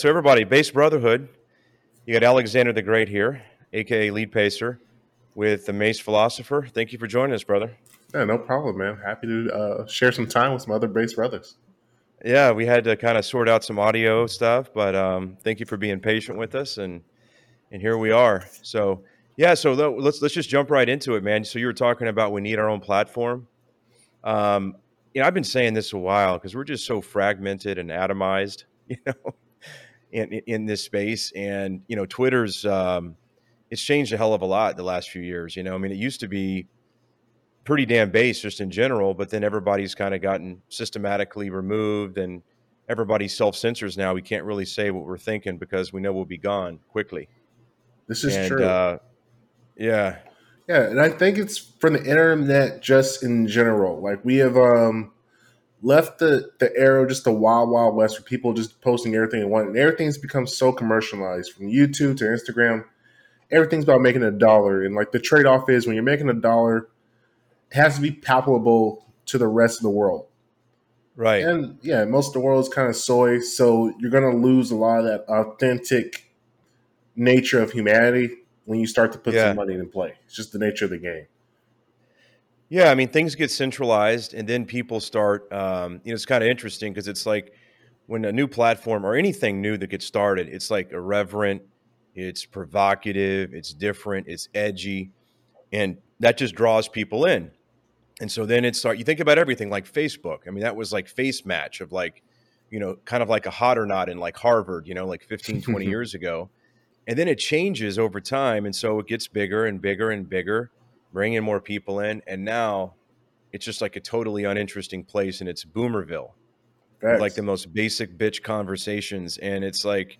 So everybody, Based Brotherhood, you got Alexander the Great here, aka Lead Pacer, with the Mace Philosopher. Thank you for joining us, brother. Yeah, no problem, man. Happy to uh, share some time with some other base brothers. Yeah, we had to kind of sort out some audio stuff, but um, thank you for being patient with us, and and here we are. So yeah, so let's let's just jump right into it, man. So you were talking about we need our own platform. Um, you know, I've been saying this a while because we're just so fragmented and atomized, you know, in in this space, and you know, Twitter's um, it's changed a hell of a lot the last few years. You know, I mean, it used to be pretty damn base just in general, but then everybody's kind of gotten systematically removed and everybody self censors now. We can't really say what we're thinking because we know we'll be gone quickly. This is and, true. Uh, yeah. Yeah, and I think it's from the internet just in general. Like we have um left the the arrow just the wild wild west for people just posting everything they want, and everything's become so commercialized from YouTube to Instagram. Everything's about making a dollar, and like the trade off is when you're making a dollar, it has to be palpable to the rest of the world. Right. And yeah, most of the world is kind of soy, so you're going to lose a lot of that authentic nature of humanity when you start to put yeah. some money in play. It's just the nature of the game. Yeah, I mean, things get centralized, and then people start. Um, you know, it's kind of interesting because it's like when a new platform or anything new that gets started, it's like irreverent, it's provocative, it's different, it's edgy, and that just draws people in. And so then it start. You think about everything like Facebook. I mean, that was like FaceMash of like, you know, kind of like a hot or not in like Harvard, you know, like 15, 20 years ago and then it changes over time and so it gets bigger and bigger and bigger bringing more people in and now it's just like a totally uninteresting place and it's boomerville. Like the most basic bitch conversations and it's like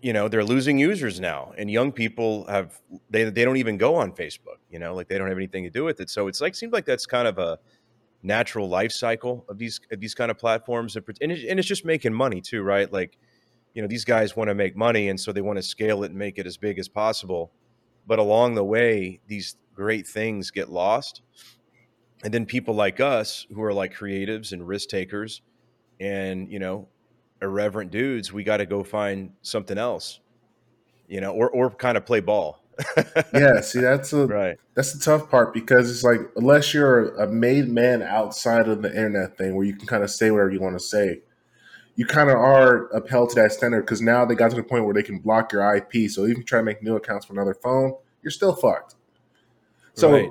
you know they're losing users now and young people have they, they don't even go on facebook you know like they don't have anything to do with it. So it's like seems like that's kind of a natural life cycle of these of these kind of platforms and, it, and it's just making money too right? Like you know these guys want to make money and so they want to scale it and make it as big as possible. But along the way these great things get lost and then people like us who are like creatives and risk takers and you know irreverent dudes we got to go find something else you know or or kind of play ball yeah see that's a right that's the tough part because it's like unless you're a made man outside of the internet thing where you can kind of say whatever you want to say you kind of are upheld to that standard because now they got to the point where they can block your IP. So even try to make new accounts for another phone, you're still fucked. So, right.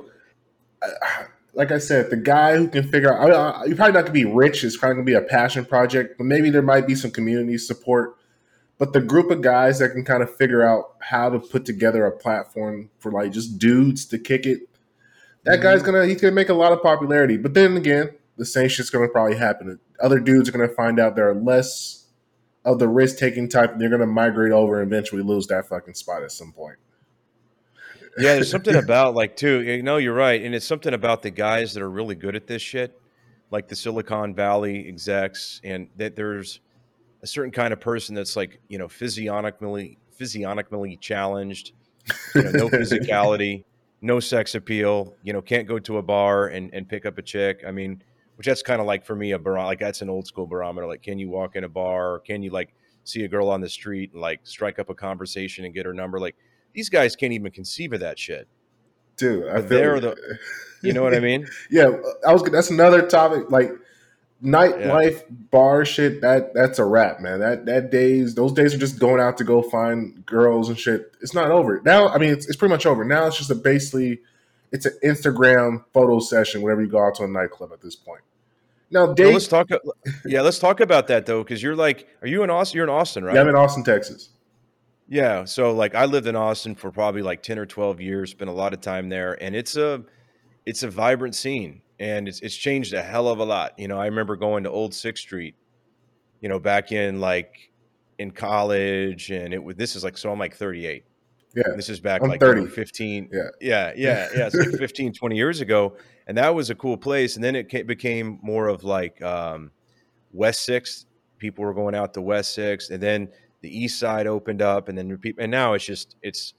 uh, like I said, the guy who can figure out, I mean, you're probably not going to be rich. It's probably going to be a passion project, but maybe there might be some community support. But the group of guys that can kind of figure out how to put together a platform for like just dudes to kick it, that mm-hmm. guy's gonna he's gonna make a lot of popularity. But then again, the same shit's gonna probably happen other dudes are going to find out there are less of the risk taking type, and they're going to migrate over and eventually lose that fucking spot at some point. Yeah, there's something about like too. You know, you're right, and it's something about the guys that are really good at this shit, like the Silicon Valley execs, and that there's a certain kind of person that's like you know physiognomically physiognomically challenged, you know, no physicality, no sex appeal, you know, can't go to a bar and and pick up a chick. I mean, which that's kind of like for me a barometer. Like that's an old school barometer. Like, can you walk in a bar? Or can you like see a girl on the street and like strike up a conversation and get her number? Like these guys can't even conceive of that shit. Dude, I feel they're the, you know what I mean? yeah, I was. That's another topic. Like nightlife yeah. bar shit. That that's a wrap, man. That that days, those days are just going out to go find girls and shit. It's not over now. I mean, it's, it's pretty much over now. It's just a basically, it's an Instagram photo session whenever you go out to a nightclub at this point. Now, Dave, let's talk. Yeah, let's talk about that though, because you're like, are you in Austin? You're in Austin, right? Yeah, I'm in Austin, Texas. Yeah, so like I lived in Austin for probably like ten or twelve years. Spent a lot of time there, and it's a it's a vibrant scene, and it's it's changed a hell of a lot. You know, I remember going to Old Sixth Street, you know, back in like in college, and it was this is like so I'm like 38. Yeah, this is back I'm like 30. 15. Yeah, yeah, yeah, yeah. It's like 15, 20 years ago, and that was a cool place. And then it became more of like um, West Sixth. People were going out to West Sixth, and then the East Side opened up, and then repeat and now it's just it's,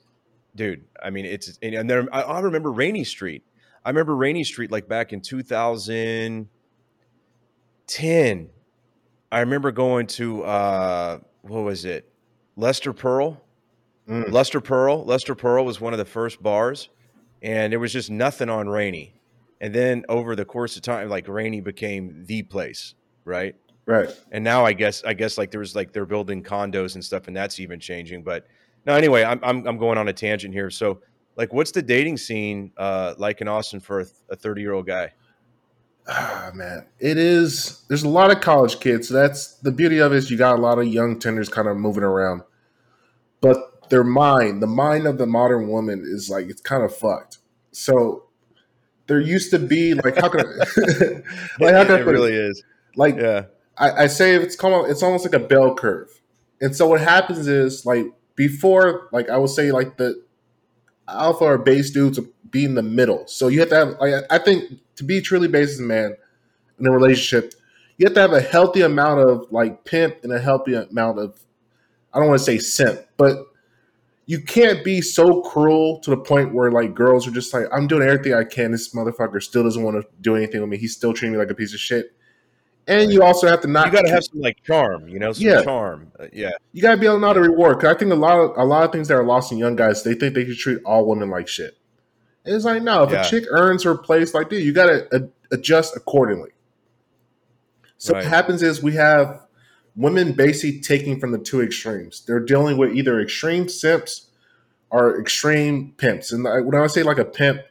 dude. I mean, it's and then I, I remember Rainey Street. I remember Rainey Street like back in 2010. I remember going to uh, what was it? Lustre Pearl. Mm. Lustre Pearl. Lustre Pearl was one of the first bars, and there was just nothing on Rainey And then over the course of time, like Rainey became the place, right? Right. And now I guess I guess like there's like they're building condos and stuff, and that's even changing. But no, anyway, I'm I'm, I'm going on a tangent here. So, like, what's the dating scene uh, like in Austin for a 30 year old guy? Ah, man, it is. There's a lot of college kids. That's the beauty of it. Is you got a lot of young tenders kind of moving around, but their mind, the mind of the modern woman, is like it's kind of fucked. So there used to be like how could I, like how can it, I really is like yeah. I, I say it's it's almost like a bell curve, and so what happens is like before like I would say like the alpha or base dudes be in the middle. So you have to have like I think to be truly base man in a relationship, you have to have a healthy amount of like pimp and a healthy amount of I don't want to say simp, but you can't be so cruel to the point where like girls are just like, I'm doing everything I can. This motherfucker still doesn't want to do anything with me. He's still treating me like a piece of shit. And you also have to not. You got to have some like charm, you know, some yeah. charm. Uh, yeah, you got to be able to know how to reward. Cause I think a lot of a lot of things that are lost in young guys, they think they can treat all women like shit. And it's like, no, if yeah. a chick earns her place like this, you got to adjust accordingly. So right. what happens is we have women basically taking from the two extremes. They're dealing with either extreme simps or extreme pimps. And when I say like a pimp,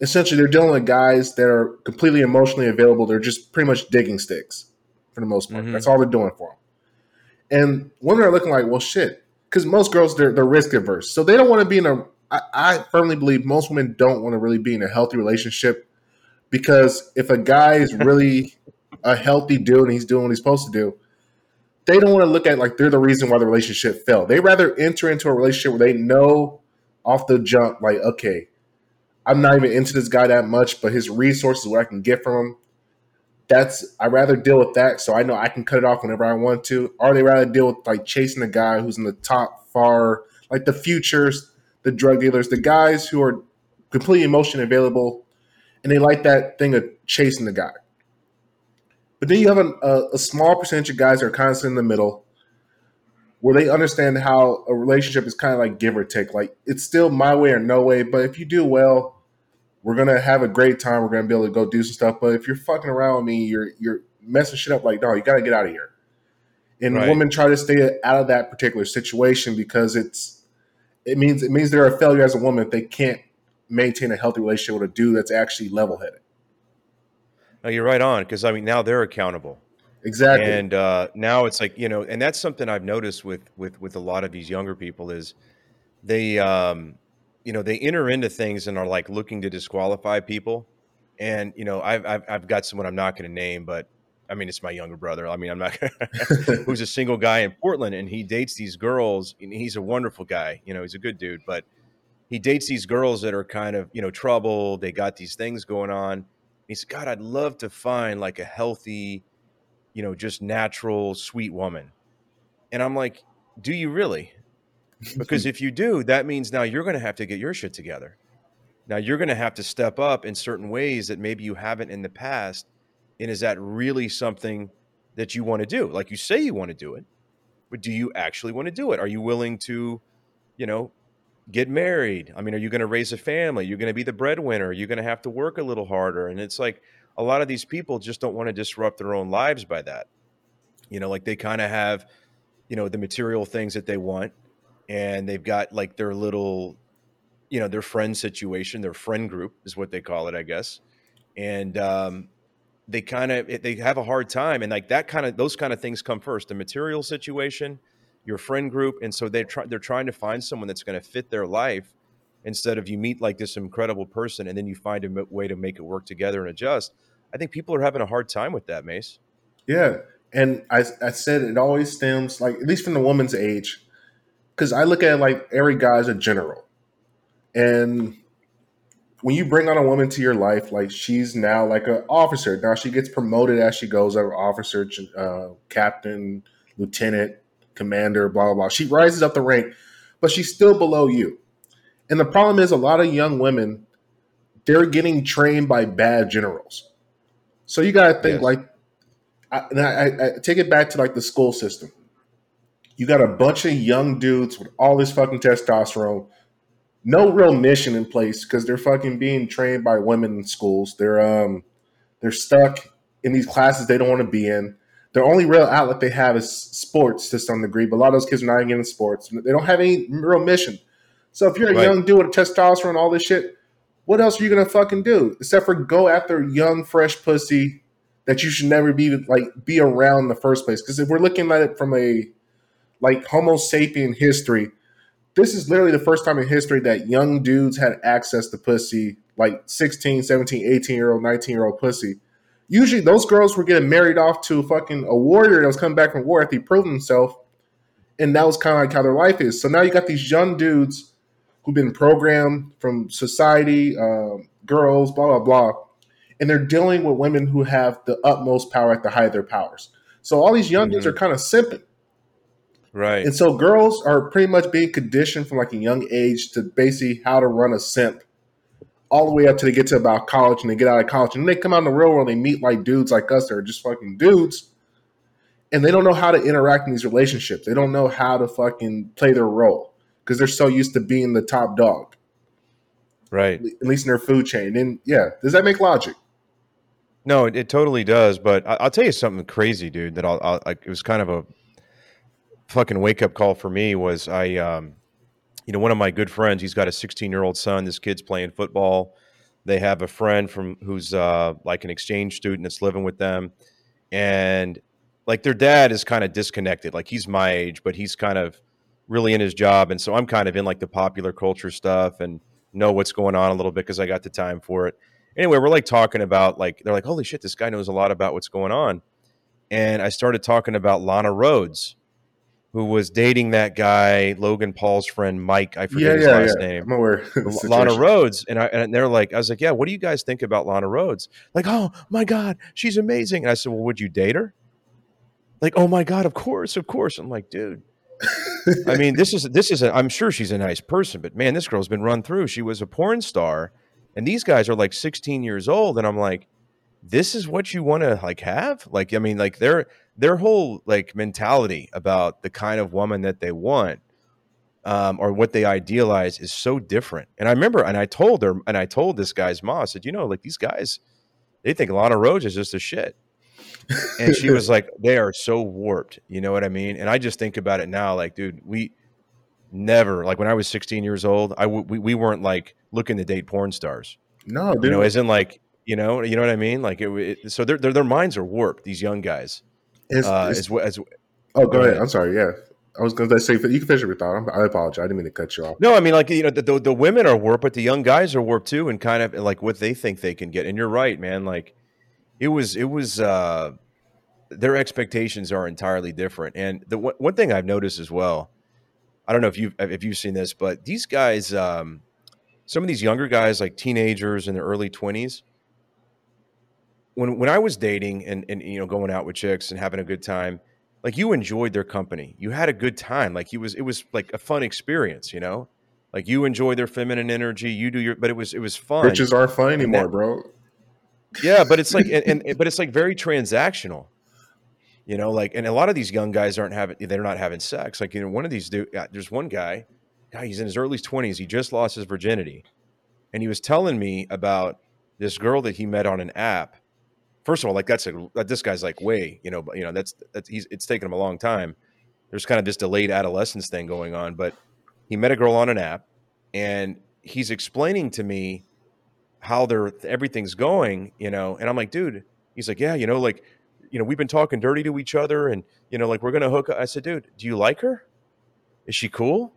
essentially they're dealing with guys that are completely emotionally available. They're just pretty much digging sticks for the most part. Mm-hmm. That's all they're doing for them. And women are looking like, well, shit, because most girls they're, they're risk averse, so they don't want to be in a. I, I firmly believe most women don't want to really be in a healthy relationship because if a guy is really a healthy dude and he's doing what he's supposed to do, they don't want to look at like they're the reason why the relationship fell. They rather enter into a relationship where they know off the jump, like, okay, I'm not even into this guy that much, but his resources, what I can get from him, that's I rather deal with that, so I know I can cut it off whenever I want to. Or they rather deal with like chasing a guy who's in the top far, like the futures, the drug dealers, the guys who are completely emotion available, and they like that thing of chasing the guy. But then you have a, a, a small percentage of guys that are kind of in the middle, where they understand how a relationship is kind of like give or take. Like it's still my way or no way, but if you do well, we're gonna have a great time. We're gonna be able to go do some stuff. But if you're fucking around with me, you're you're messing shit up. Like no, you got to get out of here. And right. women try to stay out of that particular situation because it's it means it means they're a failure as a woman if they can't maintain a healthy relationship with a dude that's actually level headed. No, you're right on because I mean now they're accountable. Exactly. And uh, now it's like you know, and that's something I've noticed with with with a lot of these younger people is they um, you know they enter into things and are like looking to disqualify people. And you know, I've I've, I've got someone I'm not going to name, but I mean, it's my younger brother. I mean, I'm not who's a single guy in Portland, and he dates these girls. And he's a wonderful guy. You know, he's a good dude, but he dates these girls that are kind of you know trouble. They got these things going on he said, God, I'd love to find like a healthy, you know, just natural, sweet woman. And I'm like, do you really? Because if you do, that means now you're going to have to get your shit together. Now you're going to have to step up in certain ways that maybe you haven't in the past. And is that really something that you want to do? Like you say you want to do it, but do you actually want to do it? Are you willing to, you know, get married. I mean, are you going to raise a family? You're going to be the breadwinner. You're going to have to work a little harder. And it's like a lot of these people just don't want to disrupt their own lives by that. You know, like they kind of have, you know, the material things that they want, and they've got like their little, you know, their friend situation, their friend group is what they call it, I guess. And um, they kind of they have a hard time, and like that kind of those kind of things come first. The material situation your friend group, and so they try they're trying to find someone that's going to fit their life instead of you meet like this incredible person and then you find a way to make it work together and adjust. I think people are having a hard time with that, Mace. Yeah, and I I said it always stems like at least from the woman's age, because I look at like every guy as a general, and when you bring on a woman to your life, like she's now like an officer. Now she gets promoted as she goes, as officer, uh, captain, lieutenant, commander, blah, blah, blah. She rises up the rank, but she's still below you. And the problem is, a lot of young women, they're getting trained by bad generals. So you got to think yes. like, I, I, I take it back to like the school system. You got a bunch of young dudes with all this fucking testosterone, no real mission in place because they're fucking being trained by women in schools. They're um they're stuck in these classes they don't want to be in. Their only real outlet they have is sports to some degree, but a lot of those kids are not even getting sports. They don't have any real mission. So if you're a right. young dude with testosterone, all this shit, what else are you gonna fucking do except for go after young, fresh pussy that you should never be like be around in the first place? Because if we're looking at it from a like Homo sapien history, this is literally the first time in history that young dudes had access to pussy, like 16, 17, 18 year old, 19 year old pussy. Usually those girls were getting married off to fucking a warrior that was coming back from war after he proved himself. And that was kind of like how their life is. So now you got these young dudes who've been programmed from society, um, girls, blah, blah, blah. And they're dealing with women who have the utmost power at the height of their powers. So all these young mm-hmm. dudes are kind of simping. Right. And so girls are pretty much being conditioned from like a young age to basically how to run a simp all the way up to they get to about college and they get out of college and they come out in the real world and they meet like dudes like us that are just fucking dudes and they don't know how to interact in these relationships. They don't know how to fucking play their role because they're so used to being the top dog. Right. At least in their food chain. And yeah, does that make logic? No, it, it totally does. But I, will tell you something crazy, dude. That I'll, I'll like. It was kind of a fucking wake up call for me was I, um, you know, one of my good friends, he's got a 16 year old son. This kid's playing football. They have a friend from who's uh, like an exchange student that's living with them, and like their dad is kind of disconnected. Like he's my age, but he's kind of really in his job, and so I'm kind of in like the popular culture stuff and know what's going on a little bit because I got the time for it. Anyway, we're like talking about like they're like, holy shit, this guy knows a lot about what's going on, and I started talking about Lana Rhoades who was dating that guy, Logan Paul's friend Mike. I forget yeah, his yeah, last yeah. name. I'm aware. Lana Rhoades, and I and they're like, I was like, yeah, what do you guys think about Lana Rhoades? Like, oh my god, she's amazing. And I said, well, would you date her? Like, oh my god, of course, of course. I'm like, dude. I mean, this is this is. A, I'm sure she's a nice person, but man, this girl's been run through. She was a porn star, and these guys are like 16 years old, and I'm like, this is what you want to like have. Like, I mean, like they're their whole like mentality about the kind of woman that they want um, or what they idealize is so different. And I remember, and I told her, and I told this guy's mom, I said, you know, like these guys, they think Lana Rhoades is just a shit. and she was like, they are so warped. You know what I mean? And I just think about it now, like, dude, we never, like when I was 16 years old, I w- we, we weren't like looking to date porn stars. No, dude. You know, in like, you know, you know what I mean? Like it, it so their, their, their minds are warped, these young guys. It's, uh, it's, as, as, oh, go ahead. I'm sorry. Yeah, I was going to say you can finish your thought. I apologize. I didn't mean to cut you off. No, I mean like you know the, the, the women are warped, but the young guys are warped too, and kind of like what they think they can get. And you're right, man. Like it was it was uh, their expectations are entirely different. And the one, one thing I've noticed as well, I don't know if you if you've seen this, but these guys, um, some of these younger guys, like teenagers in their early twenties, when when I was dating and and you know going out with chicks and having a good time, like you enjoyed their company. You had a good time. Like you was it was like a fun experience, you know? Like you enjoy their feminine energy, you do your but it was it was fun. Riches aren't fun anymore, that, bro. Yeah, but it's like and, and but it's like very transactional. You know, like and a lot of these young guys aren't having they're not having sex. Like you know, one of these dude uh, there's one guy, guy he's in his early 20s, he just lost his virginity. And he was telling me about this girl that he met on an app first of all, like that's a uh, this guy's like way, you know, you know, that's that's he's it's taken him a long time. There's kind of this delayed adolescence thing going on, but he met a girl on an app, and he's explaining to me how they're everything's going, you know, and I'm like, dude, he's like, yeah, you know, like, you know, we've been talking dirty to each other, and you know, like we're gonna hook. up. I said, dude, do you like her? Is she cool?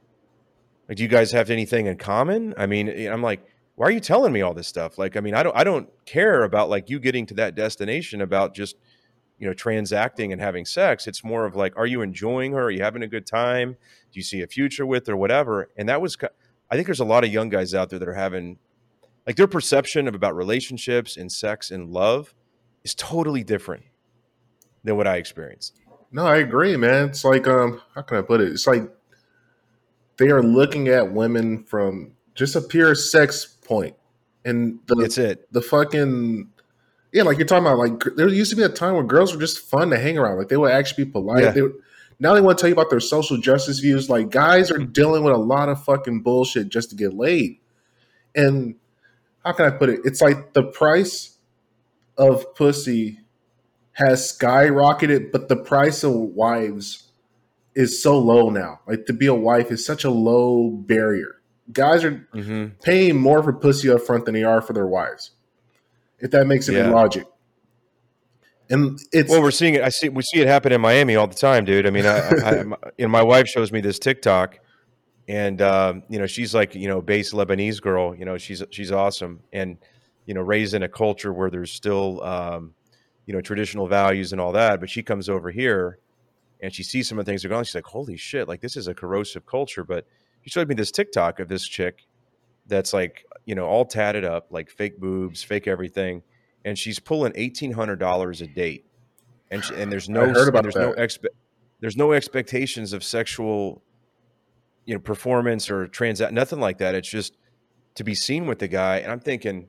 Like, do you guys have anything in common? I mean, I'm like, why are you telling me all this stuff? Like, I mean, I don't, I don't care about like you getting to that destination about just, you know, transacting and having sex. It's more of like, are you enjoying her? Are you having a good time? Do you see a future with her? Whatever. And that was, I think there's a lot of young guys out there that are having, like, their perception of about relationships and sex and love is totally different than what I experienced. No, I agree, man. It's like, um, how can I put it? It's like they are looking at women from just a pure sex point. And the, it's it. The fucking yeah, like you're talking about. Like there used to be a time where girls were just fun to hang around. Like they would actually be polite. Yeah. They would, Now they want to tell you about their social justice views. Like guys are hmm. dealing with a lot of fucking bullshit just to get laid. And how can I put it? It's like the price of pussy has skyrocketed, but the price of wives is so low now. Like to be a wife is such a low barrier. Guys are mm-hmm. paying more for pussy up front than they are for their wives. If that makes any yeah. logic. And it's well, we're seeing it. I see we see it happen in Miami all the time, dude. I mean, I, I, you know, my wife shows me this TikTok, and um, you know, she's like you know, base Lebanese girl. You know, she's she's awesome, and you know, raised in a culture where there's still um, you know traditional values and all that. But she comes over here, and she sees some of the things that are going. She's like, "Holy shit! Like this is a corrosive culture." But she showed me this TikTok of this chick that's like you know all tatted up, like fake boobs, fake everything, and she's pulling eighteen hundred dollars a date, and she, and there's no there's that. no expe- there's no expectations of sexual you know performance or transact nothing like that. It's just to be seen with the guy, and I'm thinking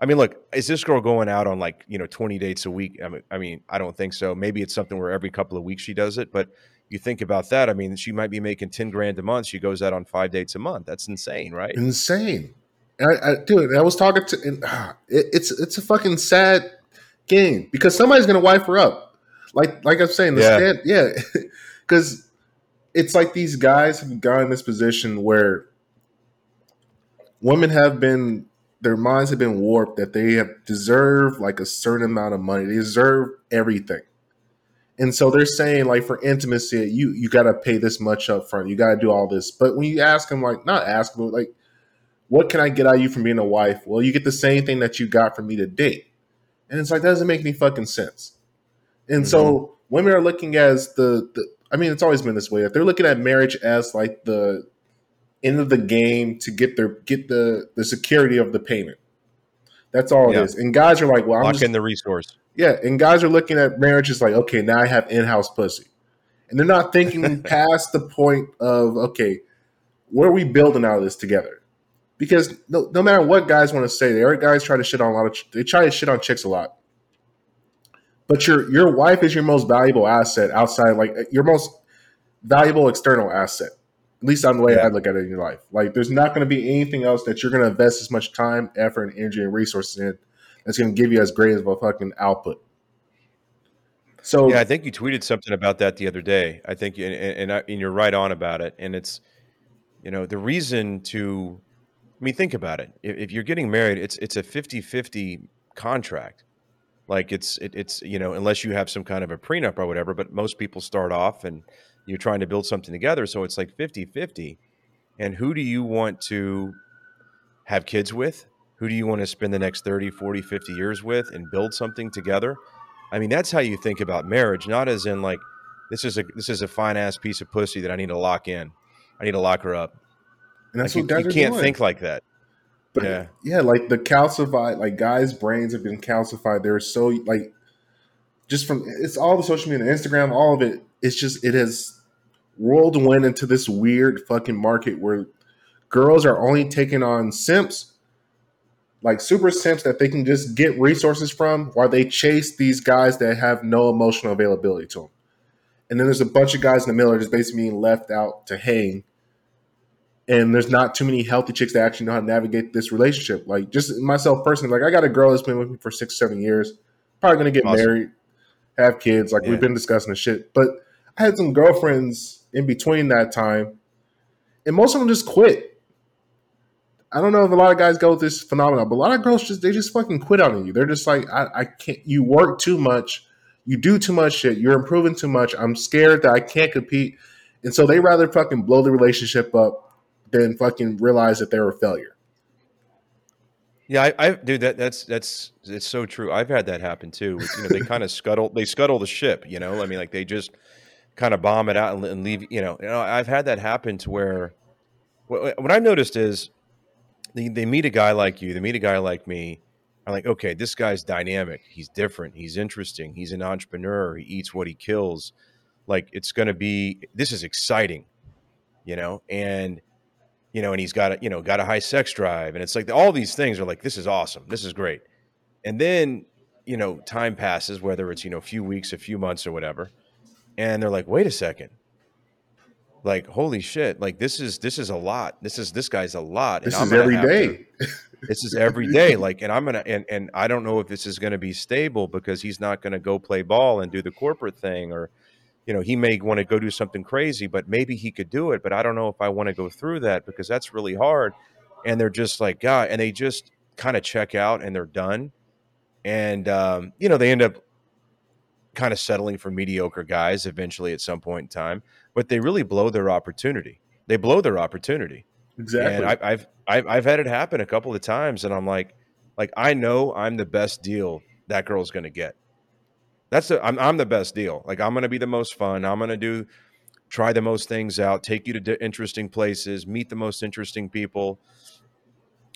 I mean, look, is this girl going out on like you know twenty dates a week? I mean, I mean, I don't think so. Maybe it's something where every couple of weeks she does it, but you think about that. I mean, she might be making ten grand a month. She goes out on five dates a month. That's insane, right? Insane. I, I dude, I was talking to. And, uh, it, it's it's a fucking sad game because somebody's gonna wife her up. Like like I'm saying, the yeah, stand, yeah, because it's like these guys have gotten in this position where women have been their minds have been warped that they have deserve like a certain amount of money. They deserve everything. And so they're saying like for intimacy, you you got to pay this much up front. You got to do all this. But when you ask them, like not ask them, like, what can I get out of you from being a wife? Well, you get the same thing that you got from me to date. And it's like that doesn't make any fucking sense. And mm-hmm. so women are looking as the, the I mean, it's always been this way. If they're looking at marriage as like the end of the game to get their get the the security of the payment. That's all yeah. it is. And guys are like, well, I'm lock just, in the resource. Yeah, and guys are looking at marriage as like, okay, now I have in-house pussy, and they're not thinking past the point of okay, what are we building out of this together? Because no, no matter what guys want to say, there are guys try to shit on a lot of they try to shit on chicks a lot. But your your wife is your most valuable asset outside, like uh, your most valuable external asset. At least on the way yeah. I look at it in your life. Like, there's not going to be anything else that you're going to invest as much time, effort, and energy and resources in that's going to give you as great of a fucking output. So yeah, I think you tweeted something about that the other day. I think, and, and, and you're right on about it. And it's, you know, the reason to, I mean, think about it. If, if you're getting married, it's it's a 50-50 contract. Like it's it, it's you know, unless you have some kind of a prenup or whatever. But most people start off and you're trying to build something together. So it's like 50 50. And who do you want to have kids with? Who do you want to spend the next 30, 40, 50 years with and build something together? I mean, that's how you think about marriage, not as in like, this is a this is a fine ass piece of pussy that I need to lock in. I need to lock her up. And that's like what you, you can't doing. think like that. But yeah, yeah, like the calcified, like guys' brains have been calcified. They're so like, just from it's all the social media, Instagram, all of it. It's just it has whirlwind into this weird fucking market where girls are only taking on simps, like super simps that they can just get resources from, while they chase these guys that have no emotional availability to them. And then there's a bunch of guys in the middle that are just basically being left out to hang. And there's not too many healthy chicks that actually know how to navigate this relationship. Like just myself personally, like I got a girl that's been with me for six, seven years, probably gonna get awesome. married, have kids. Like yeah. we've been discussing the shit. But I had some girlfriends in between that time, and most of them just quit. I don't know if a lot of guys go with this phenomenon, but a lot of girls just they just fucking quit on you. They're just like, I, I can't. You work too much, you do too much shit, you're improving too much. I'm scared that I can't compete, and so they rather fucking blow the relationship up than fucking realize that they're a failure. Yeah, I, I dude, that that's that's it's so true. I've had that happen too. You know, they kind of scuttle they scuttle the ship. You know, I mean, like they just kind of bomb it out and, and leave. You know, you know, I've had that happen to where what I've noticed is they, they meet a guy like you, they meet a guy like me. I'm like, okay, this guy's dynamic. He's different. He's interesting. He's an entrepreneur. He eats what he kills. Like it's going to be. This is exciting, you know, and you know, and he's got a you know got a high sex drive, and it's like all these things are like this is awesome. This is great, and then you know time passes, whether it's you know a few weeks, a few months, or whatever, and they're like, wait a second, like holy shit like this is this is a lot. This is this guy's a lot this is every day to, this is every day like and i'm gonna and, and i don't know if this is gonna be stable because he's not gonna go play ball and do the corporate thing or you know he may want to go do something crazy but maybe he could do it but i don't know if i want to go through that because that's really hard. And they're just like god and they just kind of check out and they're done. And um, you know they end up kind of settling for mediocre guys eventually at some point in time but they really blow their opportunity. They blow their opportunity. Exactly. And I, have I've I've had it happen a couple of times, and I'm like, like I know I'm the best deal that girl's going to get. That's the I'm I'm the best deal. Like I'm going to be the most fun. I'm going to do try the most things out, take you to interesting places, meet the most interesting people.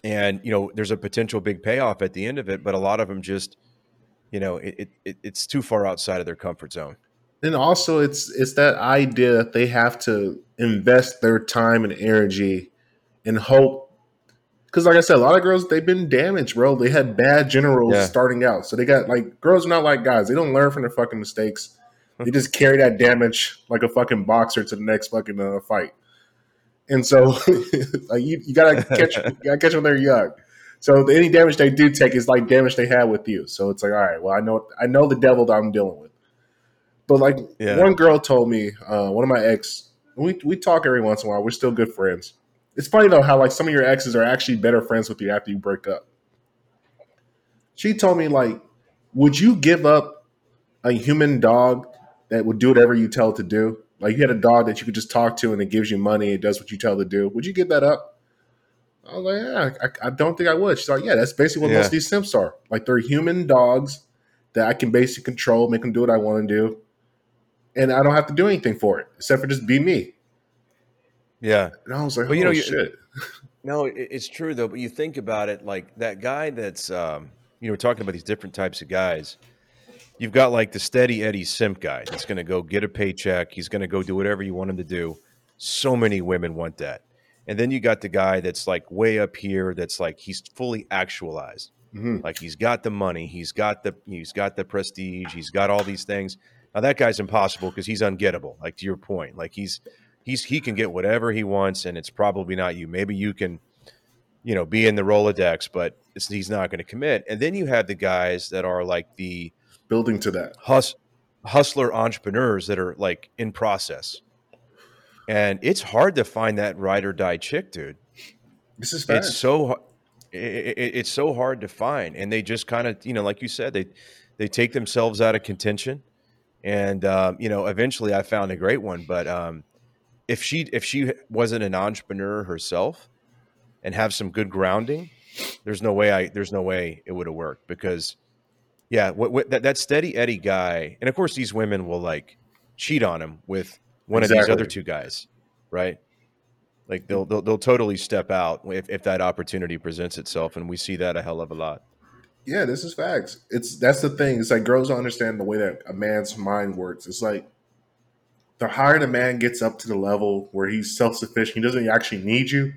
And you know, there's a potential big payoff at the end of it, but a lot of them just, you know, it, it it's too far outside of their comfort zone and also it's it's that idea that they have to invest their time and energy and hope. Because like i said a lot of girls they've been damaged bro. They had bad generals yeah. starting out. So they got like girls are not like guys. They don't learn from their fucking mistakes. They just carry that damage like a fucking boxer to the next fucking uh, fight. And so like you, you gotta catch you gotta catch them when they're young. So any damage they do take is like damage they had with you. So it's like all right well i know i know the devil that i'm dealing with but like yeah. one girl told me, uh, one of my ex, we we talk every once in a while. We're still good friends. It's funny though how like some of your exes are actually better friends with you after you break up. She told me like, would you give up a human dog that would do whatever you tell it to do? Like you had a dog that you could just talk to and it gives you money, it does what you tell it to do. Would you give that up? I was like, yeah, I, I don't think I would. She's like, yeah, that's basically what yeah. most of these simps are. Like they're human dogs that I can basically control, make them do what I want to do and I don't have to do anything for it except for just be me. Yeah, and I was like, well, you know, shit. no, it's true though. But you think about it, like that guy that's, um, you know, we're talking about these different types of guys. You've got like the steady Eddie Simp guy that's going to go get a paycheck. He's going to go do whatever you want him to do. So many women want that. And then you got the guy that's like way up here. That's like he's fully actualized. Mm-hmm. Like he's got the money, he's got the he's got the prestige, he's got all these things. Now that guy's impossible because he's ungettable. Like to your point, like he's he's he can get whatever he wants, and it's probably not you. Maybe you can, you know, be in the Rolodex, but he's not going to commit. And then you have the guys that are like the building to that hus- hustler entrepreneurs that are like in process, and it's hard to find that ride or die chick, dude. This is fast. it's so it, it, it's so hard to find, and they just kind of you know, like you said, they they take themselves out of contention and um, you know eventually i found a great one but um, if she if she wasn't an entrepreneur herself and have some good grounding there's no way i there's no way it would have worked because yeah what, what, that, that steady eddie guy and of course these women will like cheat on him with one exactly. of these other two guys right? Like they'll, they'll they'll totally step out if, if that opportunity presents itself and we see that a hell of a lot yeah, this is facts. It's that's the thing. It's like girls don't understand the way that a man's mind works. It's like the higher the man gets up to the level where he's self sufficient, he doesn't actually need you.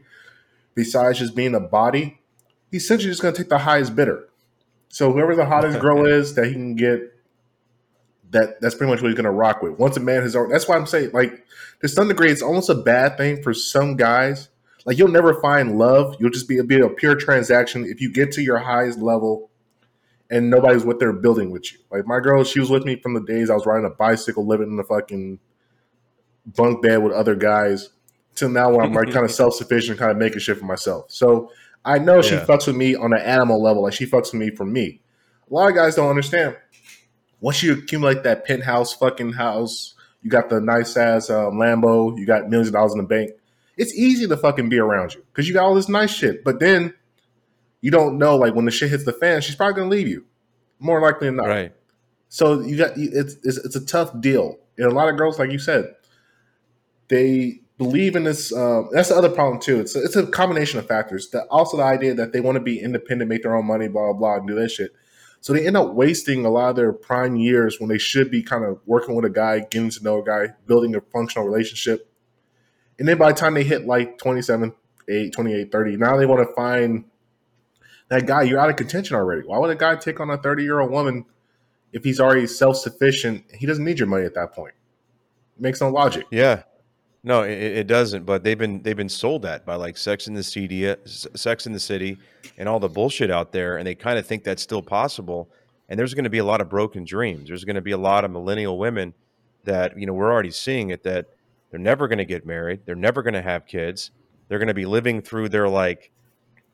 Besides just being a body, he's essentially just going to take the highest bidder. So whoever the hottest girl is that he can get, that that's pretty much what he's going to rock with. Once a man has, that's why I'm saying like to some degree, it's almost a bad thing for some guys. Like you'll never find love. You'll just be, be a pure transaction if you get to your highest level and nobody's what they're building with you. Like my girl, she was with me from the days I was riding a bicycle, living in a fucking bunk bed with other guys, till now where I'm like kind of self sufficient, kind of making shit for myself. So I know yeah. she fucks with me on an animal level, like she fucks with me for me. A lot of guys don't understand. Once you accumulate that penthouse fucking house, you got the nice ass um, Lambo, you got millions of dollars in the bank. It's easy to fucking be around you because you got all this nice shit. But then you don't know like when the shit hits the fan, she's probably gonna leave you, more likely than not. Right. So you got it's it's, it's a tough deal, and a lot of girls, like you said, they believe in this. Um, that's the other problem too. It's a, it's a combination of factors. That also the idea that they want to be independent, make their own money, blah blah blah, and do that shit. So they end up wasting a lot of their prime years when they should be kind of working with a guy, getting to know a guy, building a functional relationship. And then by the time they hit like 27, 8, 28, 30, now they want to find that guy, you're out of contention already. Why would a guy take on a 30 year old woman if he's already self sufficient? He doesn't need your money at that point. It makes no logic. Yeah. No, it, it, doesn't. But they've been they've been sold that by like Sex in the City, uh, Sex in the City, and all the bullshit out there, and they kind of think that's still possible. And there's going to be a lot of broken dreams. There's going to be a lot of millennial women that you know we're already seeing it that they're never going to get married. They're never going to have kids. They're going to be living through their like,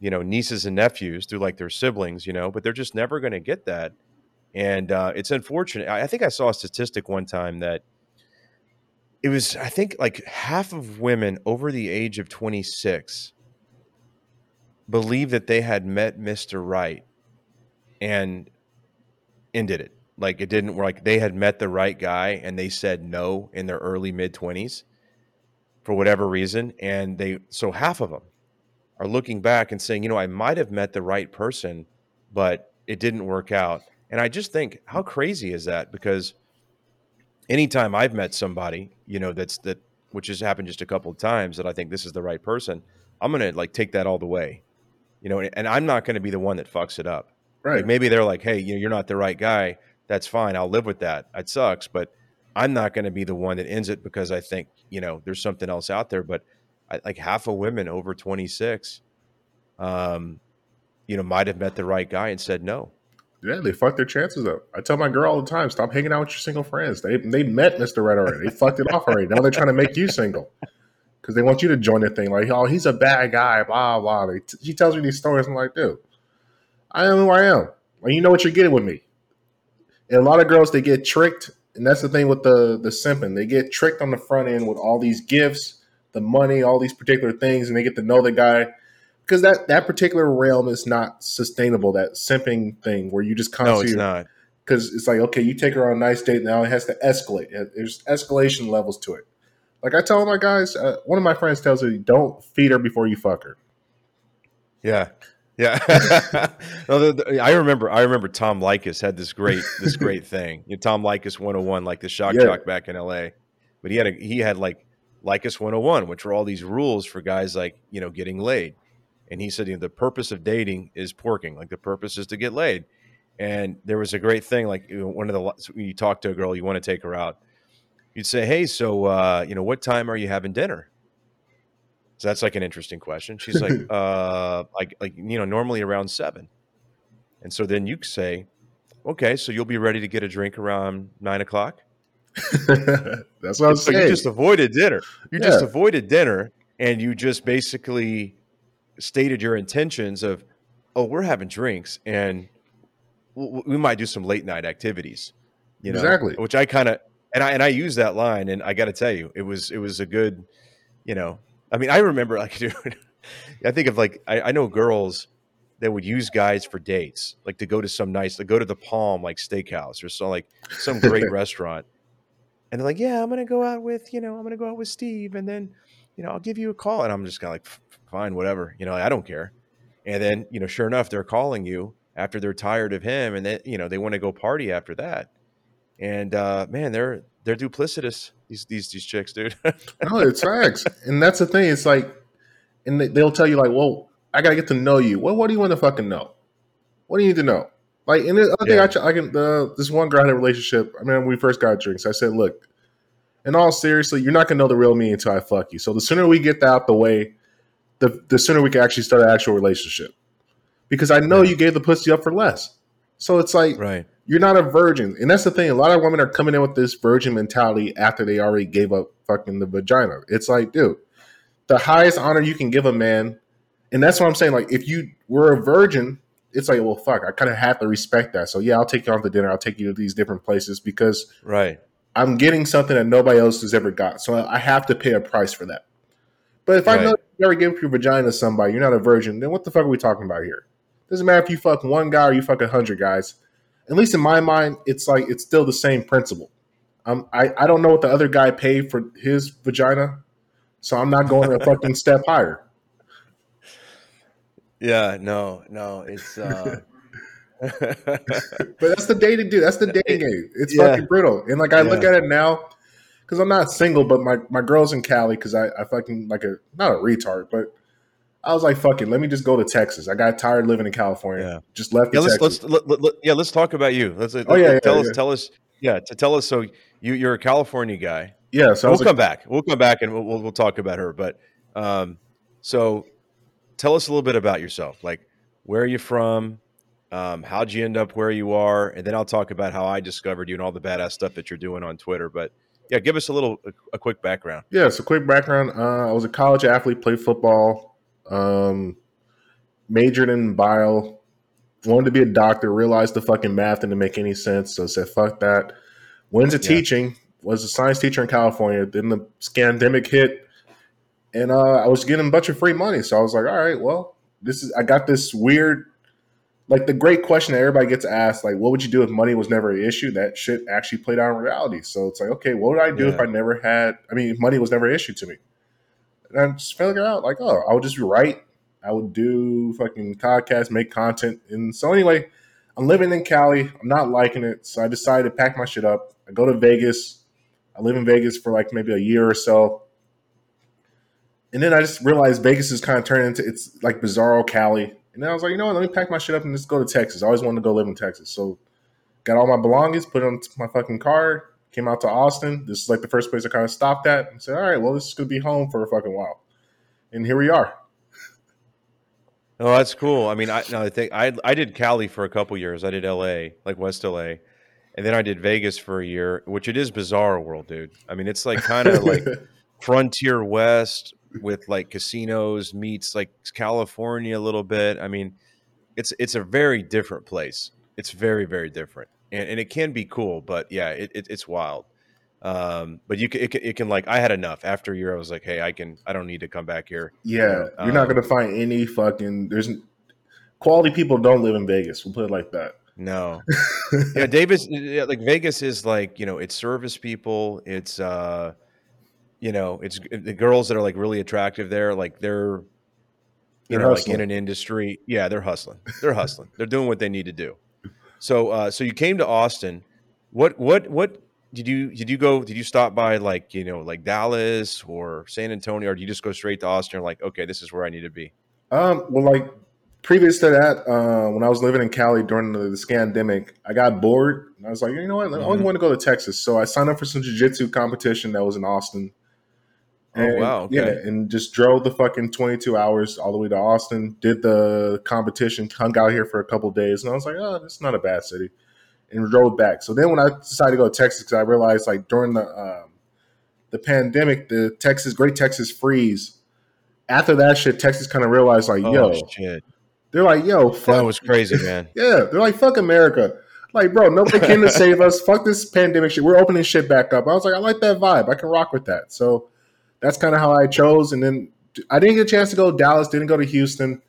you know, nieces and nephews through like their siblings, you know, but they're just never going to get that. And uh, it's unfortunate. I, I think I saw a statistic one time that it was, I think, like half of women over the age of 26 believe that they had met Mr. Right and ended it. Like it didn't like they had met the right guy and they said no in their early mid 20s for whatever reason. And they, so half of them are looking back and saying, you know, I might have met the right person, but it didn't work out. And I just think, how crazy is that? Because anytime I've met somebody, you know, that's that, which has happened just a couple of times that I think this is the right person, I'm going to like take that all the way, you know, and I'm not going to be the one that fucks it up. Right. Like maybe they're like, hey, you know, you're not the right guy that's fine. I'll live with that. It sucks, but I'm not going to be the one that ends it because I think you know there's something else out there. But like half of women over 26, um, you know, might have met the right guy and said no. Yeah, they fucked their chances up. I tell my girl all the time, stop hanging out with your single friends. They they met Mr. Red already. They fucked it off already. Now they're trying to make you single because they want you to join the thing. Like, oh, he's a bad guy. Blah blah. They, she tells me these stories. I'm like, dude, I am who I am. Like, you know what you're getting with me. And a lot of girls they get tricked, and that's the thing with the the simping. They get tricked on the front end with all these gifts, the money, all these particular things, and they get to know the guy because that that particular realm is not sustainable. That simping thing where you just constantly. No, it's not. Because it's like, okay, you take her on a nice date, now it has to escalate. There's escalation levels to it. Like I tell my guys, uh, one of my friends tells me, don't feed her before you fuck her. Yeah, yeah, no, the, the, I remember. I remember Tom Leykis had this great this great thing. You know, Tom Leykis 101, like the shock yeah. jock back in L.A. But he had a he had like Leykis 101, which were all these rules for guys like you know getting laid. And he said you know, the purpose of dating is porking. Like the purpose is to get laid. And there was a great thing. Like one of the when you talk to a girl, you want to take her out. You'd say, "Hey, so uh, you know, what time are you having dinner?" So that's like an interesting question. She's like, uh, like, like, you know, normally around seven. And so then you say, okay, so you'll be ready to get a drink around nine o'clock. that's what I'm so saying. You just avoided dinner. You yeah. just avoided dinner and you just basically stated your intentions of, oh, we're having drinks and we might do some late night activities. You know, exactly. Which I kind of, and I, and I use that line and I got to tell you, it was, it was a good, you know, I mean, I remember like, dude, I think of like, I, I, know girls that would use guys for dates, like to go to some nice, to go to the Palm, like steakhouse or so, like some great restaurant. And they're like, yeah, I'm to go out with, you know, I'm to go out with Steve and then, you know, I'll give you a call. And I'm just kind of like, fine, whatever, you know, I don't care. And then, you know, sure enough, they're calling you after they're tired of him and then, you know, they want to go party after that. And, uh, man, they're, they're duplicitous. These these these chicks, dude. no, it's facts, and that's the thing. It's like, and they'll tell you like, "Well, I gotta get to know you." Well, what do you want to fucking know? What do you need to know? Like, and the other yeah. thing I, I can, uh, this one girl had a relationship. I mean, when we first got drinks, I said, "Look, in all seriously, you're not gonna know the real me until I fuck you. So the sooner we get that out the way, the the sooner we can actually start an actual relationship. Because I know yeah. you gave the pussy up for less. So it's like, right you're not a virgin. And that's the thing. A lot of women are coming in with this virgin mentality after they already gave up fucking the vagina. It's like, dude, the highest honor you can give a man, and that's what I'm saying. Like, if you were a virgin, it's like, well, fuck, I kind of have to respect that. So yeah, I'll take you out to dinner. I'll take you to these different places because right, I'm getting something that nobody else has ever got. So I have to pay a price for that. But if right. I know you ever give your vagina to somebody, you're not a virgin, then what the fuck are we talking about here? Doesn't matter if you fuck one guy or you fuck a hundred guys at least in my mind, it's like it's still the same principle. Um, I, I don't know what the other guy paid for his vagina, so I'm not going a fucking step higher. Yeah, no, no, it's. Uh... but that's the dating dude. That's the dating game. It's yeah. fucking brutal. And like I yeah. look at it now, because I'm not single, but my my girl's in Cali because I I fucking like a not a retard, but I was like, "Fuck it, let me just go to Texas." I got tired living in California. Yeah. Just left. Yeah, let's, let's let, let, yeah, let's talk about you. Let's, oh, yeah, tell yeah, us, tell us, yeah, to tell us. So you you're a California guy. Yeah, so we'll come back. We'll come back and we'll, we'll, we'll talk about her. But um, so tell us a little bit about yourself. Like, where are you from? Um, how'd you end up where you are? And then I'll talk about how I discovered you and all the badass stuff that you're doing on Twitter. But yeah, give us a little, a, a quick background. Yeah, so quick background. Uh, I was a college athlete, played football, um, majored in bio, wanted to be a doctor, realized the fucking math didn't make any sense. So said, fuck that. Went to yeah. teaching, was a science teacher in California. Then the pandemic hit, and uh, I was getting a bunch of free money. So I was like, all right, well, this is, I got this weird like the great question that everybody gets asked, like, what would you do if money was never an issue? That shit actually played out in reality. So it's like, okay, what would I do yeah. if I never had? I mean, if money was never an issue to me, and I'm just figured out, like, oh, I would just write. I would do fucking podcasts, make content, and so anyway, I'm living in Cali. I'm not liking it, so I decided to pack my shit up. I go to Vegas. I live in Vegas for like maybe a year or so. And then I just realized Vegas is kind of turning into it's like bizarro Cali and then I was like, you know what? Let me pack my shit up and just go to Texas. I always wanted to go live in Texas. So got all my belongings, put it on my fucking car, came out to Austin. This is like the first place I kind of stopped at and said, all right, well, this is going to be home for a fucking while. And here we are. Oh, that's cool. I mean, I no, I think I I did Cali for a couple years. I did LA, like West LA, and then I did Vegas for a year, which it is bizarre world, dude. I mean, it's like kind of like frontier west, with like casinos meets like California a little bit. I mean, it's it's a very different place. It's very very different, and, and it can be cool, but yeah, it, it it's wild. Um, but you can it, it, can like I had enough after a year. I was like, hey, I can I don't need to come back here. Yeah, you're um, not gonna find any fucking there's quality people don't live in Vegas. We'll put it like that. No, yeah, Davis like Vegas is like you know it's service people. It's uh you know, it's the girls that are like really attractive there, like they're you they're know, hustling. like in an industry. Yeah, they're hustling. They're hustling. they're doing what they need to do. So uh so you came to Austin. What what what did you did you go did you stop by like, you know, like Dallas or San Antonio or do you just go straight to Austin like, okay, this is where I need to be? Um well like previous to that, uh, when I was living in Cali during the, the scandemic, I got bored. And I was like, you know what? I mm-hmm. want to go to Texas. So I signed up for some jiu-jitsu competition that was in Austin. Oh, and, oh wow! Okay. Yeah, and just drove the fucking twenty two hours all the way to Austin. Did the competition, hung out here for a couple days, and I was like, oh, it's not a bad city, and drove back. So then when I decided to go to Texas, because I realized like during the um, the pandemic, the Texas Great Texas Freeze. After that shit, Texas kind of realized like, oh, yo, shit. they're like, yo, fuck. that was crazy, man. yeah, they're like, fuck America. Like, bro, nobody came to save us. Fuck this pandemic shit. We're opening shit back up. I was like, I like that vibe. I can rock with that. So that's kind of how I chose. And then I didn't get a chance to go to Dallas, didn't go to Houston.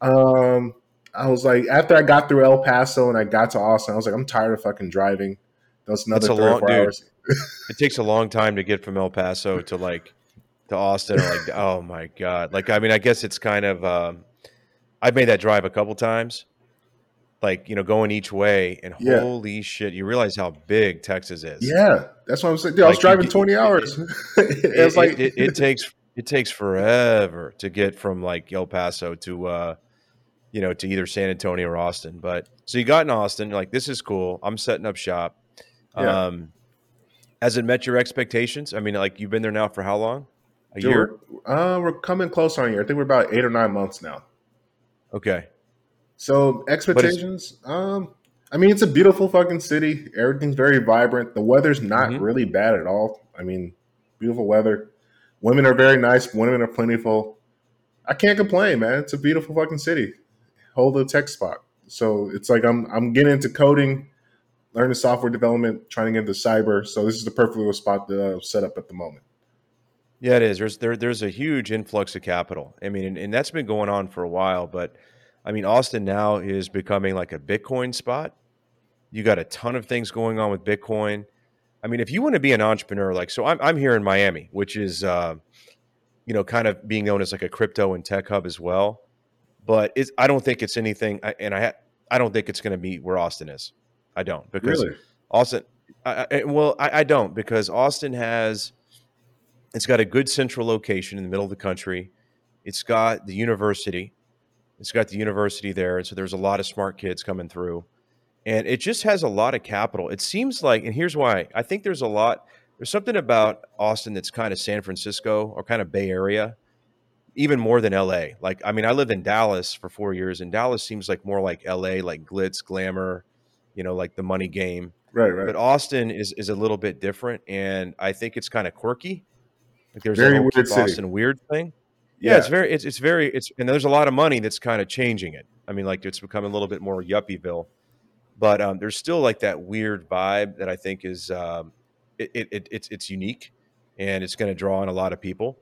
Um, I was like, after I got through El Paso and I got to Austin, I was like, I'm tired of fucking driving. That was another three long, or four dude, hours. it takes a long time to get from El Paso to like to Austin. Or like, oh my god! Like, I mean, I guess it's kind of. Um, I've made that drive a couple times, like you know, going each way, and yeah. holy shit, you realize how big Texas is. Yeah, that's what I'm saying. Dude, like, I was driving 20 hours. It, it, it's like it, it, takes it takes forever to get from like El Paso to uh, you know to either San Antonio or Austin. But so you got in Austin, you're like, this is cool. I'm setting up shop. Yeah. Um, has it met your expectations? I mean, like you've been there now for how long? A Dude, year? We're, uh, we're coming close on a year. I think we're about eight or nine months now. Okay. So expectations, um, I mean, it's a beautiful fucking city. Everything's very vibrant. The weather's not mm-hmm. really bad at all. I mean, beautiful weather. Women are very nice. Women are plentiful. I can't complain, man. It's a beautiful fucking city. Hold the tech spot. So it's like I'm I'm getting into coding, learning software development, trying to get into cyber. So this is the perfect little spot to uh, set up at the moment. Yeah, it is. There's there, there's a huge influx of capital. I mean, and, and that's been going on for a while. But I mean, Austin now is becoming like a Bitcoin spot. You got a ton of things going on with Bitcoin. I mean, if you want to be an entrepreneur, like so, I'm I'm here in Miami, which is uh, you know kind of being known as like a crypto and tech hub as well. But it's I don't think it's anything, and I I don't think it's going to be where Austin is. I don't because really? Austin. I, I, well, I, I don't because Austin has it's got a good central location in the middle of the country. It's got the university. It's got the university there, and so there's a lot of smart kids coming through and it just has a lot of capital. It seems like, and here's why: I think there's a lot, there's something about Austin that's kind of San Francisco or kind of Bay Area, even more than LA. Like, I mean, I lived in Dallas for four years, and Dallas seems like more like LA, like glitz, glamour, you know, like the money game. Right, right. But Austin is is a little bit different, and I think it's kind of quirky. Like there's very a weird Austin weird thing. Yeah, yeah, it's very it's it's very it's and there's a lot of money that's kind of changing it. I mean, like it's become a little bit more yuppieville, but um, there's still like that weird vibe that I think is um, it, it, it it's it's unique, and it's going to draw in a lot of people,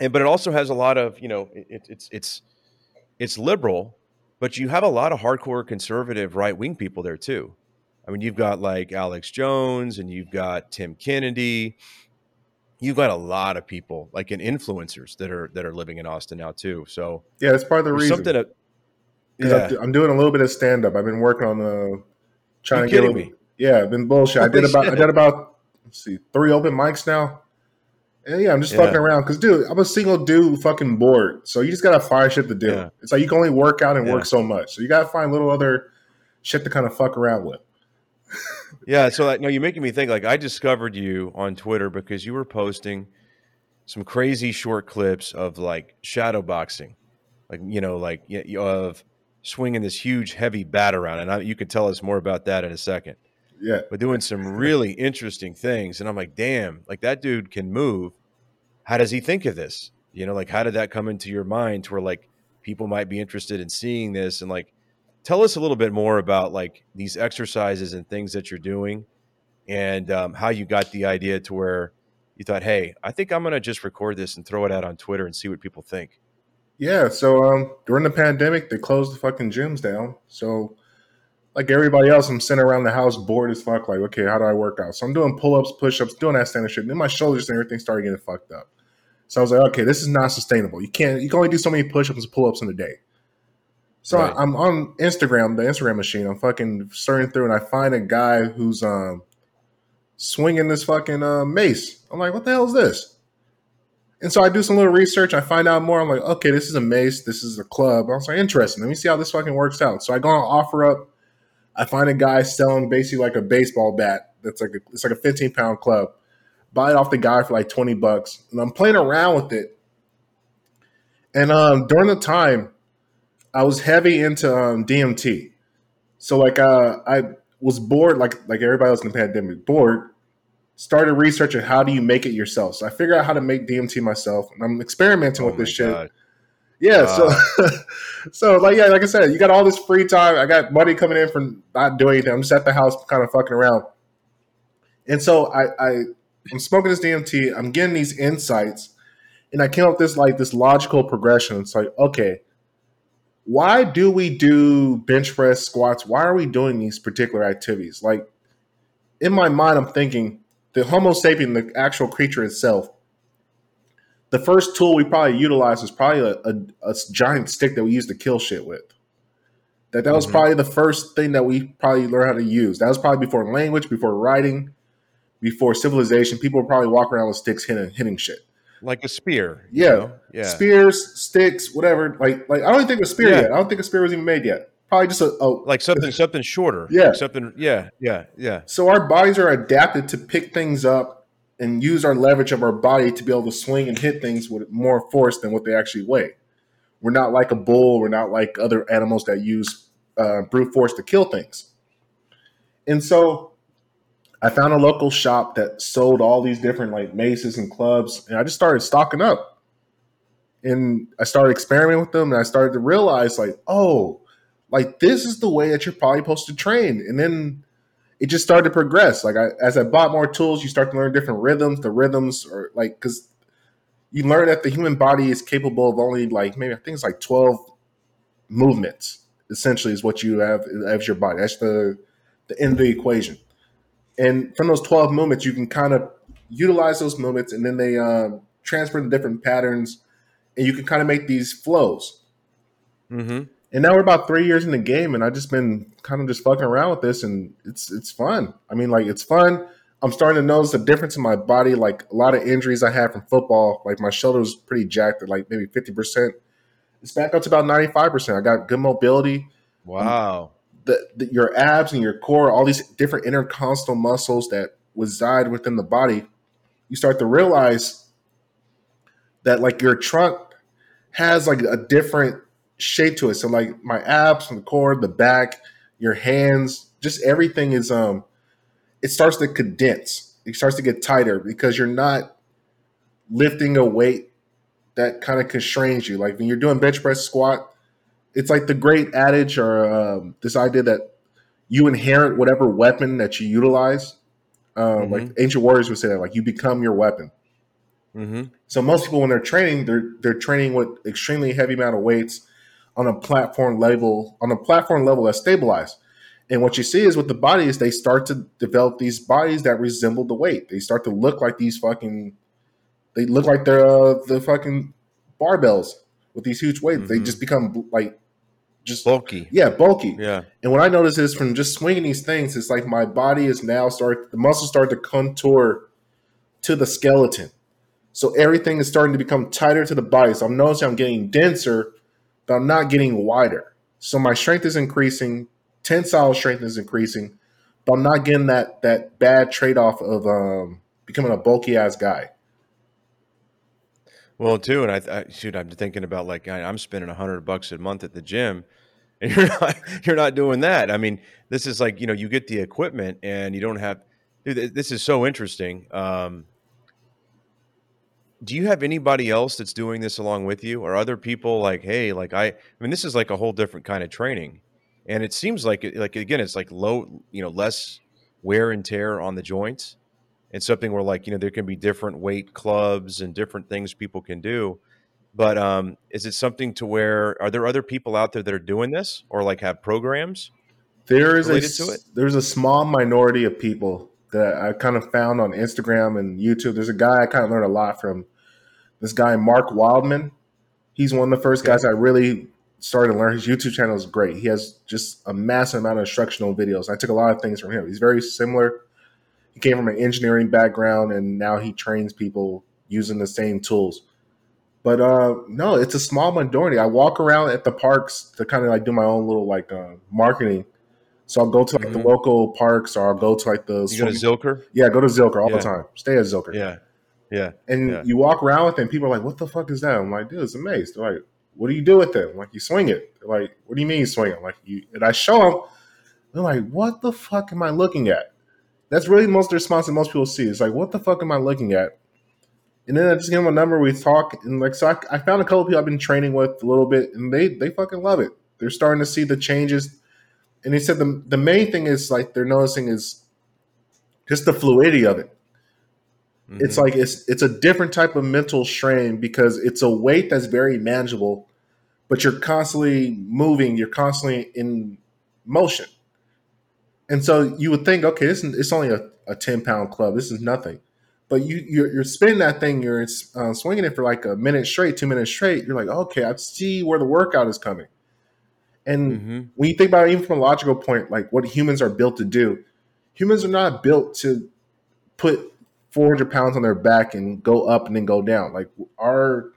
and but it also has a lot of you know it, it's it's it's liberal, but you have a lot of hardcore conservative right wing people there too. I mean, you've got like Alex Jones and you've got Tim Kennedy. You've got a lot of people like in influencers that are that are living in Austin now too. So yeah, that's part of the reason. Something to, yeah. I'm doing a little bit of stand up. I've been working on the trying You're to get. Me? Yeah, I've been bullshit. I did about I did about let's see three open mics now. And yeah, I'm just yeah. fucking around because, dude, I'm a single dude, fucking bored. So you just gotta find shit to do. Yeah. It's like you can only work out and work so much. So you gotta find little other shit to kind of fuck around with yeah, so like, no, you're making me think. Like, I discovered you on Twitter because you were posting some crazy short clips of like shadow boxing, like you know, like of swinging this huge heavy bat around, and I, you could tell us more about that in a second. Yeah, but doing some really interesting things, and I'm like, damn, like that dude can move. How does he think of this? You know, like how did that come into your mind to where like people might be interested in seeing this, and like tell us a little bit more about like these exercises and things that you're doing and um, how you got the idea to where you thought hey i think i'm going to just record this and throw it out on twitter and see what people think. Yeah so um, during the pandemic they closed the fucking gyms down. So like everybody else i'm sitting around the house bored as fuck like okay how do i work out? So i'm doing pull-ups push-ups doing that standard shit. And then my shoulders and everything started getting fucked up. So i was like okay this is not sustainable. You can't you can only do so many push-ups and pull-ups in a day so right. I'm on Instagram, the Instagram machine. I'm fucking searching through, and I find a guy who's um swinging this fucking uh, mace. I'm like, what the hell is this? And so I do some little research. I find out more. I'm like, okay, this is a mace. This is a club. I was like, interesting. Let me see how this fucking works out. So I go on OfferUp. I find a guy selling basically like a baseball bat. That's like a, it's like a 15 pound club. Buy it off the guy for like 20 bucks, and I'm playing around with it. And um, during the time, I was heavy into um, DMT. So like uh, I was bored, like like everybody else in the pandemic, bored. Started researching how do you make it yourself. So I figured out how to make DMT myself, and I'm experimenting oh with this shit. Yeah, wow. so so like yeah, like I said, you got all this free time. I got money coming in from not doing anything. I'm just at the house, kind of fucking around. And so I, I I'm smoking this DMT. I'm getting these insights, and I came up with this like this logical progression. It's like okay, why do we do bench press squats? Why are we doing these particular activities? Like in my mind, I'm thinking the Homo sapien, the actual creature itself, the first tool we probably utilized was probably a, a, a giant stick that we used to kill shit with. That that was mm-hmm. probably the first thing that we probably learned how to use. That was probably before language, before writing, before civilization. People were probably walking around with sticks hitting hitting shit like a spear. Yeah. Know? yeah. Spears, sticks, whatever. Like like I don't think a spear yeah. yet. I don't think a spear was even made yet. Probably just a, a like something something shorter. Yeah. Like something yeah, yeah, yeah. So our bodies are adapted to pick things up and use our leverage of our body to be able to swing and hit things with more force than what they actually weigh. We're not like a bull, we're not like other animals that use uh, brute force to kill things. And so I found a local shop that sold all these different like maces and clubs, and I just started stocking up. And I started experimenting with them, and I started to realize like, oh, like this is the way that you're probably supposed to train. And then it just started to progress. Like I, as I bought more tools, you start to learn different rhythms. The rhythms are like because you learn that the human body is capable of only like maybe I think it's like twelve movements. Essentially, is what you have as your body. That's the the end of the equation and from those 12 movements you can kind of utilize those movements and then they um, transfer to different patterns and you can kind of make these flows. Mm-hmm. and now we're about three years in the game and i've just been kind of just fucking around with this and it's it's fun. I mean like it's fun. I'm starting to notice a difference in my body like a lot of injuries i had from football like my shoulder was pretty jacked at like maybe 50% it's back up to about 95% i got good mobility. Wow the, the, your abs and your core, all these different intercostal muscles that reside within the body, you start to realize that like your trunk has like a different shape to it. So like my abs, and the core, the back, your hands, just everything is um it starts to condense. It starts to get tighter because you're not lifting a weight that kind of constrains you. Like when you're doing bench press squat, it's like the great adage or um, this idea that you inherit whatever weapon that you utilize. Um, mm-hmm. Like ancient warriors would say that, like you become your weapon. Mm-hmm. So most people, when they're training, they're they're training with extremely heavy amount of weights on a platform level on a platform level that's stabilized. And what you see is with the bodies, they start to develop these bodies that resemble the weight. They start to look like these fucking. They look like they're uh, the fucking barbells with these huge weights. Mm-hmm. They just become like just bulky. Yeah, bulky. Yeah. And what I notice is from just swinging these things, it's like my body is now start the muscles start to contour to the skeleton. So everything is starting to become tighter to the body. So I'm noticing I'm getting denser, but I'm not getting wider. So my strength is increasing, tensile strength is increasing, but I'm not getting that that bad trade off of um, becoming a bulky ass guy. Well, too, and I, I shoot, I'm thinking about like I, am spending a hundred bucks a month at the gym, and you're not you're not doing that. I mean, this is like you know you get the equipment and you don't have. Dude, this is so interesting. Um, do you have anybody else that's doing this along with you, or other people like, hey, like I, I mean, this is like a whole different kind of training, and it seems like like again, it's like low, you know, less wear and tear on the joints and something where like you know there can be different weight clubs and different things people can do but um, is it something to where are there other people out there that are doing this or like have programs there is a there's a small minority of people that i kind of found on instagram and youtube. There's a guy i kind of learned a lot from. This guy mark wildman he's one of the first okay. guys i really started to learn. His youtube channel is great. He has just a massive amount of instructional videos. I took a lot of things from him. He's very similar he came from an engineering background and now he trains people using the same tools. But uh, no, it's a small minority. I walk around at the parks to kind of like do my own little like uh, marketing. So I'll go to like mm-hmm. the local parks or I'll go to like the. You go to Zilker? Yeah, go to Zilker all yeah. the time. Stay at Zilker. Yeah. Yeah. And yeah. you walk around with them, people are like, what the fuck is that? I'm like, dude, it's a mace. They're like, what do you do with it? I'm like, you swing it. They're like, what do you mean you swing it? I'm like, you, and I show them. They're like, what the fuck am I looking at? That's really most the response that most people see. It's like, what the fuck am I looking at? And then I just give them a number. We talk, and like, so I, I found a couple people I've been training with a little bit, and they they fucking love it. They're starting to see the changes, and he said the the main thing is like they're noticing is just the fluidity of it. Mm-hmm. It's like it's it's a different type of mental strain because it's a weight that's very manageable, but you're constantly moving. You're constantly in motion. And so you would think, okay, this is, it's only a, a 10 pound club. This is nothing. But you, you're, you're spinning that thing, you're uh, swinging it for like a minute straight, two minutes straight. You're like, okay, I see where the workout is coming. And mm-hmm. when you think about it, even from a logical point, like what humans are built to do, humans are not built to put 400 pounds on their back and go up and then go down. Like our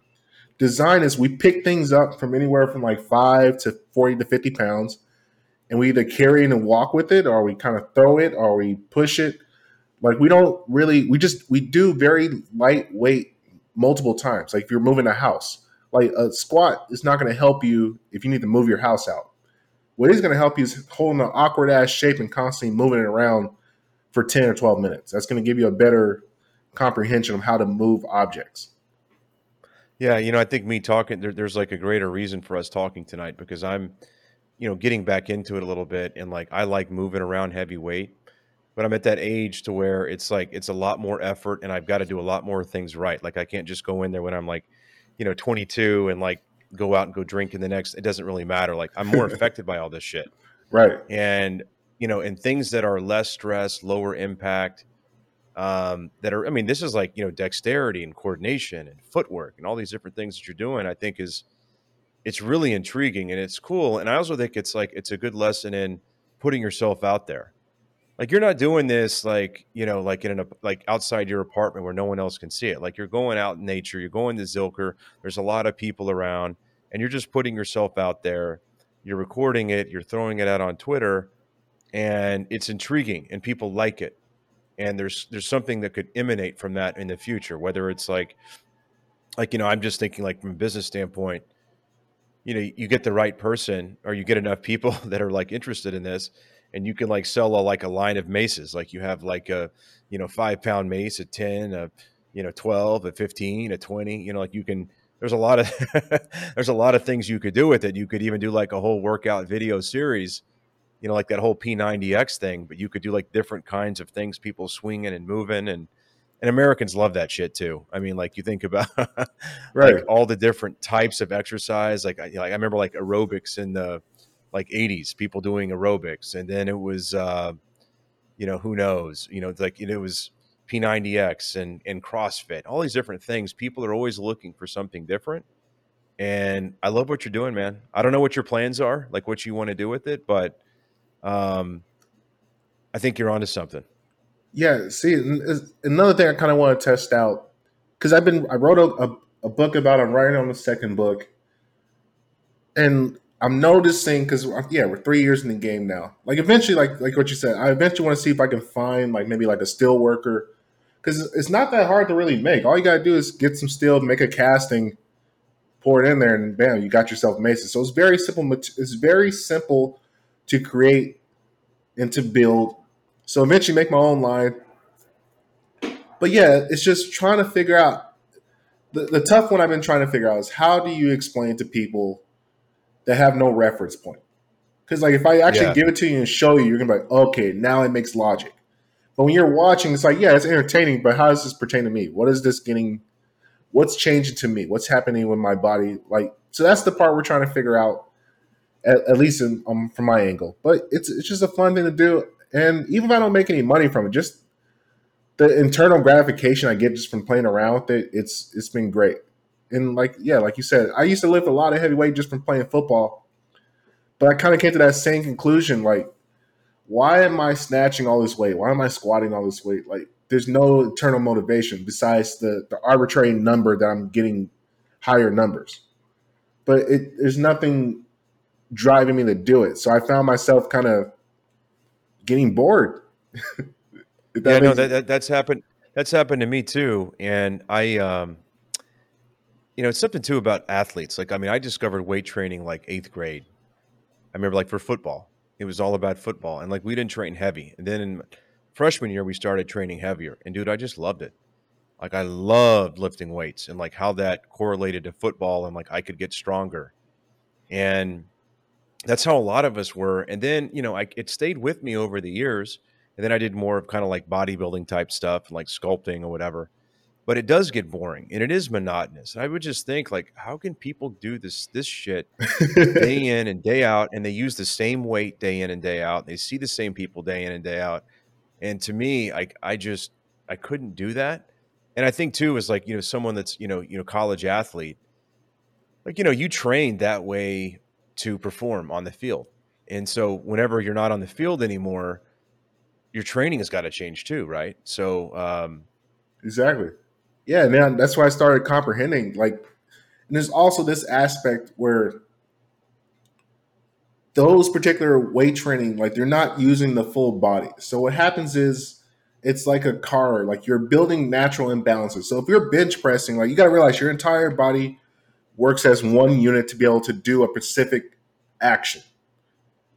design is we pick things up from anywhere from like five to 40 to 50 pounds and we either carry it and walk with it or we kind of throw it or we push it. Like we don't really we just we do very lightweight multiple times. Like if you're moving a house like a squat is not going to help you if you need to move your house out. What is going to help you is holding an awkward ass shape and constantly moving it around for 10 or 12 minutes. That's going to give you a better comprehension of how to move objects. Yeah you know i think me talking there, there's like a greater reason for us talking tonight because i'm you know, getting back into it a little bit and like I like moving around heavyweight, but I'm at that age to where it's like it's a lot more effort and I've got to do a lot more things right. Like I can't just go in there when I'm like, you know, 22 and like go out and go drink in the next it doesn't really matter. Like I'm more affected by all this shit. Right. And you know, and things that are less stress, lower impact, um, that are I mean, this is like, you know, dexterity and coordination and footwork and all these different things that you're doing, I think is it's really intriguing and it's cool. And I also think it's like it's a good lesson in putting yourself out there. Like you're not doing this like you know like in a like outside your apartment where no one else can see it. Like you're going out in nature. You're going to Zilker. There's a lot of people around, and you're just putting yourself out there. You're recording it. You're throwing it out on Twitter, and it's intriguing, and people like it. and there's there's something that could emanate from that in the future whether it's like like you know i'm just thinking like from a business standpoint you know you get the right person or you get enough people that are like interested in this and you can like sell a, like a line of maces. Like you have like a you know five pound mace a 10 a you know 12 a 15 a 20 you know like you can there's a lot of there's a lot of things you could do with it. You could even do like a whole workout video series you know, like that whole P90X thing, but you could do like different kinds of things, people swinging and moving and and Americans love that shit too. I mean, like you think about right like all the different types of exercise. Like I, like I remember like aerobics in the like 80s, people doing aerobics, and then it was uh, you know who knows, you know, like it was P90X and and CrossFit, all these different things. People are always looking for something different, and I love what you're doing, man. I don't know what your plans are, like what you want to do with it, but um, I think you're onto something. Yeah. See, another thing I kind of want to test out because I've been I wrote a, a, a book about. I'm writing on the second book, and I'm noticing because yeah, we're three years in the game now. Like eventually, like like what you said, I eventually want to see if I can find like maybe like a steel worker because it's not that hard to really make. All you gotta do is get some steel, make a casting, pour it in there, and bam, you got yourself mason. So it's very simple. It's very simple to create and to build. So eventually make my own line. But yeah, it's just trying to figure out the, the tough one I've been trying to figure out is how do you explain to people that have no reference point? Because like if I actually yeah. give it to you and show you, you're gonna be like, okay, now it makes logic. But when you're watching, it's like, yeah, it's entertaining, but how does this pertain to me? What is this getting? What's changing to me? What's happening with my body? Like, so that's the part we're trying to figure out at, at least in, um, from my angle. But it's it's just a fun thing to do, and even if I don't make any money from it, just the internal gratification I get just from playing around with it, it's it's been great. And like yeah, like you said, I used to lift a lot of heavy weight just from playing football, but I kind of came to that same conclusion. Like, why am I snatching all this weight? Why am I squatting all this weight? Like, there's no internal motivation besides the the arbitrary number that I'm getting higher numbers. But it, there's nothing driving me to do it. So I found myself kind of getting bored. yeah, no, that, that, that's happened. That's happened to me too. And I, um, you know, it's something too about athletes. Like, I mean, I discovered weight training like eighth grade. I remember like for football, it was all about football. And like, we didn't train heavy. And then in freshman year, we started training heavier. And dude, I just loved it. Like, I loved lifting weights and like how that correlated to football and like I could get stronger. And that's how a lot of us were. And then, you know, I, it stayed with me over the years. And then I did more of kind of like bodybuilding type stuff, like sculpting or whatever. But it does get boring and it is monotonous. And I would just think like, how can people do this this shit day in and day out, and they use the same weight day in and day out. They see the same people day in and day out. And to me, I I just I couldn't do that. And I think too is like you know someone that's you know you know college athlete, like you know you train that way to perform on the field. And so whenever you're not on the field anymore, your training has got to change too, right? So um, exactly, yeah, man. That's why I started comprehending. Like, and there's also this aspect where those particular weight training, like they're not using the full body. So what happens is it's like a car, like you're building natural imbalances. So if you're bench pressing, like you got to realize your entire body works as one unit to be able to do a specific action.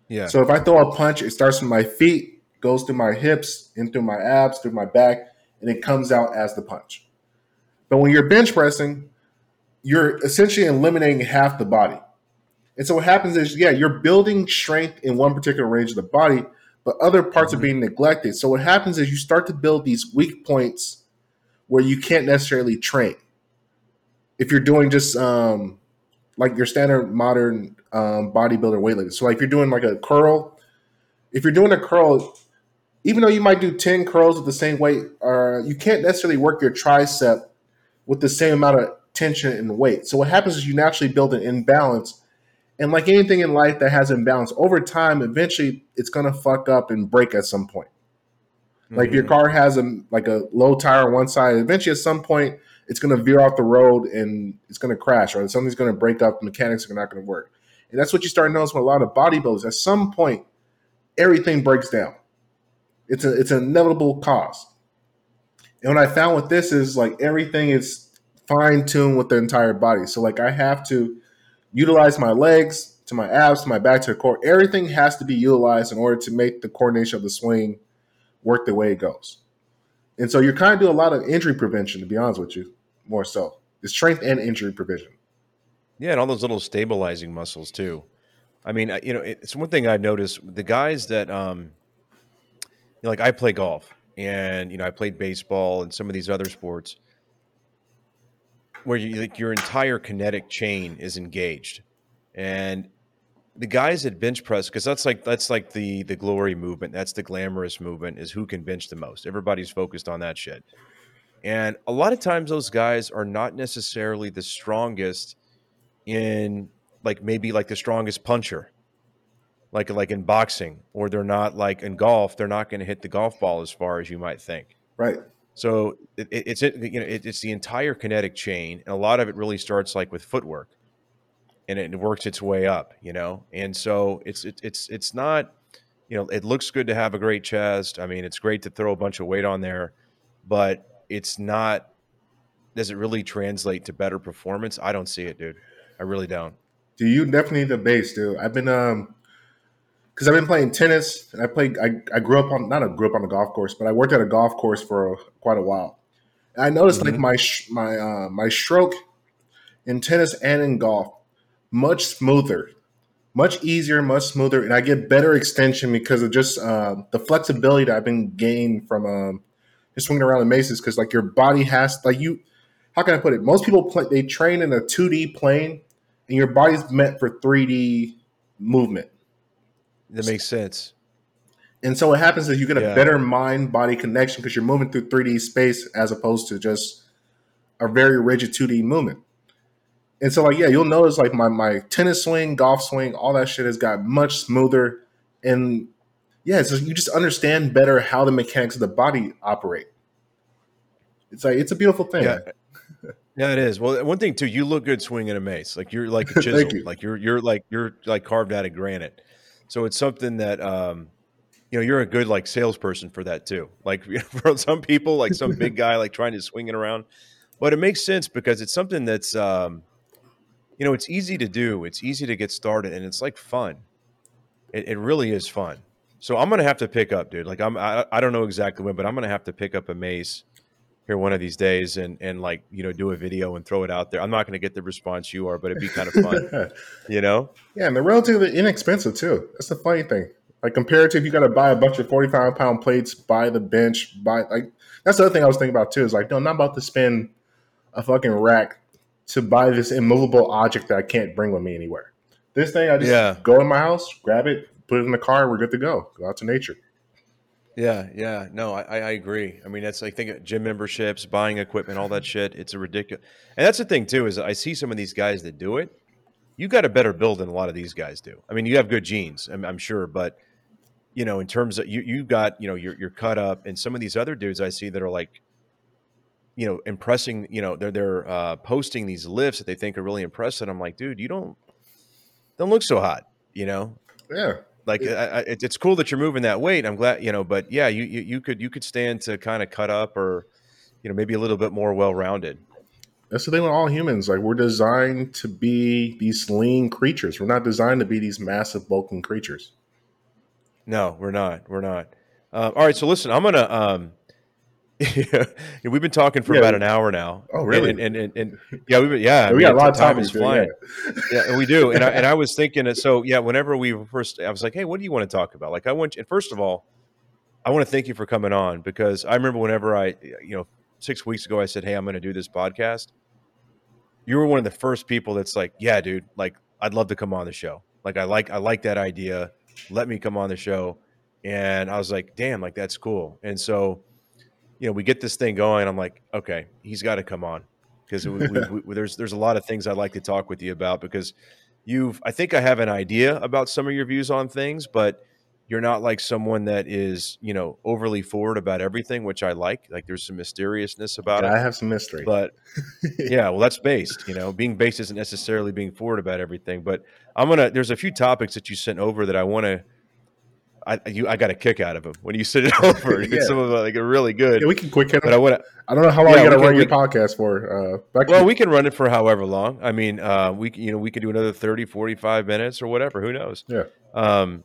Yeah. So if I throw a punch, it starts from my feet, goes through my hips, in through my abs, through my back, and it comes out as the punch. But when you're bench pressing, you're essentially eliminating half the body. And so what happens is, yeah, you're building strength in one particular range of the body, but other parts mm-hmm. are being neglected. So what happens is you start to build these weak points where you can't necessarily train if you're doing just um, like your standard modern um, bodybuilder weightlifting. So like if you're doing like a curl, if you're doing a curl, even though you might do 10 curls with the same weight, uh, you can't necessarily work your tricep with the same amount of tension and weight. So what happens is you naturally build an imbalance. And like anything in life that has imbalance, over time, eventually it's gonna fuck up and break at some point. Like mm-hmm. your car has a like a low tire on one side, eventually at some point it's going to veer off the road and it's going to crash or something's going to break up. Mechanics are not going to work. And that's what you start noticing with a lot of bodybuilders. At some point, everything breaks down. It's a it's an inevitable cause. And what I found with this is like everything is fine tuned with the entire body. So like I have to utilize my legs to my abs to my back to the core. Everything has to be utilized in order to make the coordination of the swing work the way it goes. And so you're kind of doing a lot of injury prevention, to be honest with you, more so. The strength and injury prevention. Yeah, and all those little stabilizing muscles too. I mean, you know, it's one thing I've noticed the guys that, um, you know, like I play golf and, you know, I played baseball and some of these other sports where you, like your entire kinetic chain is engaged. And the guys that bench press, because that's like, that's like the, the glory movement. That's the glamorous movement is who can bench the most. Everybody's focused on that shit. And a lot of times those guys are not necessarily the strongest in like maybe like the strongest puncher, like like in boxing, or they're not like in golf. They're not going to hit the golf ball as far as you might think. Right. So it, it's it, you know it, it's the entire kinetic chain, and a lot of it really starts like with footwork, and it works its way up. You know, and so it's it, it's it's not you know it looks good to have a great chest. I mean, it's great to throw a bunch of weight on there, but it's not. Does it really translate to better performance? I don't see it, dude. I really don't. Do you definitely need the base, dude? I've been um because I've been playing tennis and I played. I, I grew up on not a grew up on a golf course, but I worked at a golf course for quite a while. And I noticed mm-hmm. like my my uh, my stroke in tennis and in golf much smoother, much easier, much smoother, and I get better extension because of just uh, the flexibility that I've been gained from um, just swinging around the maces. Because like your body has like you, how can I put it? Most people play they train in a two D plane and your body's meant for 3D movement. That makes sense. And so what happens is you get a yeah. better mind body connection because you're moving through 3D space as opposed to just a very rigid 2D movement. And so like yeah, you'll notice like my my tennis swing, golf swing, all that shit has got much smoother and yeah, so you just understand better how the mechanics of the body operate. It's like it's a beautiful thing. Yeah. Yeah, it is. Well, one thing too, you look good swinging a mace. Like you're like a chisel. you. Like you're you're like you're like carved out of granite. So it's something that um, you know you're a good like salesperson for that too. Like you know, for some people, like some big guy like trying to swing it around, but it makes sense because it's something that's um, you know it's easy to do. It's easy to get started, and it's like fun. It, it really is fun. So I'm gonna have to pick up, dude. Like I'm I, I don't know exactly when, but I'm gonna have to pick up a mace here one of these days and and like you know do a video and throw it out there. I'm not going to get the response you are, but it'd be kind of fun, you know. Yeah, and they're relatively inexpensive too. That's the funny thing. Like compared to if you got to buy a bunch of 45 pound plates, buy the bench, buy like that's the other thing I was thinking about too. Is like, no, I'm not about to spend a fucking rack to buy this immovable object that I can't bring with me anywhere. This thing, I just yeah. go in my house, grab it, put it in the car, we're good to go. Go out to nature. Yeah, yeah, no, I, I agree. I mean, that's I think gym memberships, buying equipment, all that shit. It's a ridiculous, and that's the thing too is I see some of these guys that do it. You got a better build than a lot of these guys do. I mean, you have good genes, I'm, I'm sure, but you know, in terms of you, you got you know you're you're cut up, and some of these other dudes I see that are like, you know, impressing. You know, they're they're uh, posting these lifts that they think are really impressive. I'm like, dude, you don't don't look so hot. You know. Yeah. Like I, I, it's cool that you're moving that weight. I'm glad, you know, but yeah, you, you, you could you could stand to kind of cut up or, you know, maybe a little bit more well rounded. That's the thing with all humans. Like we're designed to be these lean creatures. We're not designed to be these massive bulking creatures. No, we're not. We're not. Uh, all right, so listen, I'm gonna um, yeah, we've been talking for yeah. about an hour now. Oh, really? And and, and, and yeah, we've been, yeah, we got a lot of time. Is flying. Yeah. we do. And I, and I was thinking, it so yeah, whenever we were first, I was like, hey, what do you want to talk about? Like, I want, you, and first of all, I want to thank you for coming on because I remember whenever I, you know, six weeks ago, I said, hey, I'm going to do this podcast. You were one of the first people that's like, yeah, dude, like, I'd love to come on the show. Like, I like, I like that idea. Let me come on the show. And I was like, damn, like that's cool. And so you know, we get this thing going. I'm like, okay, he's got to come on because there's there's a lot of things I'd like to talk with you about because you've I think I have an idea about some of your views on things, but you're not like someone that is you know overly forward about everything, which I like. Like there's some mysteriousness about yeah, it. I have some mystery, but yeah, well, that's based. You know, being based isn't necessarily being forward about everything. But I'm gonna. There's a few topics that you sent over that I want to I you, I got a kick out of them when you sit it over. yeah. Some of them like are really good. Yeah, we can quick hit. But I would. I don't know how long yeah, you got to run your podcast for. Uh, well, we can run it for however long. I mean, uh, we you know we can do another 30, 45 minutes or whatever. Who knows? Yeah. Um.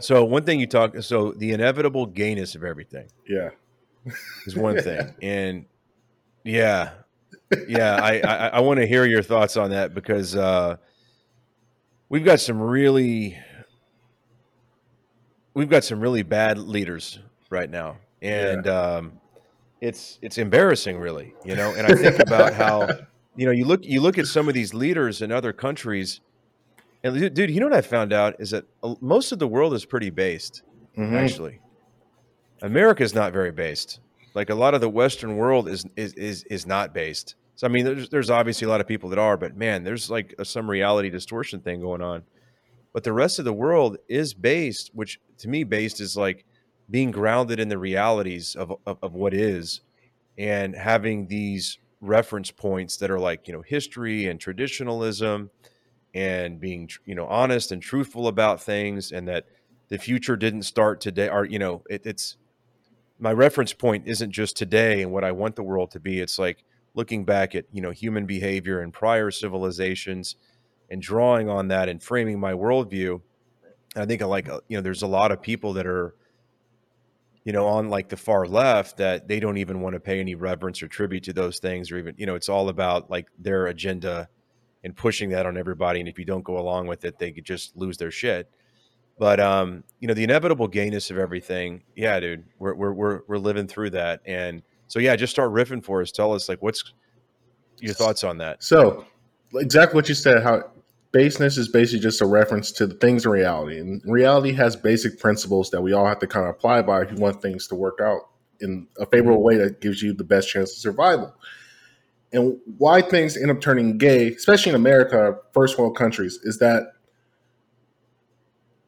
So one thing you talk. So the inevitable gayness of everything. Yeah. Is one thing, and yeah, yeah. I I, I want to hear your thoughts on that because uh, we've got some really we've got some really bad leaders right now, and yeah. um, it's it's embarrassing, really. You know, and I think about how you know you look you look at some of these leaders in other countries, and dude, you know what I found out is that most of the world is pretty based. Mm-hmm. Actually, America is not very based. Like a lot of the Western world is is is is not based. So I mean, there's there's obviously a lot of people that are, but man, there's like a, some reality distortion thing going on. But the rest of the world is based, which to me, based is like being grounded in the realities of, of, of what is and having these reference points that are like, you know, history and traditionalism and being, you know, honest and truthful about things and that the future didn't start today or, you know, it, it's my reference point isn't just today and what I want the world to be. It's like looking back at, you know, human behavior and prior civilizations and drawing on that and framing my worldview. I think like uh, you know there's a lot of people that are you know on like the far left that they don't even want to pay any reverence or tribute to those things or even you know it's all about like their agenda and pushing that on everybody and if you don't go along with it they could just lose their shit but um you know the inevitable gayness of everything yeah dude we're we're we're, we're living through that and so yeah just start riffing for us tell us like what's your thoughts on that so exactly what you said how baseness is basically just a reference to the things in reality. And reality has basic principles that we all have to kind of apply by if you want things to work out in a favorable mm-hmm. way that gives you the best chance of survival. And why things end up turning gay, especially in America, first world countries, is that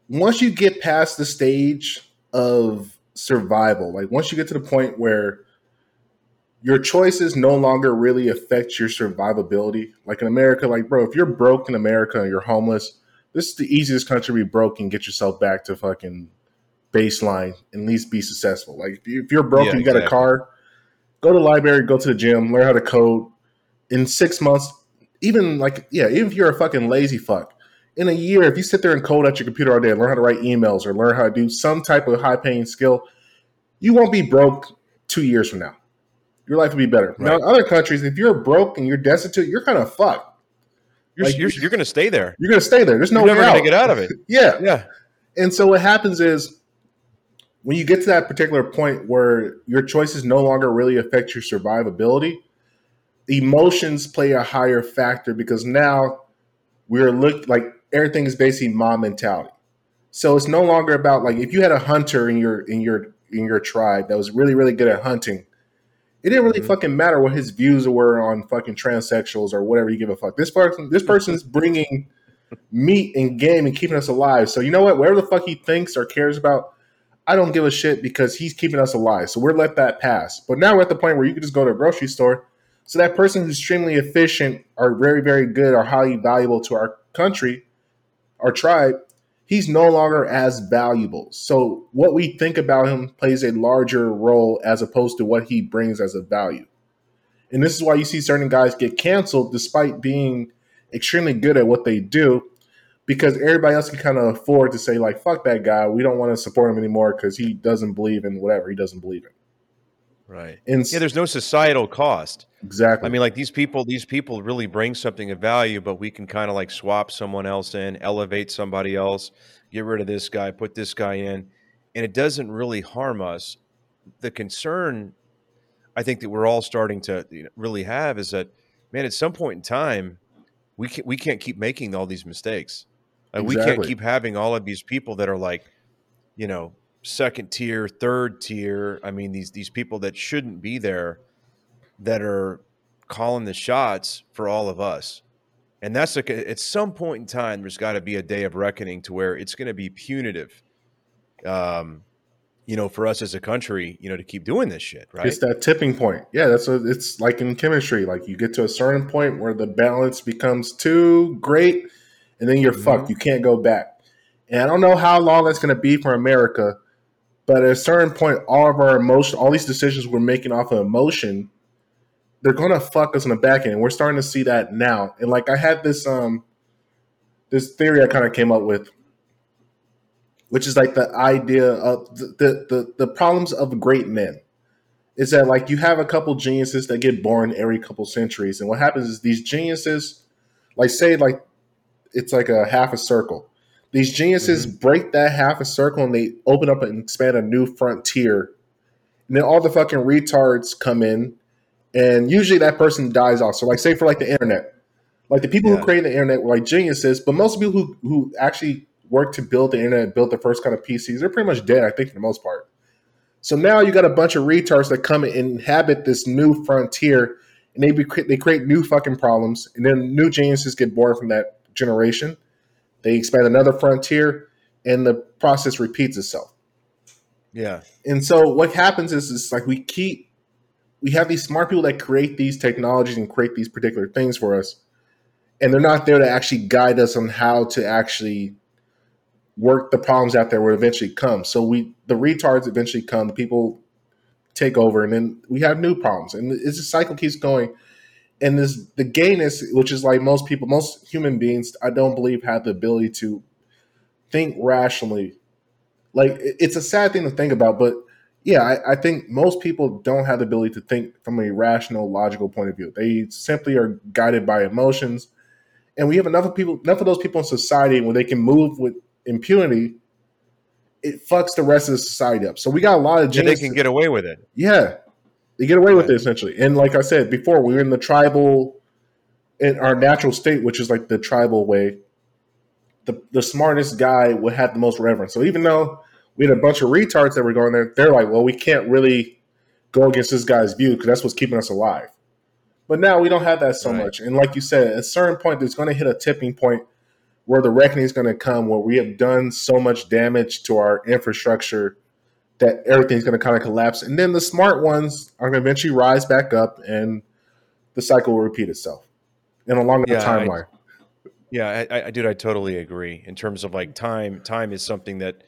once you get past the stage of survival, like once you get to the point where your choices no longer really affect your survivability. Like in America, like bro, if you're broke in America and you're homeless, this is the easiest country to be broke and get yourself back to fucking baseline and at least be successful. Like if you're broke yeah, and you exactly. got a car, go to the library, go to the gym, learn how to code. In six months, even like yeah, even if you're a fucking lazy fuck, in a year, if you sit there and code at your computer all day and learn how to write emails or learn how to do some type of high paying skill, you won't be broke two years from now your life will be better. Right. Now, in other countries, if you're broke and you're destitute, you're kind of fucked. You're, like, you're, you're going to stay there. You're going to stay there. There's no you're never going to get out of it. yeah. Yeah. And so what happens is when you get to that particular point where your choices no longer really affect your survivability, emotions play a higher factor because now we're look like everything is basically mom mentality. So it's no longer about like if you had a hunter in your in your in your tribe that was really really good at hunting it didn't really mm-hmm. fucking matter what his views were on fucking transsexuals or whatever you give a fuck. This person, this person's bringing meat and game and keeping us alive. So you know what? Whatever the fuck he thinks or cares about, I don't give a shit because he's keeping us alive. So we're let that pass. But now we're at the point where you can just go to a grocery store. So that person who's extremely efficient or very, very good or highly valuable to our country, our tribe, he's no longer as valuable. So what we think about him plays a larger role as opposed to what he brings as a value. And this is why you see certain guys get canceled despite being extremely good at what they do because everybody else can kind of afford to say like fuck that guy we don't want to support him anymore because he doesn't believe in whatever he doesn't believe in right and yeah there's no societal cost exactly i mean like these people these people really bring something of value but we can kind of like swap someone else in elevate somebody else get rid of this guy put this guy in and it doesn't really harm us the concern i think that we're all starting to really have is that man at some point in time we can't we can't keep making all these mistakes like exactly. we can't keep having all of these people that are like you know second tier, third tier. I mean, these these people that shouldn't be there that are calling the shots for all of us. And that's like at some point in time, there's got to be a day of reckoning to where it's going to be punitive, um, you know, for us as a country, you know, to keep doing this shit, right? It's that tipping point. Yeah, that's what it's like in chemistry. Like you get to a certain point where the balance becomes too great, and then you're mm-hmm. fucked. You can't go back. And I don't know how long that's going to be for America, but at a certain point, all of our emotion, all these decisions we're making off of emotion, they're to fuck us in the back end. We're starting to see that now. And like I had this um this theory I kind of came up with, which is like the idea of the the the, the problems of great men is that like you have a couple geniuses that get born every couple centuries, and what happens is these geniuses, like say like it's like a half a circle. These geniuses mm-hmm. break that half a circle and they open up and expand a new frontier. And then all the fucking retards come in, and usually that person dies off. So, like, say for like the internet, like the people yeah. who created the internet were like geniuses, but most people who who actually worked to build the internet, built the first kind of PCs, they're pretty much dead. I think for the most part. So now you got a bunch of retards that come and inhabit this new frontier, and they be, they create new fucking problems, and then new geniuses get born from that generation. They expand another frontier, and the process repeats itself. Yeah. And so what happens is, is like we keep we have these smart people that create these technologies and create these particular things for us, and they're not there to actually guide us on how to actually work the problems out there will eventually come. So we the retards eventually come, people take over, and then we have new problems, and it's a cycle keeps going. And this the gayness, which is like most people, most human beings, I don't believe have the ability to think rationally. Like it's a sad thing to think about, but yeah, I, I think most people don't have the ability to think from a rational, logical point of view. They simply are guided by emotions, and we have enough of people, enough of those people in society where they can move with impunity, it fucks the rest of the society up. So we got a lot of geniuses. they can get away with it. Yeah, they get away with it essentially. And like I said before, we are in the tribal, in our natural state, which is like the tribal way. The the smartest guy would have the most reverence. So even though we had a bunch of retards that were going there, they're like, well, we can't really go against this guy's view because that's what's keeping us alive. But now we don't have that so right. much. And like you said, at a certain point, there's going to hit a tipping point where the reckoning is going to come, where we have done so much damage to our infrastructure that everything's going to kind of collapse. And then the smart ones are going to eventually rise back up and the cycle will repeat itself in a longer yeah, timeline. I, yeah, I, I, dude, I totally agree. In terms of like time, time is something that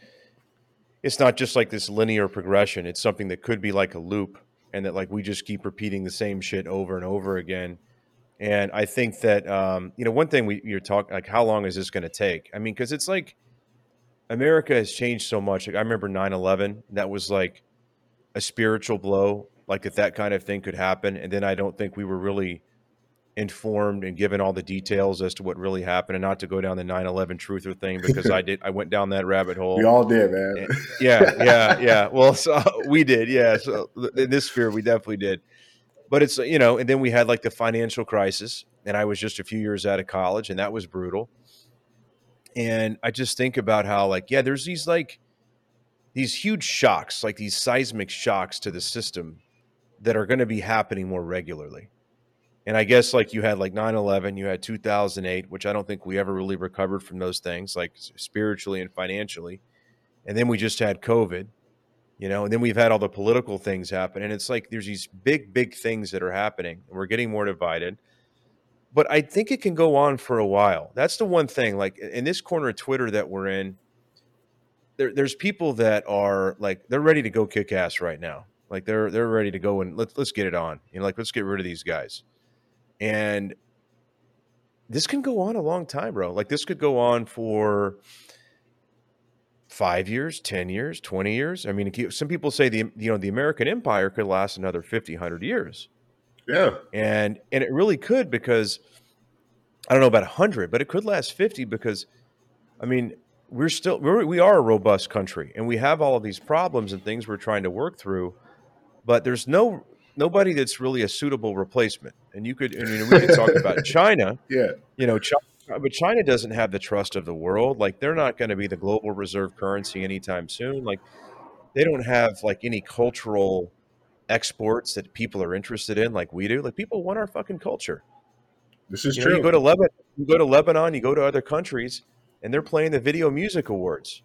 it's not just like this linear progression. It's something that could be like a loop and that like we just keep repeating the same shit over and over again. And I think that um, you know one thing we you're talking like how long is this going to take? I mean, because it's like America has changed so much. Like I remember 9-11, that was like a spiritual blow, like if that kind of thing could happen. And then I don't think we were really informed and given all the details as to what really happened and not to go down the 9-11 truther thing because i did i went down that rabbit hole. We all did man. And, yeah yeah yeah. Well so we did yeah. So in this sphere we definitely did. But it's you know and then we had like the financial crisis and i was just a few years out of college and that was brutal. And i just think about how like yeah there's these like these huge shocks like these seismic shocks to the system that are going to be happening more regularly and i guess like you had like 9-11 you had 2008 which i don't think we ever really recovered from those things like spiritually and financially. And then we just had covid you know and then we've had all the political things happen and it's like there's these big big things that are happening and we're getting more divided. But i think it can go on for a while. That's the one thing like in this corner of twitter that we're in there, there's people that are like they're ready to go kick ass right now. Like they're they're ready to go and let's let's get it on. You know like let's get rid of these guys and this can go on a long time bro like this could go on for five years, 10 years, 20 years. I mean, some people say the, you know, the American empire could last another 50, 100 years. Yeah. And, and it really could because I don't know about 100, but it could last 50 because, I mean, we're still, we're, we are a robust country and we have all of these problems and things we're trying to work through, but there's no, nobody that's really a suitable replacement. And you could, I mean, we can talk about China. Yeah. You know, China but China doesn't have the trust of the world. Like they're not going to be the global reserve currency anytime soon. Like they don't have like any cultural exports that people are interested in like we do. Like people want our fucking culture. This is you true. Know, you go to Lebanon, you go to Lebanon, you go to other countries, and they're playing the Video Music Awards.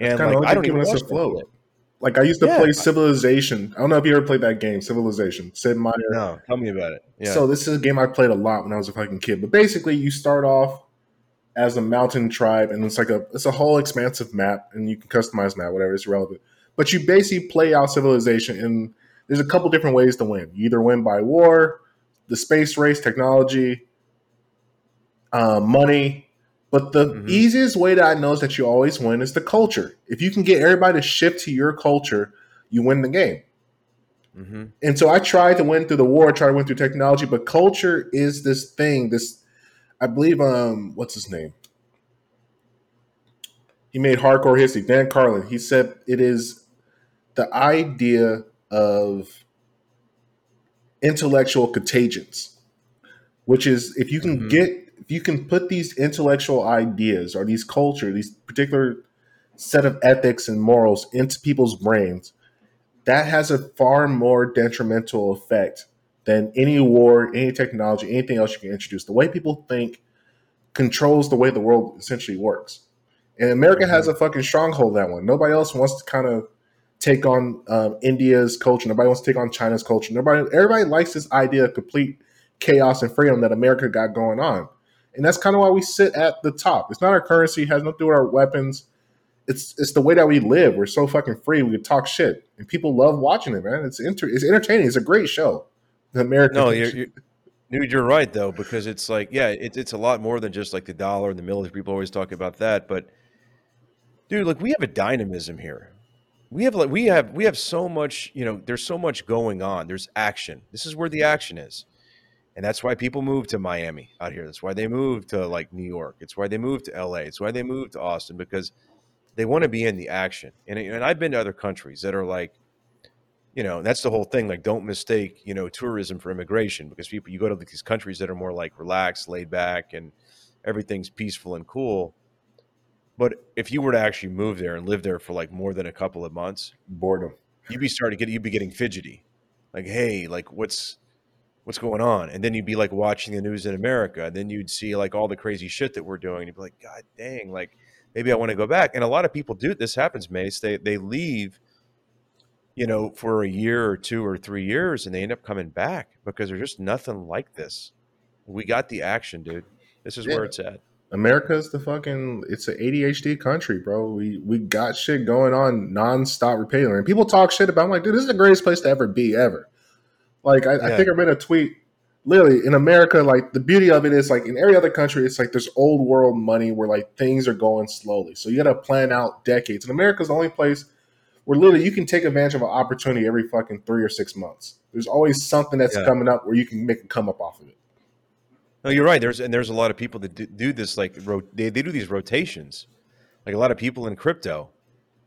And like, I don't even watch flow. Like I used to yeah. play Civilization. I don't know if you ever played that game, Civilization. Sid Meier. No, tell me about it. Yeah. So this is a game I played a lot when I was a fucking kid. But basically, you start off as a mountain tribe, and it's like a it's a whole expansive map, and you can customize map, whatever is relevant. But you basically play out civilization, and there's a couple different ways to win. You either win by war, the space race, technology, uh, money. But the mm-hmm. easiest way that I know is that you always win is the culture. If you can get everybody to shift to your culture, you win the game. Mm-hmm. And so I tried to win through the war, tried to win through technology, but culture is this thing, this I believe um what's his name? He made hardcore history. Dan Carlin. He said it is the idea of intellectual contagions, which is if you can mm-hmm. get if you can put these intellectual ideas or these culture, these particular set of ethics and morals into people's brains, that has a far more detrimental effect than any war, any technology, anything else you can introduce. The way people think controls the way the world essentially works. And America mm-hmm. has a fucking stronghold that one. Nobody else wants to kind of take on um, India's culture. Nobody wants to take on China's culture. Nobody, everybody likes this idea of complete chaos and freedom that America got going on. And that's kind of why we sit at the top. It's not our currency, it has nothing to do with our weapons. It's it's the way that we live. We're so fucking free. We can talk shit, and people love watching it, man. It's inter- it's entertaining. It's a great show. The American. No, you're, you're, dude, you're right though, because it's like, yeah, it, it's a lot more than just like the dollar and the military. People always talk about that, but dude, like we have a dynamism here. We have like we have we have so much, you know, there's so much going on. There's action. This is where the action is. And that's why people move to Miami out here. That's why they move to like New York. It's why they move to LA. It's why they move to Austin because they want to be in the action. And, and I've been to other countries that are like, you know, that's the whole thing. Like, don't mistake, you know, tourism for immigration because people, you go to these countries that are more like relaxed, laid back, and everything's peaceful and cool. But if you were to actually move there and live there for like more than a couple of months, boredom, you'd be starting to get, you'd be getting fidgety. Like, hey, like, what's, what's going on? And then you'd be like watching the news in America. And then you'd see like all the crazy shit that we're doing. You'd be like, God dang, like maybe I want to go back. And a lot of people do this happens, Mace. They they leave you know, for a year or two or three years, and they end up coming back because there's just nothing like this. We got the action, dude. This is yeah. where it's at. America's the fucking it's an ADHD country, bro. We we got shit going on nonstop repeatedly. And people talk shit about I'm like, dude, this is the greatest place to ever be ever. Like I, yeah. I think I read a tweet literally in America, like the beauty of it is like in every other country, it's like there's old world money where like things are going slowly. So you gotta plan out decades. And America's the only place where literally you can take advantage of an opportunity every fucking three or six months. There's always something that's yeah. coming up where you can make a come up off of it. No, you're right. There's and there's a lot of people that do, do this like ro- they they do these rotations, like a lot of people in crypto,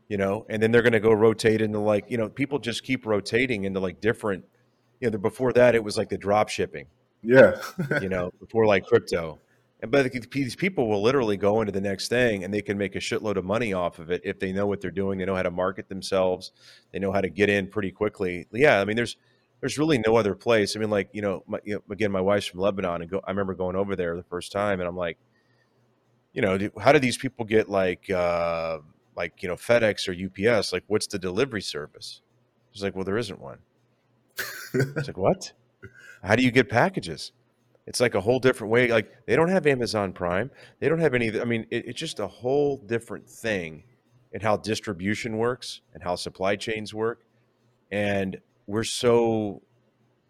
you know, and then they're going to go rotate into like you know people just keep rotating into like different. You know, before that it was like the drop shipping. Yeah. you know, before like crypto, and but these people will literally go into the next thing and they can make a shitload of money off of it if they know what they're doing. They know how to market themselves. They know how to get in pretty quickly. Yeah, I mean, there's there's really no other place. I mean, like you know, my, you know again, my wife's from Lebanon, and go, I remember going over there the first time, and I'm like, you know, how do these people get like uh, like you know FedEx or UPS? Like, what's the delivery service? It's like, well, there isn't one. It's like, what? How do you get packages? It's like a whole different way. Like they don't have Amazon Prime. They don't have any. I mean, it, it's just a whole different thing in how distribution works and how supply chains work. And we're so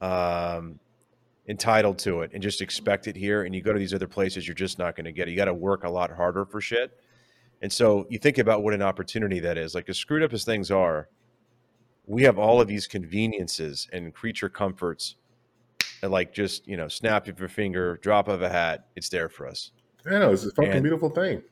um, entitled to it and just expect it here. And you go to these other places, you're just not going to get it. You got to work a lot harder for shit. And so you think about what an opportunity that is. Like as screwed up as things are, we have all of these conveniences and creature comforts and like just you know snap of your finger drop of a hat it's there for us. I know it's a fucking and beautiful thing.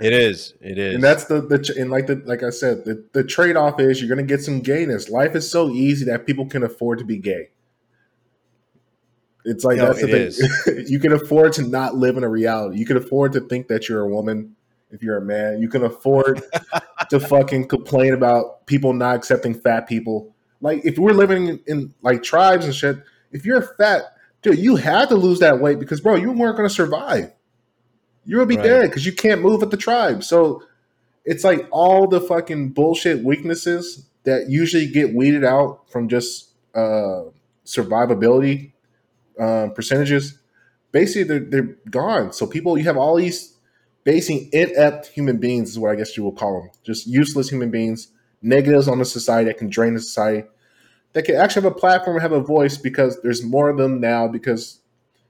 It is it is. And that's the the and like the like i said the, the trade-off is you're gonna get some gayness. Life is so easy that people can afford to be gay. It's like no, that's the thing. you can afford to not live in a reality. You can afford to think that you're a woman if you're a man. You can afford to fucking complain about people not accepting fat people like if we're living in, in like tribes and shit if you're fat, dude, you had to lose that weight because, bro, you weren't going to survive. You would be right. dead because you can't move with the tribe. So it's like all the fucking bullshit weaknesses that usually get weeded out from just uh, survivability um, percentages basically they're, they're gone. So people, you have all these basically inept human beings is what I guess you will call them, just useless human beings, negatives on the society that can drain the society, that can actually have a platform, and have a voice because there's more of them now because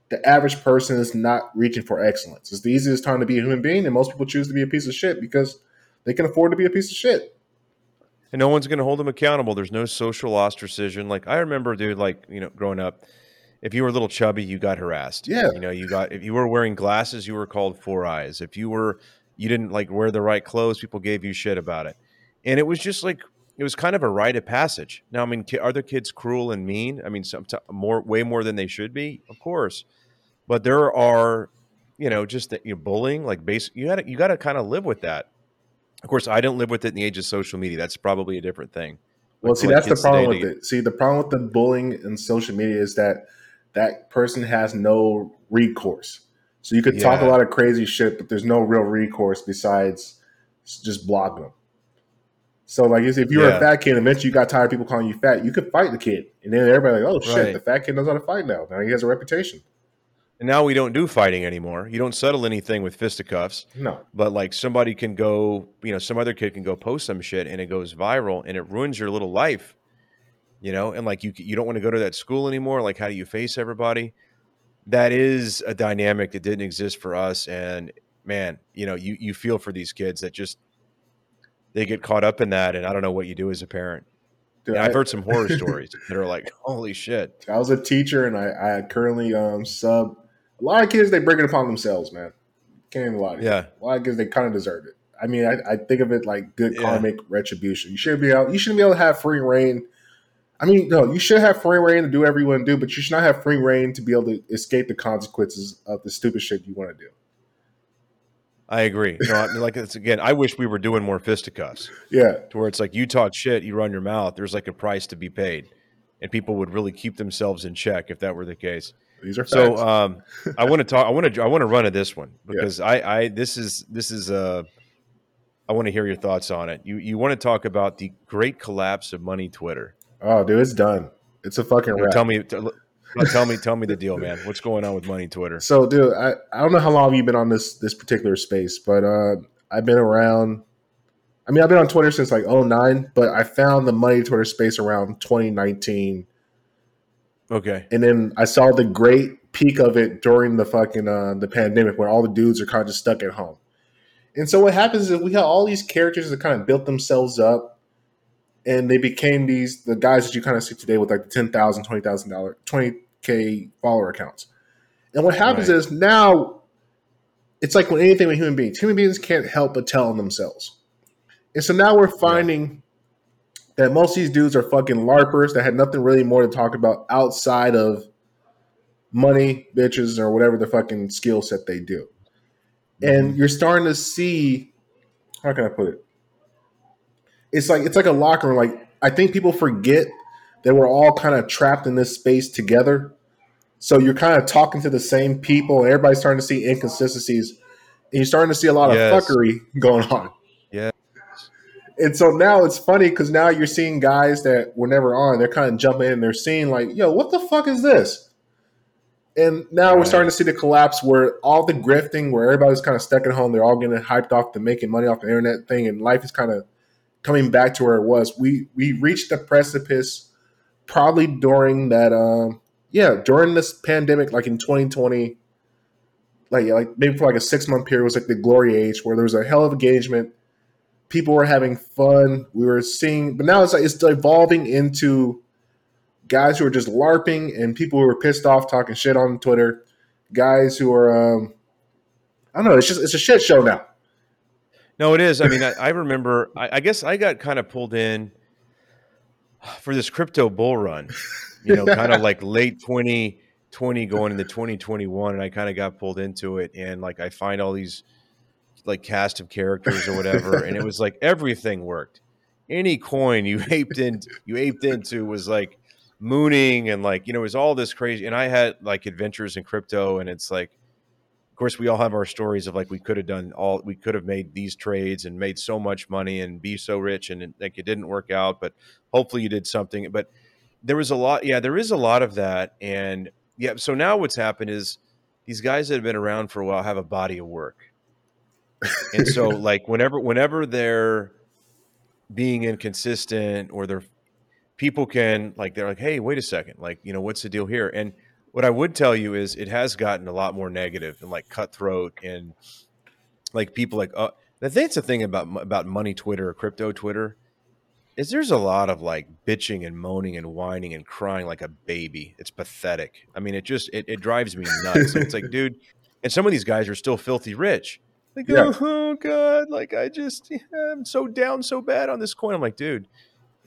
the average person is not reaching for excellence. It's the easiest time to be a human being, and most people choose to be a piece of shit because they can afford to be a piece of shit. And no one's going to hold them accountable. There's no social ostracism. Like I remember, dude, like you know, growing up, if you were a little chubby, you got harassed. Yeah. You know, you got if you were wearing glasses, you were called four eyes. If you were you didn't like wear the right clothes, people gave you shit about it. And it was just like it was kind of a rite of passage. Now, I mean, are the kids cruel and mean? I mean, some more, way more than they should be, of course. But there are, you know, just that you know, bullying, like base. You got you got to kind of live with that. Of course, I didn't live with it in the age of social media. That's probably a different thing. Well, see, that's the problem with it. See, the problem with the bullying and social media is that that person has no recourse. So you could yeah. talk a lot of crazy shit, but there's no real recourse besides just block them. So like if you were yeah. a fat kid, eventually you got tired of people calling you fat, you could fight the kid, and then everybody like, oh shit, right. the fat kid knows how to fight now. Now he has a reputation. And now we don't do fighting anymore. You don't settle anything with fisticuffs. No. But like somebody can go, you know, some other kid can go post some shit and it goes viral and it ruins your little life. You know, and like you you don't want to go to that school anymore. Like how do you face everybody? That is a dynamic that didn't exist for us. And man, you know, you you feel for these kids that just they get caught up in that, and I don't know what you do as a parent. Dude, I've heard some horror stories that are like, "Holy shit!" I was a teacher, and I, I currently um, sub a lot of kids. They bring it upon themselves, man. Can't even lie. Yeah, a lot of kids they kind of deserve it. I mean, I, I, think of it like good yeah. karmic retribution. You should be able, you shouldn't be able to have free reign. I mean, no, you should have free reign to do whatever you want to do, but you should not have free reign to be able to escape the consequences of the stupid shit you want to do. I agree. No, I mean, like it's again. I wish we were doing more fisticuffs. Yeah, to where it's like you talk shit, you run your mouth. There's like a price to be paid, and people would really keep themselves in check if that were the case. These are so. Um, I want to talk. I want to. I want to run to this one because yeah. I. I. This is. This is. Uh, I want to hear your thoughts on it. You. You want to talk about the great collapse of money Twitter? Oh, dude, it's done. It's a fucking. wrap. Tell me. tell me, tell me the deal, man. What's going on with money Twitter? So, dude, I, I don't know how long you've been on this this particular space, but uh, I've been around. I mean, I've been on Twitter since like 09, but I found the money Twitter space around 2019. Okay. And then I saw the great peak of it during the fucking uh, the pandemic, where all the dudes are kind of just stuck at home. And so what happens is we have all these characters that kind of built themselves up and they became these the guys that you kind of see today with like the ten thousand, twenty thousand dollar, twenty k follower accounts. And what happens right. is now it's like when anything with human beings, human beings can't help but tell on themselves. And so now we're finding yeah. that most of these dudes are fucking larpers that had nothing really more to talk about outside of money, bitches, or whatever the fucking skill set they do. Mm-hmm. And you're starting to see how can I put it? It's like it's like a locker room. Like I think people forget that we're all kind of trapped in this space together. So you're kind of talking to the same people, and everybody's starting to see inconsistencies, and you're starting to see a lot yes. of fuckery going on. Yeah. And so now it's funny because now you're seeing guys that were never on. They're kind of jumping in. and They're seeing like, "Yo, what the fuck is this?" And now right. we're starting to see the collapse where all the grifting, where everybody's kind of stuck at home, they're all getting hyped off the making money off the internet thing, and life is kind of coming back to where it was. We we reached the precipice probably during that um yeah, during this pandemic, like in 2020, like like maybe for like a six month period was like the glory age where there was a hell of engagement. People were having fun. We were seeing, but now it's like it's evolving into guys who are just larping and people who are pissed off talking shit on Twitter. Guys who are, um, I don't know. It's just it's a shit show now. No, it is. I mean, I, I remember. I, I, guess I got kind of pulled in for this crypto bull run. You know, kind of like late twenty twenty going into twenty twenty one, and I kind of got pulled into it. And like, I find all these like cast of characters or whatever, and it was like everything worked. Any coin you aped in, you aped into was like mooning, and like you know, it was all this crazy. And I had like adventures in crypto, and it's like of course we all have our stories of like we could have done all we could have made these trades and made so much money and be so rich and like it didn't work out but hopefully you did something but there was a lot yeah there is a lot of that and yeah so now what's happened is these guys that have been around for a while have a body of work. and so like whenever whenever they're being inconsistent or they're people can like they're like, hey, wait a second, like, you know, what's the deal here? And what I would tell you is it has gotten a lot more negative and like cutthroat and like people like uh I think it's the thing about about money Twitter or crypto Twitter is there's a lot of like bitching and moaning and whining and crying like a baby. It's pathetic. I mean, it just it, it drives me nuts. it's like, dude, and some of these guys are still filthy rich. Like, yeah. oh god, like I just I'm so down so bad on this coin. I'm like, dude,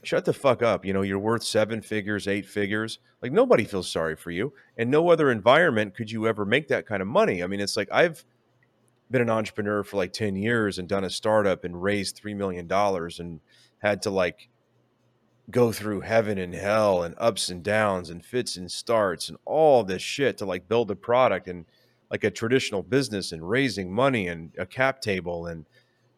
shut the fuck up. You know, you're worth seven figures, eight figures. Like nobody feels sorry for you. And no other environment could you ever make that kind of money. I mean, it's like I've been an entrepreneur for like 10 years and done a startup and raised $3 million and had to like go through heaven and hell and ups and downs and fits and starts and all this shit to like build a product and like a traditional business and raising money and a cap table and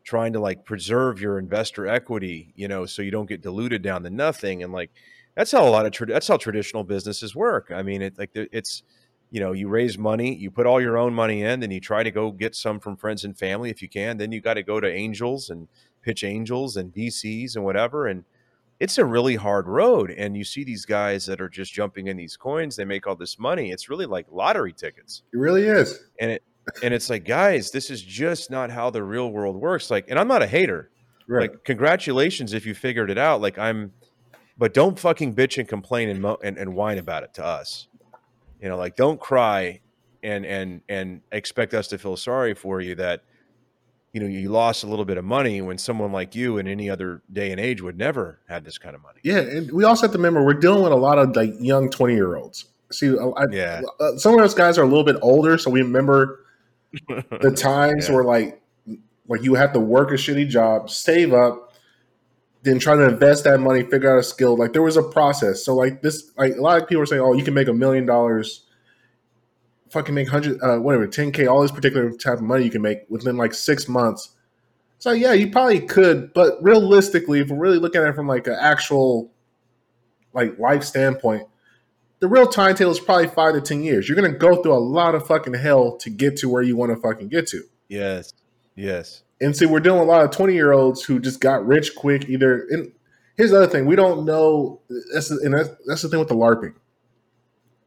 trying to like preserve your investor equity, you know, so you don't get diluted down to nothing. And like, that's how a lot of, tra- that's how traditional businesses work. I mean, it like it's, you know, you raise money, you put all your own money in, then you try to go get some from friends and family if you can. Then you got to go to angels and pitch angels and VCs and whatever. And it's a really hard road. And you see these guys that are just jumping in these coins, they make all this money. It's really like lottery tickets. It really is. And it and it's like, guys, this is just not how the real world works. Like, and I'm not a hater. Right. Like, congratulations if you figured it out. Like, I'm, but don't fucking bitch and complain and, mo- and and whine about it to us. You know, like, don't cry and and and expect us to feel sorry for you that you know you lost a little bit of money when someone like you in any other day and age would never have this kind of money. Yeah, and we also have to remember we're dealing with a lot of like young twenty year olds. See, I, yeah, uh, some of those guys are a little bit older, so we remember the times yeah. where like like you have to work a shitty job, save up, then try to invest that money, figure out a skill. Like there was a process. So like this, like a lot of people are saying, oh, you can make a million dollars, fucking make hundred, uh, whatever, ten k, all this particular type of money you can make within like six months. So yeah, you probably could, but realistically, if we're really looking at it from like an actual like life standpoint, the real timetable is probably five to ten years. You're gonna go through a lot of fucking hell to get to where you want to fucking get to. Yes. Yes. And see, we're dealing with a lot of 20 year olds who just got rich quick. Either and here's the other thing: we don't know. That's and that's, that's the thing with the LARPing.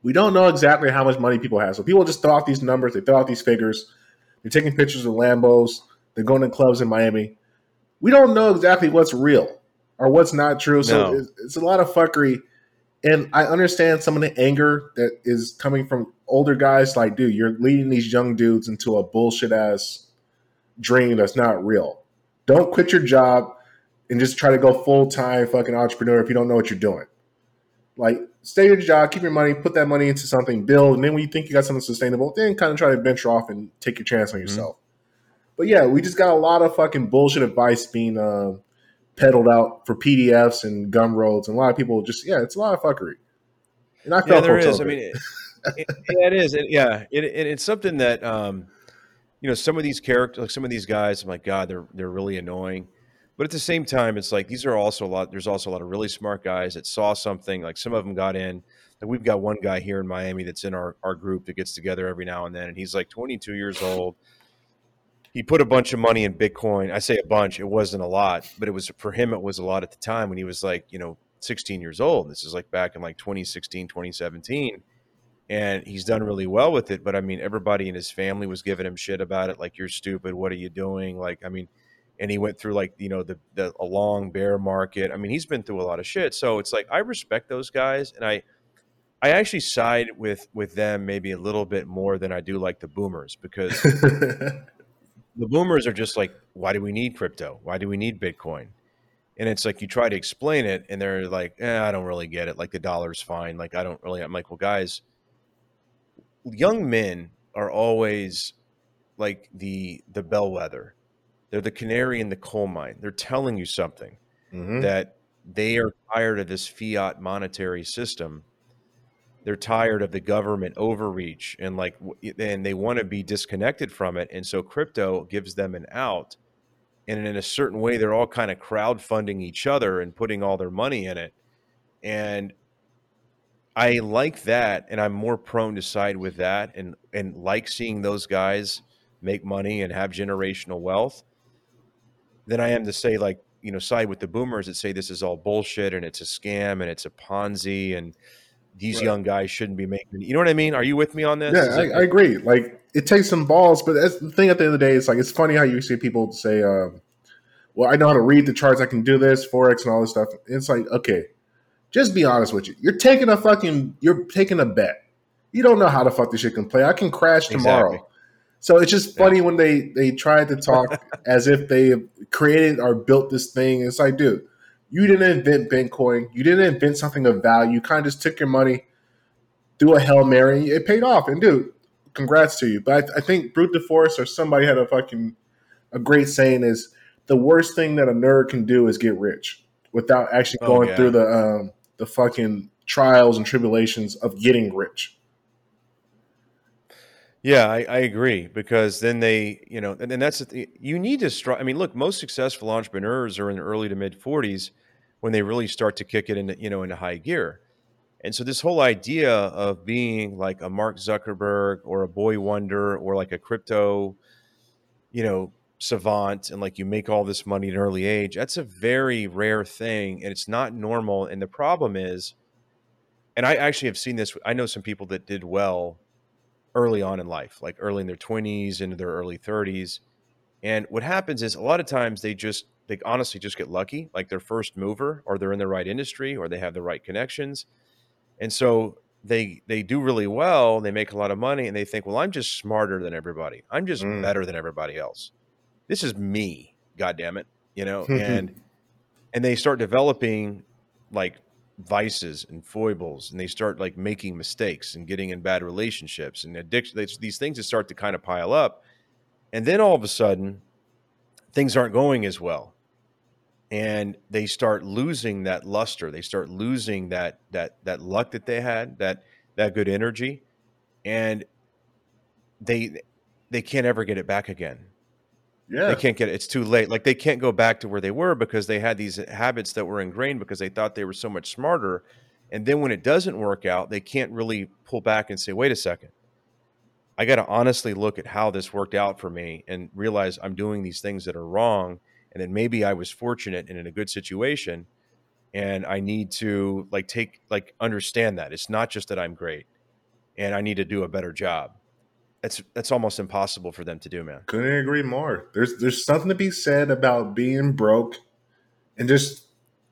We don't know exactly how much money people have. So people just throw out these numbers. They throw out these figures. They're taking pictures of Lambos. They're going to clubs in Miami. We don't know exactly what's real or what's not true. So no. it's, it's a lot of fuckery and I understand some of the anger that is coming from older guys. Like, dude, you're leading these young dudes into a bullshit ass dream that's not real. Don't quit your job and just try to go full time fucking entrepreneur if you don't know what you're doing. Like, stay your job, keep your money, put that money into something, build, and then when you think you got something sustainable, then kind of try to venture off and take your chance on mm-hmm. yourself. Mm-hmm. But yeah, we just got a lot of fucking bullshit advice being uh, peddled out for PDFs and Gumroads, and a lot of people just yeah, it's a lot of fuckery. And I felt yeah, there is. I mean, it, it, yeah, it is. It, yeah, it, it's something that um, you know some of these characters, like some of these guys, I'm like, God, they're they're really annoying. But at the same time, it's like these are also a lot. There's also a lot of really smart guys that saw something. Like some of them got in. Like we've got one guy here in Miami that's in our our group that gets together every now and then, and he's like 22 years old he put a bunch of money in Bitcoin. I say a bunch, it wasn't a lot, but it was for him, it was a lot at the time when he was like, you know, 16 years old. This is like back in like 2016, 2017. And he's done really well with it. But I mean, everybody in his family was giving him shit about it. Like, you're stupid. What are you doing? Like, I mean, and he went through like, you know, the, the a long bear market. I mean, he's been through a lot of shit. So it's like, I respect those guys. And I, I actually side with with them maybe a little bit more than I do like the boomers because the boomers are just like, why do we need crypto? Why do we need Bitcoin? And it's like you try to explain it, and they're like, eh, I don't really get it. Like the dollar's fine. Like I don't really. I'm like, well, guys, young men are always like the the bellwether. They're the canary in the coal mine. They're telling you something mm-hmm. that they are tired of this fiat monetary system they're tired of the government overreach and like and they want to be disconnected from it and so crypto gives them an out. And in a certain way they're all kind of crowdfunding each other and putting all their money in it. And I like that, and I'm more prone to side with that, and and like seeing those guys make money and have generational wealth, than I am to say like you know side with the boomers that say this is all bullshit and it's a scam and it's a Ponzi and these right. young guys shouldn't be making. You know what I mean? Are you with me on this? Yeah, I, I, agree. Like it takes some balls, but that's the thing. At the end of the day, it's like it's funny how you see people say, um, "Well, I know how to read the charts. I can do this forex and all this stuff." It's like, okay, just be honest with you. You're taking a fucking. You're taking a bet. You don't know how the fuck this shit can play. I can crash tomorrow. Exactly. So it's just funny yeah. when they they try to talk as if they created or built this thing. It's like, dude you didn't invent Bitcoin. You didn't invent something of value. You kind of just took your money, do a Hail Mary, it paid off. And dude, congrats to you. But I, I think Brute de Force or somebody had a fucking a great saying is the worst thing that a nerd can do is get rich without actually oh, going yeah. through the um, the fucking trials and tribulations of getting rich. Yeah, I, I, agree because then they, you know, and, and that's the you need to strive. I mean, look, most successful entrepreneurs are in the early to mid 40s when they really start to kick it into you know into high gear. And so this whole idea of being like a Mark Zuckerberg or a boy wonder or like a crypto, you know, savant and like you make all this money at an early age, that's a very rare thing and it's not normal. And the problem is, and I actually have seen this, I know some people that did well early on in life, like early in their 20s into their early 30s. And what happens is a lot of times they just they honestly just get lucky, like they're first mover or they're in the right industry or they have the right connections. And so they they do really well, they make a lot of money and they think, "Well, I'm just smarter than everybody. I'm just mm. better than everybody else. This is me, god damn it." You know, and and they start developing like vices and foibles and they start like making mistakes and getting in bad relationships and addiction these things that start to kind of pile up and then all of a sudden things aren't going as well. And they start losing that luster. They start losing that that that luck that they had that that good energy. And they they can't ever get it back again. Yeah. They can't get it. It's too late. Like they can't go back to where they were because they had these habits that were ingrained because they thought they were so much smarter. And then when it doesn't work out they can't really pull back and say wait a second i got to honestly look at how this worked out for me and realize i'm doing these things that are wrong and then maybe I was fortunate and in a good situation and I need to like take like understand that it's not just that I'm great and I need to do a better job. That's that's almost impossible for them to do, man. Couldn't agree more. There's there's something to be said about being broke and just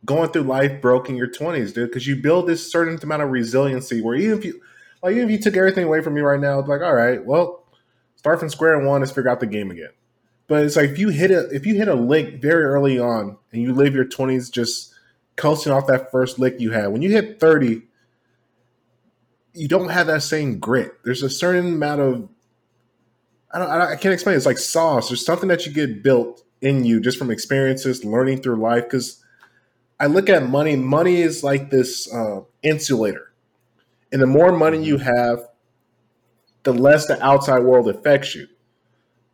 going through life broke in your 20s, dude, because you build this certain amount of resiliency where even if you like if you took everything away from me right now, like, all right, well, start from square one, let's figure out the game again. But it's like if you hit a if you hit a lick very early on and you live your twenties just coasting off that first lick you had, when you hit thirty, you don't have that same grit. There's a certain amount of I don't I can't explain. It. It's like sauce. There's something that you get built in you just from experiences, learning through life. Because I look at money. Money is like this uh, insulator, and the more money you have, the less the outside world affects you.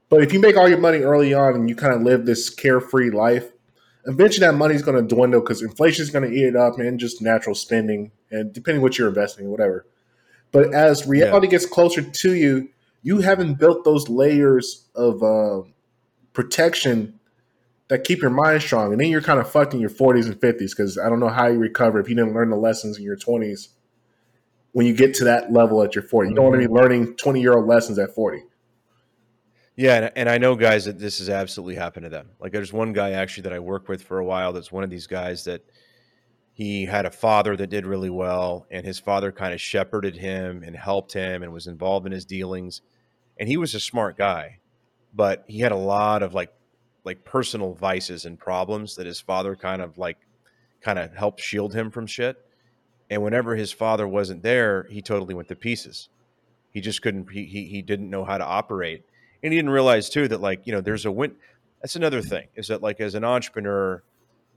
But if you make all your money early on and you kind of live this carefree life, eventually that money's going to dwindle because inflation is going to eat it up and just natural spending and depending what you're investing in, whatever. But as reality yeah. gets closer to you, you haven't built those layers of uh, protection that keep your mind strong. And then you're kind of fucked in your 40s and 50s because I don't know how you recover if you didn't learn the lessons in your 20s when you get to that level at your 40. You don't want to be learning 20 year old lessons at 40. Yeah, and, and I know guys that this has absolutely happened to them. Like there's one guy actually that I worked with for a while that's one of these guys that he had a father that did really well and his father kind of shepherded him and helped him and was involved in his dealings and he was a smart guy but he had a lot of like like personal vices and problems that his father kind of like kind of helped shield him from shit and whenever his father wasn't there he totally went to pieces. He just couldn't he, he, he didn't know how to operate. And he didn't realize too that like you know there's a win that's another thing is that like as an entrepreneur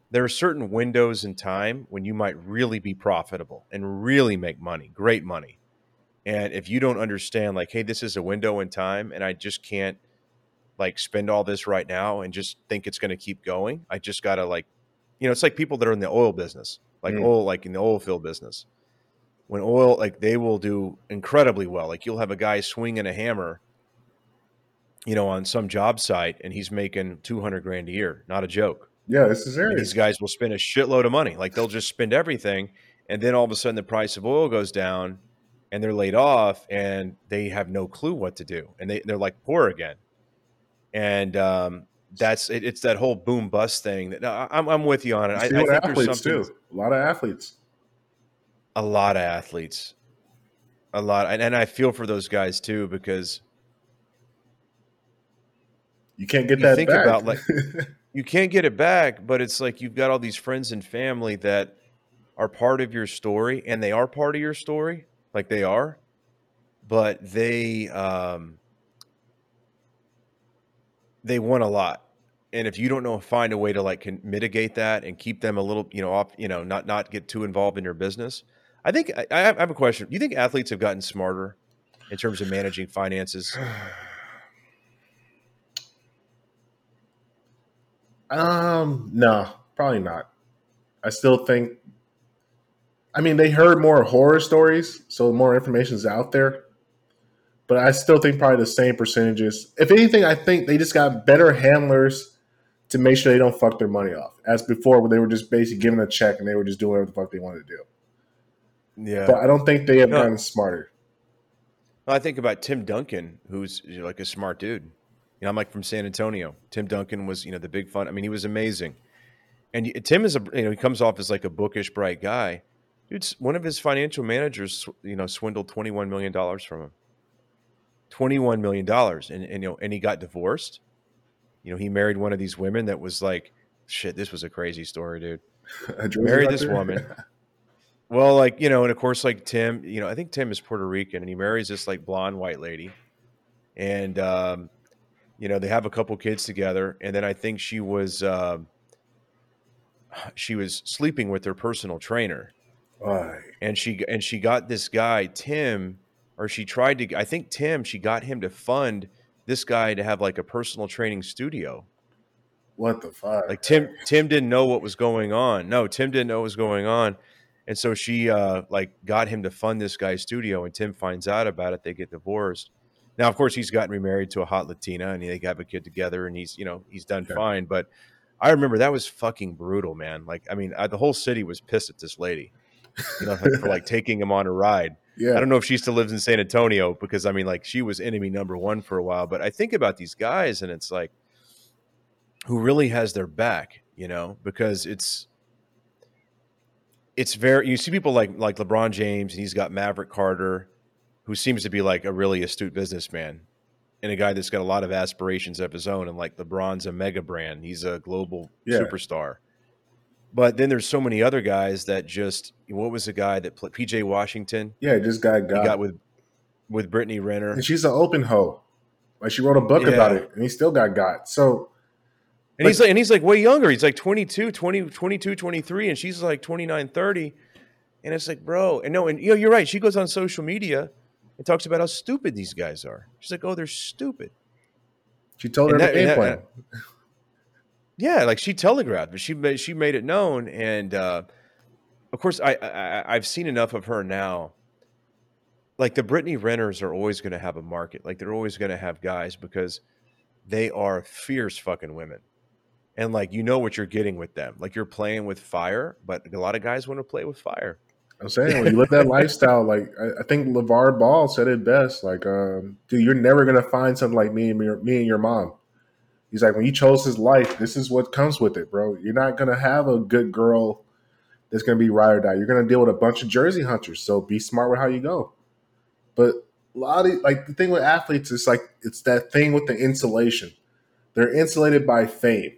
there are certain windows in time when you might really be profitable and really make money great money. And if you don't understand like hey this is a window in time and i just can't like spend all this right now and just think it's going to keep going i just got to like you know it's like people that are in the oil business like mm. oil like in the oil field business when oil like they will do incredibly well. Like you'll have a guy swinging a hammer, you know, on some job site, and he's making two hundred grand a year. Not a joke. Yeah, this is serious. these guys will spend a shitload of money. Like they'll just spend everything, and then all of a sudden the price of oil goes down, and they're laid off, and they have no clue what to do, and they they're like poor again. And um, that's it, it's that whole boom bust thing. That I'm, I'm with you on it. I, I think athletes too. A lot of athletes. A lot of athletes. A lot, and, and I feel for those guys too because you can't get that. Think back. about like you can't get it back, but it's like you've got all these friends and family that are part of your story, and they are part of your story, like they are, but they um, they want a lot. And if you don't know find a way to like mitigate that and keep them a little you know off you know not not get too involved in your business. I think i, I have a question. Do you think athletes have gotten smarter in terms of managing finances? Um no probably not. I still think i mean they heard more horror stories so more information is out there but I still think probably the same percentages. If anything, I think they just got better handlers to make sure they don't fuck their money off. As before, where they were just basically given a check and they were just doing whatever the fuck they wanted to do. Yeah, but I don't think they have no. gotten smarter. I think about Tim Duncan, who's like a smart dude. You know, I'm like from San Antonio. Tim Duncan was, you know, the big fun. I mean, he was amazing. And Tim is a, you know, he comes off as like a bookish, bright guy. Dude, one of his financial managers, you know, swindled 21 million dollars from him. 21 million dollars and, and you know and he got divorced. You know he married one of these women that was like shit this was a crazy story dude. Married this woman. Well like you know and of course like tim you know i think tim is puerto rican and he marries this like blonde white lady. And um you know they have a couple kids together and then i think she was um she was sleeping with their personal trainer. And she and she got this guy tim or she tried to i think tim she got him to fund this guy to have like a personal training studio. What the fuck? Like tim tim didn't know what was going on. No tim didn't know what was going on. And so she uh like got him to fund this guy's studio and tim finds out about it. They get divorced. Now of course he's gotten remarried to a hot latina and they have a kid together and he's you know he's done okay. fine. But i remember that was fucking brutal man. Like i mean I, the whole city was pissed at this lady you know for like taking him on a ride yeah. I don't know if she still lives in San Antonio because I mean, like, she was enemy number one for a while. But I think about these guys and it's like, who really has their back, you know, because it's, it's very, you see people like, like LeBron James and he's got Maverick Carter, who seems to be like a really astute businessman and a guy that's got a lot of aspirations of his own. And like LeBron's a mega brand, he's a global yeah. superstar. But then there's so many other guys that just what was the guy that played PJ Washington? Yeah, this guy got, got with with Brittany Renner, and she's an open hoe. Like she wrote a book yeah. about it, and he still got got. So, and he's like, and he's like way younger. He's like 22, 20, 22, 23, and she's like 29, 30. And it's like, bro, and no, and you know, you're right. She goes on social media and talks about how stupid these guys are. She's like, oh, they're stupid. She told and her that, game plan. Yeah, like she telegraphed, but she made, she made it known, and uh, of course, I, I I've seen enough of her now. Like the Brittany Renners are always going to have a market. Like they're always going to have guys because they are fierce fucking women, and like you know what you're getting with them. Like you're playing with fire, but a lot of guys want to play with fire. I'm saying when you live that lifestyle, like I, think LaVar Ball said it best. Like, um, dude, you're never gonna find something like me and me and your mom. He's like, when you chose his life, this is what comes with it, bro. You're not gonna have a good girl that's gonna be ride or die. You're gonna deal with a bunch of jersey hunters. So be smart with how you go. But a lot of like the thing with athletes is like it's that thing with the insulation. They're insulated by fame.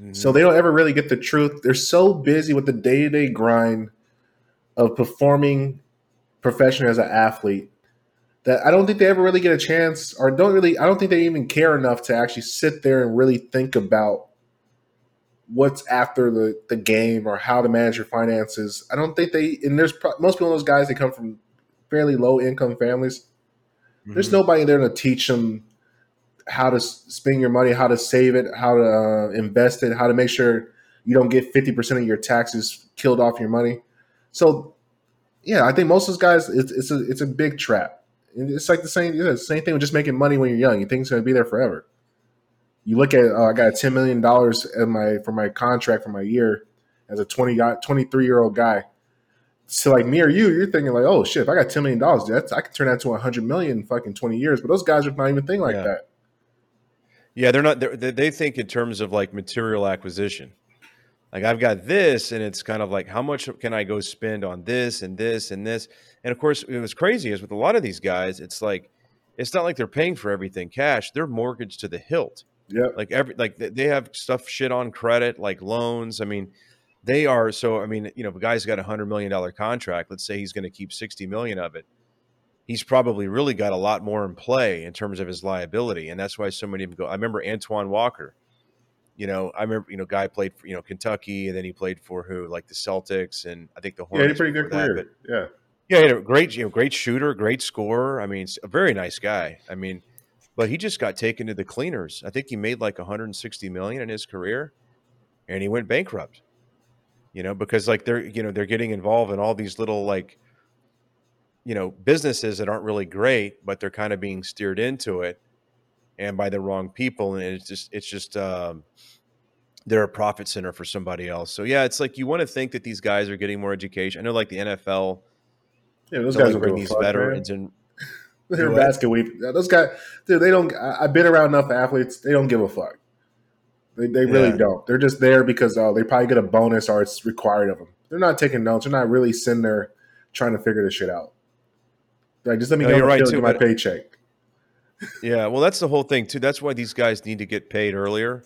Mm-hmm. So they don't ever really get the truth. They're so busy with the day-to-day grind of performing professionally as an athlete that I don't think they ever really get a chance or don't really I don't think they even care enough to actually sit there and really think about what's after the, the game or how to manage your finances. I don't think they and there's most people those guys they come from fairly low income families. Mm-hmm. There's nobody there to teach them how to spend your money, how to save it, how to uh, invest it, how to make sure you don't get 50% of your taxes killed off your money. So yeah, I think most of those guys, it's it's a it's a big trap. It's like the same yeah, same thing with just making money when you're young. You think it's going to be there forever. You look at oh, I got ten million dollars in my for my contract for my year as a 20 uh, 23 year old guy. So like me or you, you're thinking like, oh shit, if I got ten million dollars, that's I can turn that to a hundred million in fucking twenty years. But those guys are not even thinking like yeah. that. Yeah, they're not. They're, they think in terms of like material acquisition. Like I've got this, and it's kind of like how much can I go spend on this and this and this. And of course, it was crazy is with a lot of these guys, it's like it's not like they're paying for everything cash. They're mortgaged to the hilt. Yeah, like every like they have stuff shit on credit, like loans. I mean, they are so. I mean, you know, if a guy's got a hundred million dollar contract, let's say he's going to keep sixty million of it he's probably really got a lot more in play in terms of his liability, and that's why so many of them go. I remember Antoine Walker. You know, I remember you know, guy played for you know Kentucky, and then he played for who like the Celtics, and I think the Hornets. Yeah, he had a pretty good career. That, yeah, yeah, he had a great you know great shooter, great scorer. I mean, a very nice guy. I mean, but he just got taken to the cleaners. I think he made like 160 million in his career, and he went bankrupt. You know, because like they're you know they're getting involved in all these little like you know businesses that aren't really great but they're kind of being steered into it and by the wrong people and it's just it's just um, they're a profit center for somebody else so yeah it's like you want to think that these guys are getting more education i know like the nfl yeah those guys bring these fuck, veterans man. and they're basket weave those guys dude they don't I, have been around enough athletes they don't give a fuck they, they really yeah. don't they're just there because oh they probably get a bonus or it's required of them they're not taking notes they're not really sitting there trying to figure this shit out like, just let me no, get right too, my paycheck. yeah, well, that's the whole thing too. That's why these guys need to get paid earlier.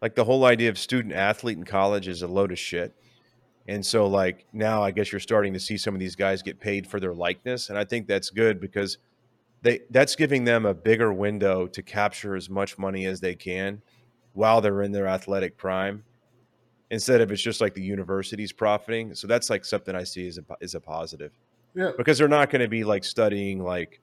Like the whole idea of student athlete in college is a load of shit. And so, like now, I guess you're starting to see some of these guys get paid for their likeness, and I think that's good because they that's giving them a bigger window to capture as much money as they can while they're in their athletic prime, instead of it's just like the universities profiting. So that's like something I see as a, as a positive. Yeah, because they're not going to be like studying like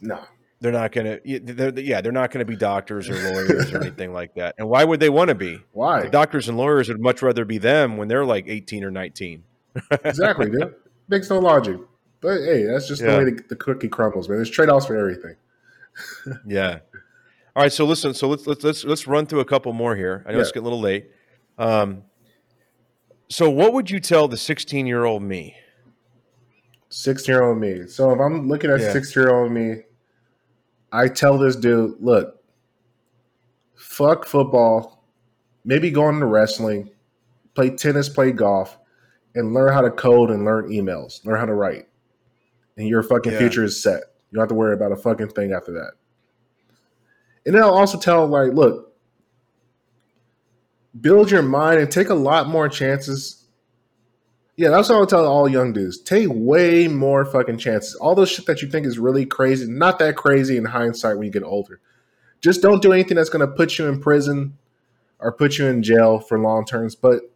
no. They're not going to, they're, yeah, they're not going to be doctors or lawyers or anything like that. And why would they want to be? Why? The doctors and lawyers would much rather be them when they're like 18 or 19. exactly, dude. Makes no logic. But hey, that's just yeah. the way the, the cookie crumbles, man. There's trade offs for everything. yeah. All right. So listen. So let's let's let's let's run through a couple more here. I know yeah. it's getting a little late. Um, so what would you tell the 16 year old me? 16 year old me. So if I'm looking at yeah. year old me, I tell this dude, look, fuck football, maybe go into wrestling, play tennis, play golf, and learn how to code and learn emails, learn how to write. And your fucking yeah. future is set. You don't have to worry about a fucking thing after that. And then I'll also tell like, look, build your mind and take a lot more chances yeah, that's what I would tell all young dudes. Take way more fucking chances. All those shit that you think is really crazy, not that crazy in hindsight when you get older. Just don't do anything that's going to put you in prison or put you in jail for long terms. But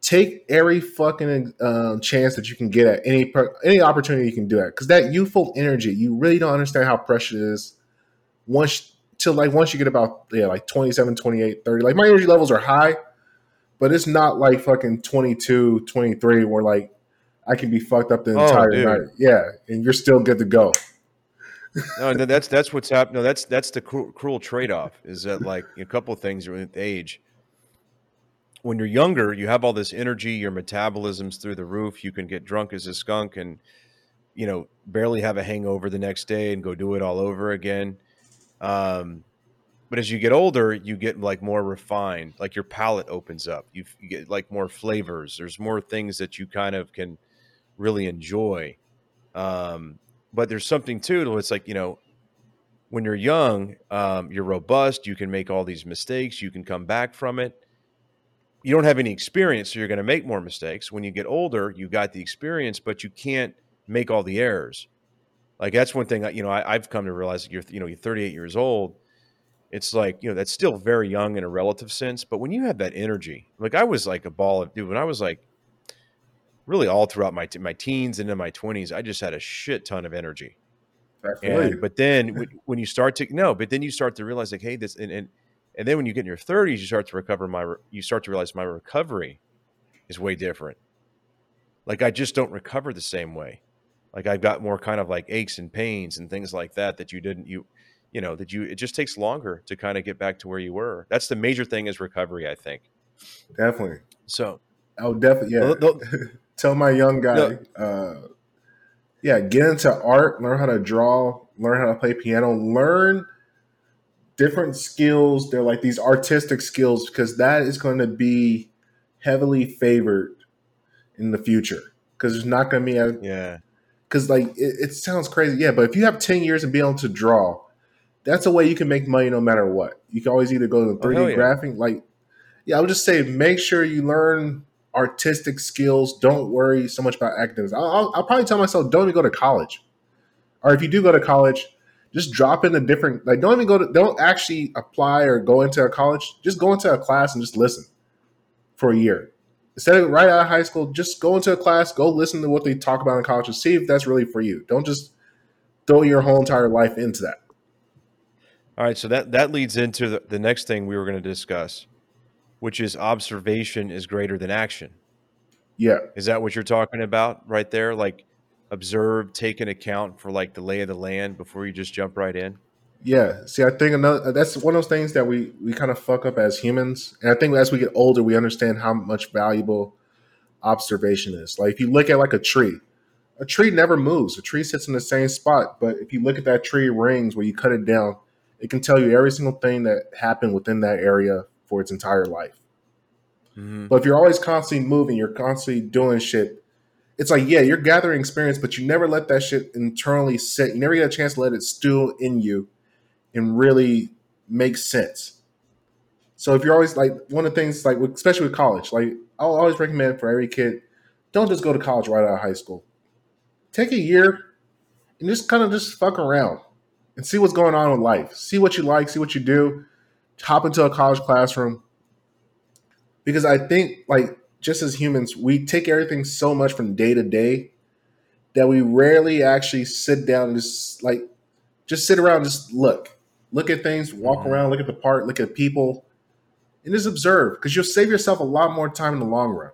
take every fucking uh, chance that you can get at any any opportunity you can do it because that youthful energy, you really don't understand how precious it is. Once till like once you get about yeah like 27, 28, 30, like my energy levels are high but it's not like fucking 22, 23 where like I can be fucked up the oh, entire dude. night. Yeah, and you're still good to go. no, that's that's what's happening. No, that's that's the cruel, cruel trade off. Is that like a couple of things with age? When you're younger, you have all this energy. Your metabolism's through the roof. You can get drunk as a skunk and you know barely have a hangover the next day and go do it all over again. Um, but as you get older, you get like more refined. Like your palate opens up. You, you get like more flavors. There's more things that you kind of can really enjoy. Um, but there's something too. To, it's like you know, when you're young, um, you're robust. You can make all these mistakes. You can come back from it. You don't have any experience, so you're going to make more mistakes. When you get older, you got the experience, but you can't make all the errors. Like that's one thing. You know, I, I've come to realize you're you know you're 38 years old it's like you know that's still very young in a relative sense but when you have that energy like i was like a ball of dude when i was like really all throughout my my teens and in my 20s i just had a shit ton of energy. And, but then when you start to no but then you start to realize like hey this and, and and then when you get in your 30s you start to recover my you start to realize my recovery is way different. Like I just don't recover the same way. Like I've got more kind of like aches and pains and things like that that you didn't you you know that you it just takes longer to kind of get back to where you were. That's the major thing is recovery, I think. Definitely. So oh definitely yeah. Tell my young guy, uh yeah, get into art, learn how to draw, learn how to play piano, learn different skills. They're like these artistic skills because that is going to be heavily favored in the future because there's not going to be a yeah. Because like it, it, sounds crazy, yeah. But if you have ten years and be able to draw, that's a way you can make money no matter what. You can always either go to 3D oh, yeah. graphing, like yeah. I would just say make sure you learn artistic skills. Don't worry so much about academics. I'll, I'll, I'll probably tell myself don't even go to college, or if you do go to college, just drop in a different like don't even go to don't actually apply or go into a college just go into a class and just listen for a year instead of right out of high school just go into a class go listen to what they talk about in college and see if that's really for you don't just throw your whole entire life into that all right so that that leads into the, the next thing we were going to discuss which is observation is greater than action yeah is that what you're talking about right there like observe, take an account for like the lay of the land before you just jump right in? Yeah. See, I think another that's one of those things that we we kind of fuck up as humans, and I think as we get older, we understand how much valuable observation is. Like if you look at like a tree, a tree never moves. A tree sits in the same spot, but if you look at that tree rings where you cut it down, it can tell you every single thing that happened within that area for its entire life. Mm-hmm. But if you're always constantly moving, you're constantly doing shit, it's like, yeah, you're gathering experience, but you never let that shit internally sit. You never get a chance to let it stew in you and really make sense. So if you're always like one of the things, like especially with college, like I'll always recommend for every kid, don't just go to college right out of high school. Take a year and just kind of just fuck around and see what's going on in life. See what you like, see what you do. Hop into a college classroom. Because I think like just as humans, we take everything so much from day to day that we rarely actually sit down and just like just sit around and just look. Look at things, walk mm-hmm. around, look at the park, look at people, and just observe because you'll save yourself a lot more time in the long run.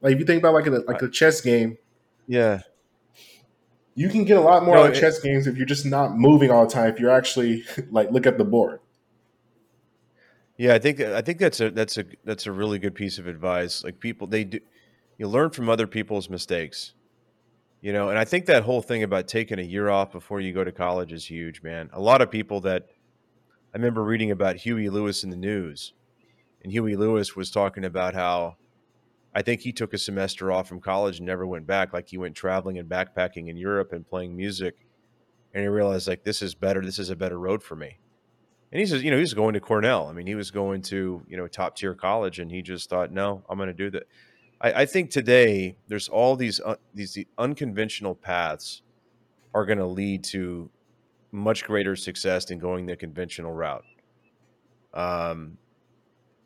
Like if you think about like a like a chess game, yeah, you can get a lot more no, out of chess games if you're just not moving all the time. If you're actually like look at the board. Yeah, I think I think that's a that's a that's a really good piece of advice. Like people, they do you learn from other people's mistakes, you know. And I think that whole thing about taking a year off before you go to college is huge, man. A lot of people that I remember reading about Huey Lewis in the news, and Huey Lewis was talking about how I think he took a semester off from college and never went back. Like he went traveling and backpacking in Europe and playing music, and he realized like this is better. This is a better road for me and he says, you know, he was going to Cornell. I mean, he was going to, you know, top tier college, and he just thought, no, I'm going to do that. I, I, think today there's all these uh, these the unconventional paths are going to lead to much greater success than going the conventional route. Um,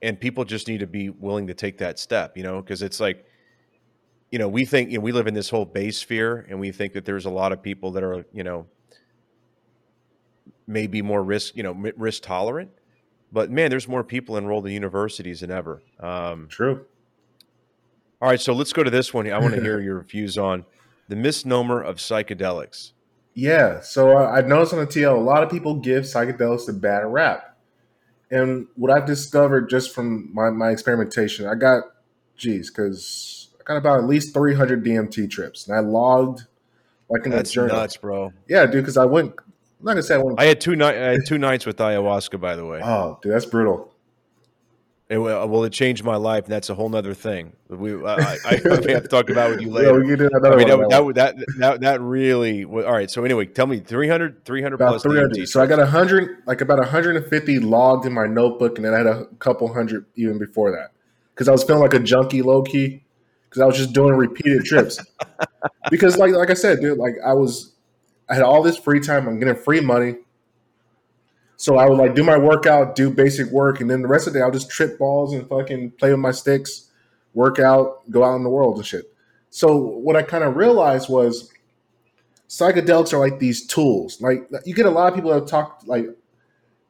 and people just need to be willing to take that step, you know, because it's like, you know, we think you know we live in this whole base sphere, and we think that there's a lot of people that are, you know, maybe more risk, you know, risk tolerant. But man, there's more people enrolled in universities than ever. Um, True. All right, so let's go to this one. I want to hear your views on the misnomer of psychedelics. Yeah, so uh, I've noticed on the TL a lot of people give psychedelics a bad rap, and what I've discovered just from my, my experimentation, I got, geez, because I got about at least 300 DMT trips, and I logged like in That's a journal. nuts, bro. Yeah, dude, because I went I'm not gonna say I want. I had two night. I had two nights with ayahuasca, by the way. Oh, dude, that's brutal. It, well, it changed my life, and that's a whole other thing. We, I, I, I have to talk about with you later. Yeah, another I mean, that, that, that, that, that really. All right. So anyway, tell me 300, 300 about plus 300. So I got 100, like about 150 logged in my notebook, and then I had a couple hundred even before that because I was feeling like a junkie, low key, because I was just doing repeated trips. because like like I said, dude, like I was I had all this free time. I'm getting free money. So I would like do my workout, do basic work, and then the rest of the day I'll just trip balls and fucking play with my sticks, work out, go out in the world and shit. So what I kind of realized was psychedelics are like these tools. Like you get a lot of people that talk like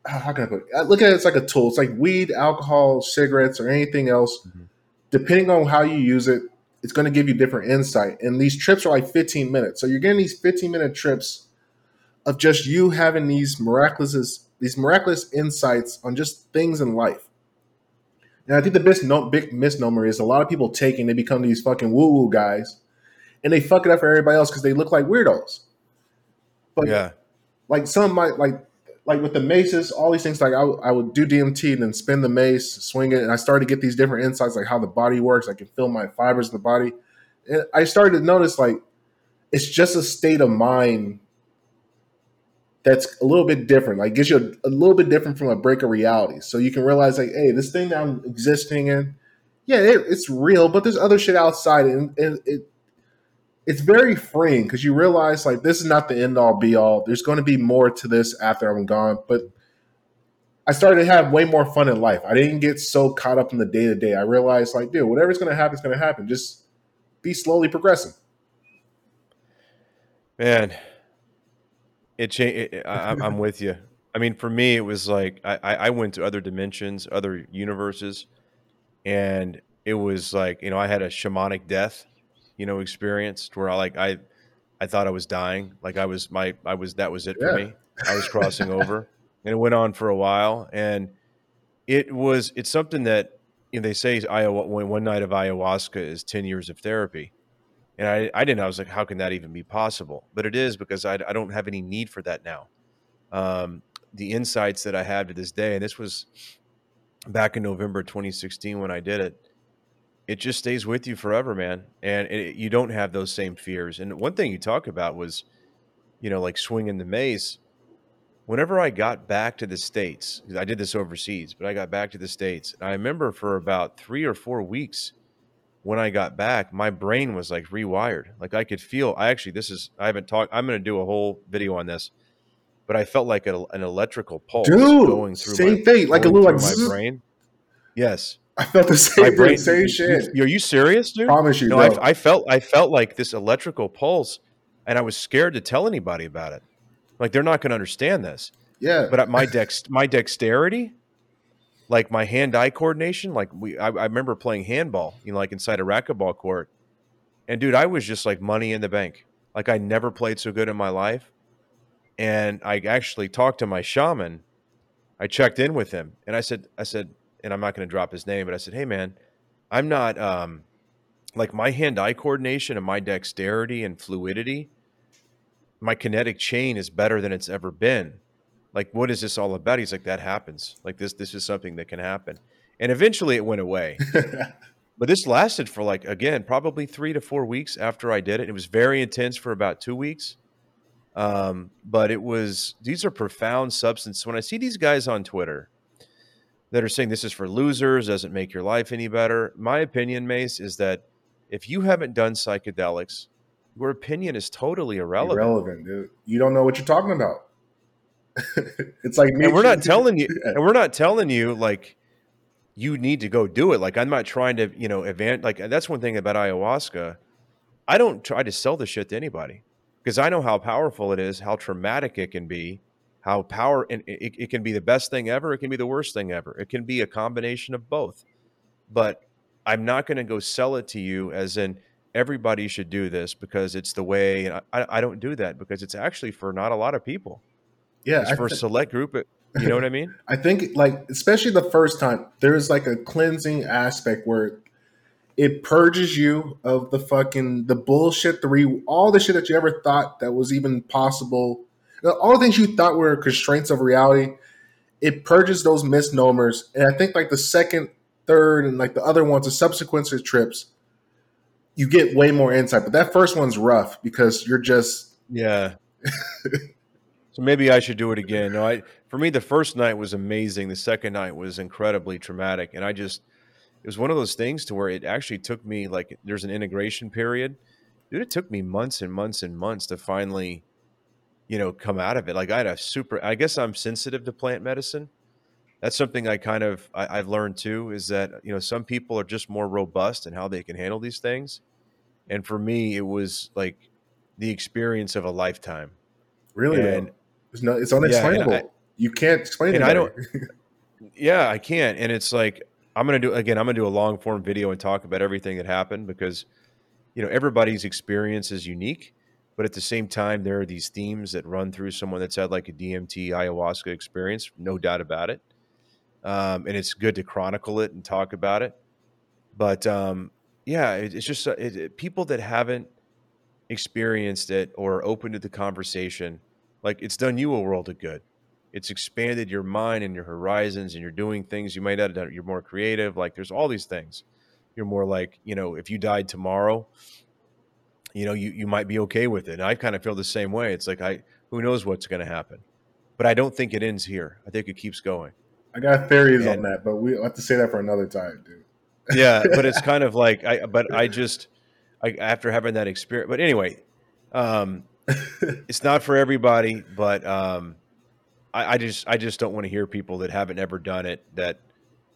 how can I put it? Look at it as like a tool. It's like weed, alcohol, cigarettes, or anything else. Mm-hmm. Depending on how you use it, it's going to give you different insight. And these trips are like 15 minutes. So you're getting these 15 minute trips of just you having these miraculous these miraculous insights on just things in life. And I think the big, no, big misnomer is a lot of people taking they become these fucking woo woo guys, and they fuck it up for everybody else because they look like weirdos. But yeah, like some might like like with the maces, all these things. Like I, I would do DMT and then spin the mace, swing it, and I started to get these different insights, like how the body works. I can feel my fibers in the body, and I started to notice like it's just a state of mind that's a little bit different. Like gets you a, a, little bit different from a break of reality. So you can realize like, hey, this thing that I'm existing in, yeah, it, it's real, but there's other shit outside, and, and it it's very freeing because you realize like this is not the end all be all. There's going to be more to this after I'm gone, but I started to have way more fun in life. I didn't get so caught up in the day to day. I realized like, dude, whatever's going to happen is going to happen. Just be slowly progressing. Man, it changed. I'm with you. I mean, for me, it was like I, I went to other dimensions, other universes, and it was like you know I had a shamanic death, you know, experience where I like I I thought I was dying, like I was my I was that was it for me. I was crossing over, and it went on for a while, and it was it's something that you know, they say Iowa one night of ayahuasca is ten years of therapy and I, I didn't. I was like, how can that even be possible? But it is because I, I don't have any need for that now. Um, the insights that I have to this day, and this was back in November 2016 when I did it, it just stays with you forever, man. And it, you don't have those same fears. And one thing you talk about was, you know, like swinging the mace. Whenever I got back to the States, I did this overseas, but I got back to the States. And I remember for about three or four weeks, when I got back, my brain was like rewired. Like I could feel. I actually, this is I haven't talked. I'm going to do a whole video on this, but I felt like a, an electrical pulse Dude, going through same my, thing, like a little like my brain. Yes, I felt the same my brain, same shit. You, are you serious, dude? I Promise you. No, I, I felt I felt like this electrical pulse, and I was scared to tell anybody about it. Like they're not going to understand this. Yeah, but my dex my dexterity like my hand-eye coordination. Like we, I, I, remember playing handball, you know, like inside a racquetball court, and dude, I was just like money in the bank. Like I never played so good in my life, and I actually talked to my shaman. I checked in with him, and I said, I said, and I'm not going to drop his name, but I said, hey man, I'm not um, like my hand-eye coordination and my dexterity and fluidity. My kinetic chain is better than it's ever been like what is this all about? He's like that happens. Like this this is something that can happen. And eventually it went away. But this lasted for like again probably three to four weeks after i did it. It was very intense for about two weeks. Um, but it was these are profound substances when i see these guys on twitter that are saying this is for losers doesn't make your life any better my opinion mace is that if you haven't done psychedelics your opinion is totally irrelevant. Irrelevant dude. You don't know what you're talking about it's like and we're not telling you and we're not telling you like you need to go do it. Like i'm not trying to you know advance like that's one thing about ayahuasca. I don't try to sell the shit to anybody because i know how powerful it is how traumatic it can be how power and it, it can be the best thing ever it can be the worst thing ever. It can be a combination of both. But i'm not going to go sell it to you as in everybody should do this because it's the way and I, I don't do that because it's actually for not a lot of people yeah, it's for a select group. You know what I mean? I think like especially the first time, there's like a cleansing aspect where it purges you of the fucking the bullshit, the re, all the shit that you ever thought that was even possible, all the things you thought were constraints of reality. It purges those misnomers, and I think like the second, third, and like the other ones, the subsequent trips, you get way more insight. But that first one's rough because you're just yeah. So maybe I should do it again. No, I for me the first night was amazing. The second night was incredibly traumatic, and I just it was one of those things to where it actually took me like there's an integration period. Dude, it took me months and months and months to finally, you know, come out of it. Like I had a super. I guess I'm sensitive to plant medicine. That's something I kind of I, I've learned too. Is that you know some people are just more robust in how they can handle these things, and for me it was like the experience of a lifetime. Really, and it's no, it's unexplainable. Yeah, I, you can't explain it. I don't. yeah, I can't. And it's like I'm gonna do again. I'm gonna do a long form video and talk about everything that happened because you know everybody's experience is unique, but at the same time, there are these themes that run through someone that's had like a DMT ayahuasca experience, no doubt about it. Um, and it's good to chronicle it and talk about it. But um, yeah, it, it's just uh, it, it, people that haven't experienced it or open to the conversation, like it's done you a world of good. It's expanded your mind and your horizons, and you're doing things you might not have done. You're more creative. Like there's all these things. You're more like you know, if you died tomorrow, you know, you you might be okay with it. And I kind of feel the same way. It's like I who knows what's going to happen, but I don't think it ends here. I think it keeps going. I got theories and, on that, but we have to say that for another time, dude. yeah, but it's kind of like I. But I just, I, after having that experience. But anyway, um, it's not for everybody. But um, I, I just, I just don't want to hear people that haven't ever done it. That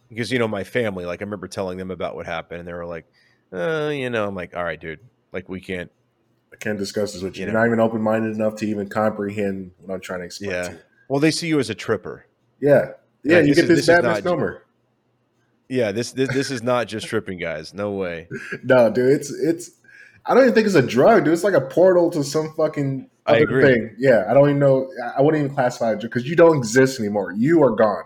because you know my family, like I remember telling them about what happened, and they were like, uh, you know, I'm like, all right, dude, like we can't. I can't discuss this with you. you are not even open minded enough to even comprehend what I'm trying to explain. Yeah. To well, they see you as a tripper. Yeah. Yeah. you get this, this bad misnomer. Yeah, this, this this is not just tripping, guys. No way. no, dude, it's it's. I don't even think it's a drug, dude. It's like a portal to some fucking other I agree. thing. Yeah, I don't even know. I wouldn't even classify it because you don't exist anymore. You are gone.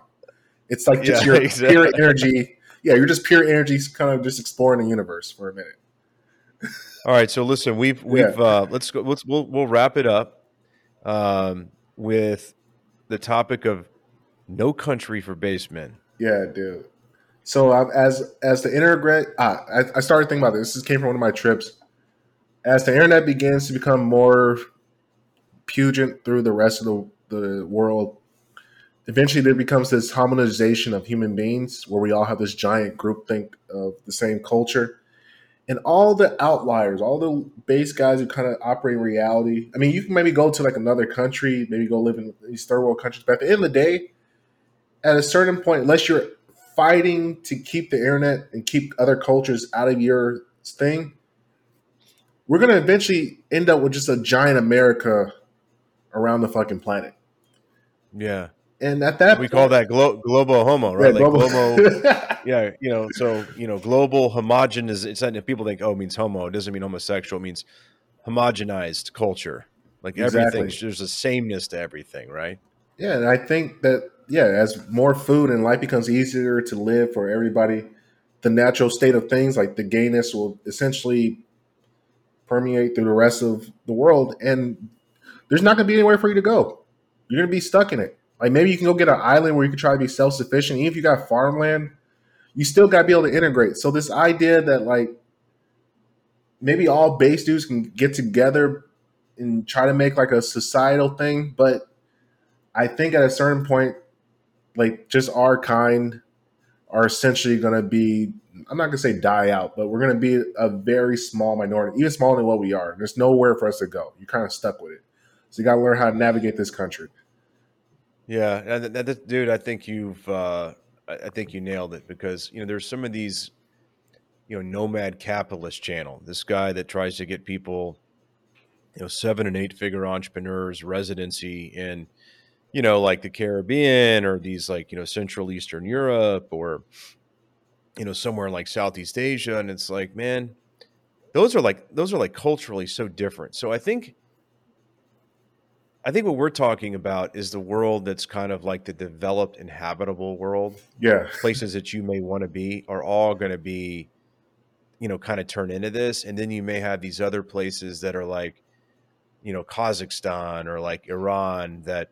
It's like just yeah, your exactly. pure energy. Yeah, you're just pure energy, kind of just exploring the universe for a minute. All right, so listen, we've we've yeah. uh, let's go. Let's we'll we'll wrap it up um, with the topic of no country for basemen. Yeah, dude. So um, as as the internet, ah, I, I started thinking about this. This came from one of my trips. As the internet begins to become more pungent through the rest of the, the world, eventually there becomes this homogenization of human beings where we all have this giant group think of the same culture. And all the outliers, all the base guys who kind of operate in reality. I mean, you can maybe go to like another country, maybe go live in these third world countries, but at the end of the day, at a certain point, unless you're fighting to keep the internet and keep other cultures out of your thing, we're going to eventually end up with just a giant America around the fucking planet. Yeah. And at that we point, call that glo- global homo, right? Yeah, like global, yeah, you know, so you know, global homogenous. It's not if people think oh it means homo, it doesn't mean homosexual. It means homogenized culture. Like exactly. everything, there's a sameness to everything, right? Yeah, and I think that yeah, as more food and life becomes easier to live for everybody, the natural state of things like the gayness will essentially permeate through the rest of the world, and there's not going to be anywhere for you to go. You're going to be stuck in it. Like maybe you can go get an island where you can try to be self sufficient. Even if you got farmland, you still got to be able to integrate. So this idea that like maybe all base dudes can get together and try to make like a societal thing, but I think at a certain point like just our kind are essentially going to be I'm not going to say die out, but we're going to be a very small minority, even smaller than what we are. There's nowhere for us to go. You're kind of stuck with it. So you got to learn how to navigate this country. Yeah, dude, I think you've uh, I think you nailed it because you know there's some of these you know nomad capitalist channel. This guy that tries to get people you know seven and eight figure entrepreneurs residency in you know, like the Caribbean or these like, you know, Central Eastern Europe or, you know, somewhere like Southeast Asia. And it's like, man, those are like, those are like culturally so different. So I think, I think what we're talking about is the world that's kind of like the developed, inhabitable world. Yeah. Places that you may want to be are all going to be, you know, kind of turn into this. And then you may have these other places that are like, you know, Kazakhstan or like Iran that,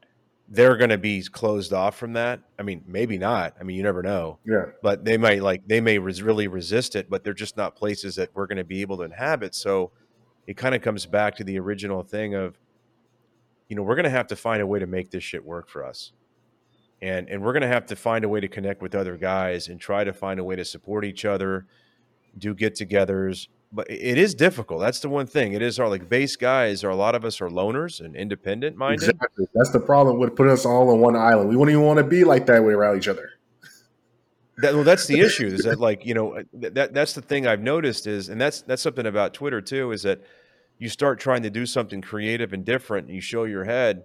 they're going to be closed off from that. I mean, maybe not. I mean, you never know. Yeah. But they might like they may res- really resist it, but they're just not places that we're going to be able to inhabit. So it kind of comes back to the original thing of, you know, we're going to have to find a way to make this shit work for us, and and we're going to have to find a way to connect with other guys and try to find a way to support each other, do get-togethers, but it is difficult. That's the one thing. It is our like base guys. Are a lot of us are loners and independent minded. Exactly. That's the problem with putting us all on one island. We wouldn't even want to be like that way around each other. That, well, that's the issue. Is that like you know uh, that that's the thing I've noticed is, and that's that's something about Twitter too. Is that you start trying to do something creative and different, and you show your head.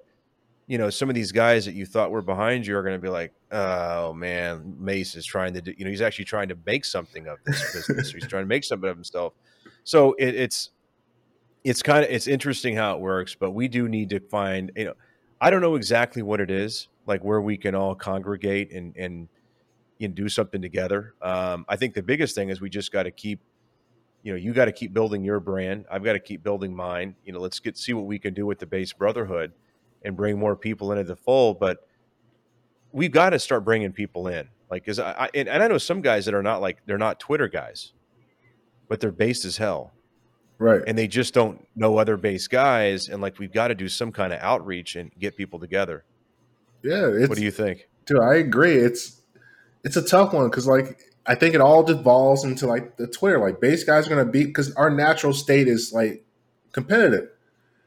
You know, some of these guys that you thought were behind you are going to be like, "Oh man, Mace is trying to do." You know, he's actually trying to make something of this business. he's trying to make something of himself So it, it's it's kind of it's interesting how it works, but we do need to find you know I don't know exactly what it is like where we can all congregate and and know, do something together. Um, I think the biggest thing is we just got to keep you know you got to keep building your brand. I've got to keep building mine. You know, let's get see what we can do with the Based Brotherhood and bring more people into the fold, but we've got to start bringing people in. Like, cause I, I and, and I know some guys that are not like they're not Twitter guys, but they're based as hell. Right. And they just don't know other base guys and like we've got to do some kind of outreach and get people together. Yeah what do you think? Dude i agree. It's it's a tough one because like i think it all devolves into like the twitter. Like base guys are going to beat because our natural state is like competitive.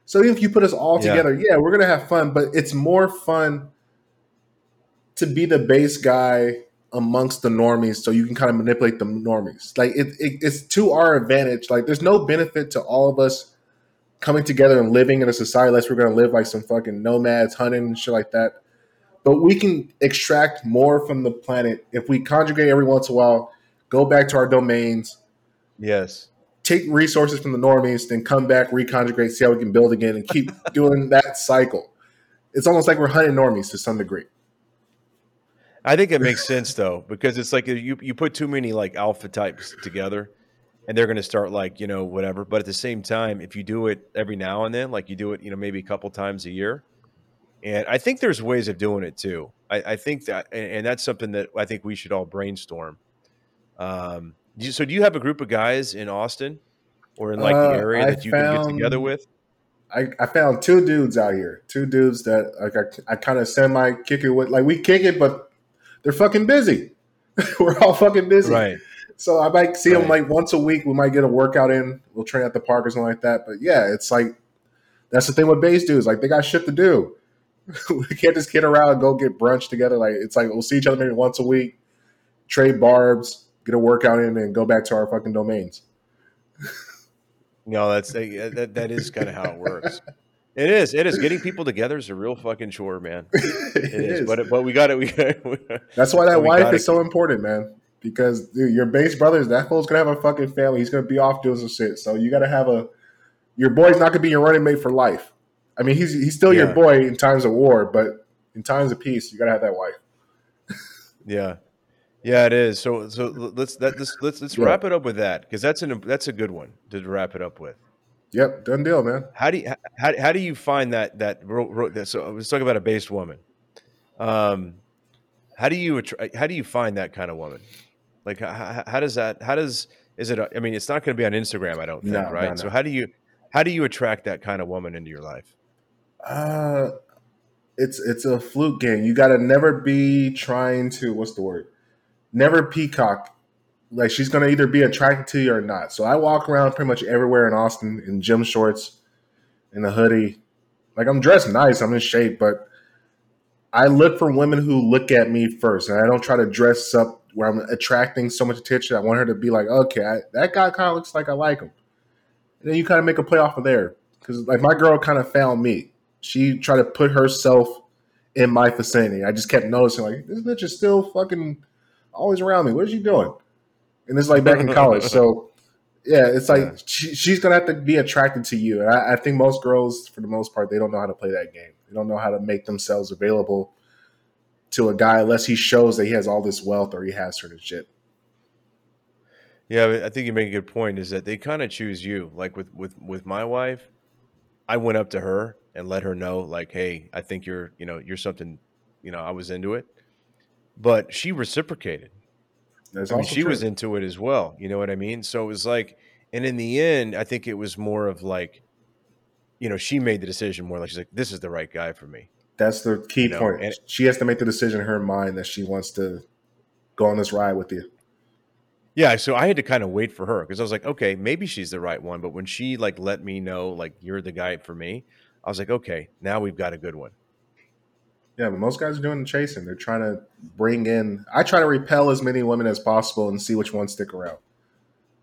So even if you put us all together yeah, yeah we're going to have fun but it's more fun to be the base guy amongst the normies so you can kind of manipulate the normies. Like it, it, it's to our advantage. Like there's no benefit to all of us coming together and living in a society unless we're gonna live like some fucking nomads hunting and shit like that. But we can extract more from the planet if we conjugate every once in a while, go back to our domains. Yes. Take resources from the normies, then come back, reconjugate, see how we can build again, and keep doing that cycle. It's almost like we're hunting normies to some degree. I think it makes sense though, because it's like you you put too many like alpha types together, and they're going to start like you know whatever. But at the same time, if you do it every now and then, like you do it, you know, maybe a couple times a year, and I think there's ways of doing it too. I, I think that, and, and, that's something that I think we should all brainstorm. Um, so do you have a group of guys in Austin or in like uh, the area that you found, can get together with? I, I found two dudes out here, two dudes that like I, I kind of semi kick it with. Like we kick it, but they're fucking busy. We're all fucking busy. Right. So I might see right. them like once a week. We might get a workout in. We'll train at the park or something like that. But yeah, it's like that's the thing with base dudes. Like they got shit to do. we can't just get around and go get brunch together. Like it's like we'll see each other maybe once a week, trade barbs, get a workout in, and go back to our fucking domains. no, that's that. That is kind of how it works. It is. It is. Getting people together is a real fucking chore, man. it, it is. is. But but we got it. We, That's why that wife is so important, man. Because dude, your base brothers, that fool's gonna have a fucking family. He's gonna be off doing some shit. So you gotta have a. Your boy's not gonna be your running mate for life. I mean, he's he's still yeah. your boy in times of war, but in times of peace, you gotta have that wife. yeah, yeah, it is. So so let's that let's let's, let's yeah. wrap it up with that because that's an that's a good one to wrap it up with. Yep, done deal, man. How do you how, how do you find that that so let's talk about a based woman. Um, how do you how do you find that kind of woman? Like how, how does that how does is it? I mean, it's not going to be on Instagram, I don't think, no, right? No, no. So how do you how do you attract that kind of woman into your life? Uh, it's it's a fluke game. You got to never be trying to what's the word? Never peacock like she's gonna either be attracted to you or not. So I walk around pretty much everywhere in Austin in gym shorts, in a hoodie. Like I'm dressed nice, I'm in shape, but I look for women who look at me first, and I don't try to dress up where I'm attracting so much attention. I want her to be like, okay, I, that guy kind of looks like I like him, and then you kind of make a play off of there. Because like my girl kind of found me. She tried to put herself in my vicinity. I just kept noticing like this bitch is still fucking always around me. What is she doing? And it's like back in college. So yeah, it's like yeah. She, she's gonna have to be attracted to you. And I, I, think most girls, for the most part, they don't know how to play that game. They don't know how to make themselves available to a guy unless he shows that he has all this wealth or he has certain shit. Yeah, I think you make a good point. Is that they kind of choose you? Like with with with my wife, I went up to her and let her know, like, hey, I think you're, you know, you're something, you know, I was into it, but she reciprocated. I mean, she true. was into it as well. You know what I mean? So it was like, and in the end, I think it was more of like, you know, she made the decision more like she's like, this is the right guy for me. That's the key you point. And, she has to make the decision in her mind that she wants to go on this ride with you. Yeah, so I had to kind of wait for her because I was like, okay, maybe she's the right one. But when she like let me know like you're the guy for me, I was like, okay, now we've got a good one. Yeah, but most guys are doing the chasing. They're trying to bring in. I try to repel as many women as possible and see which ones stick around.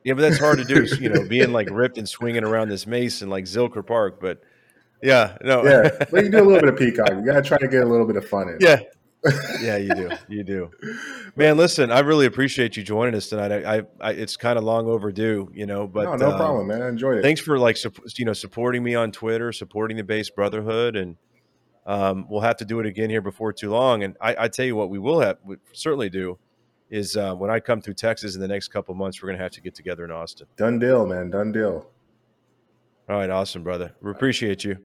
Yeah, but that's hard to do. you know, being like ripped and swinging around this mace in like Zilker Park. But yeah, no. yeah, but you do a little bit of peacock. You got to try to get a little bit of fun in. Yeah, yeah, you do. You do. Man, listen, I really appreciate you joining us tonight. I, I, I it's kind of long overdue, you know, but no, no um, problem, man. I enjoyed it. Thanks for like, you know, supporting me on Twitter, supporting the Based Brotherhood, and um, we'll have to do it again here before too long. And I, I tell you what, we will have, we certainly do, is uh, when I come through Texas in the next couple months, we're going to have to get together in Austin. Done deal, man. Done deal. All right, awesome, brother. We appreciate you.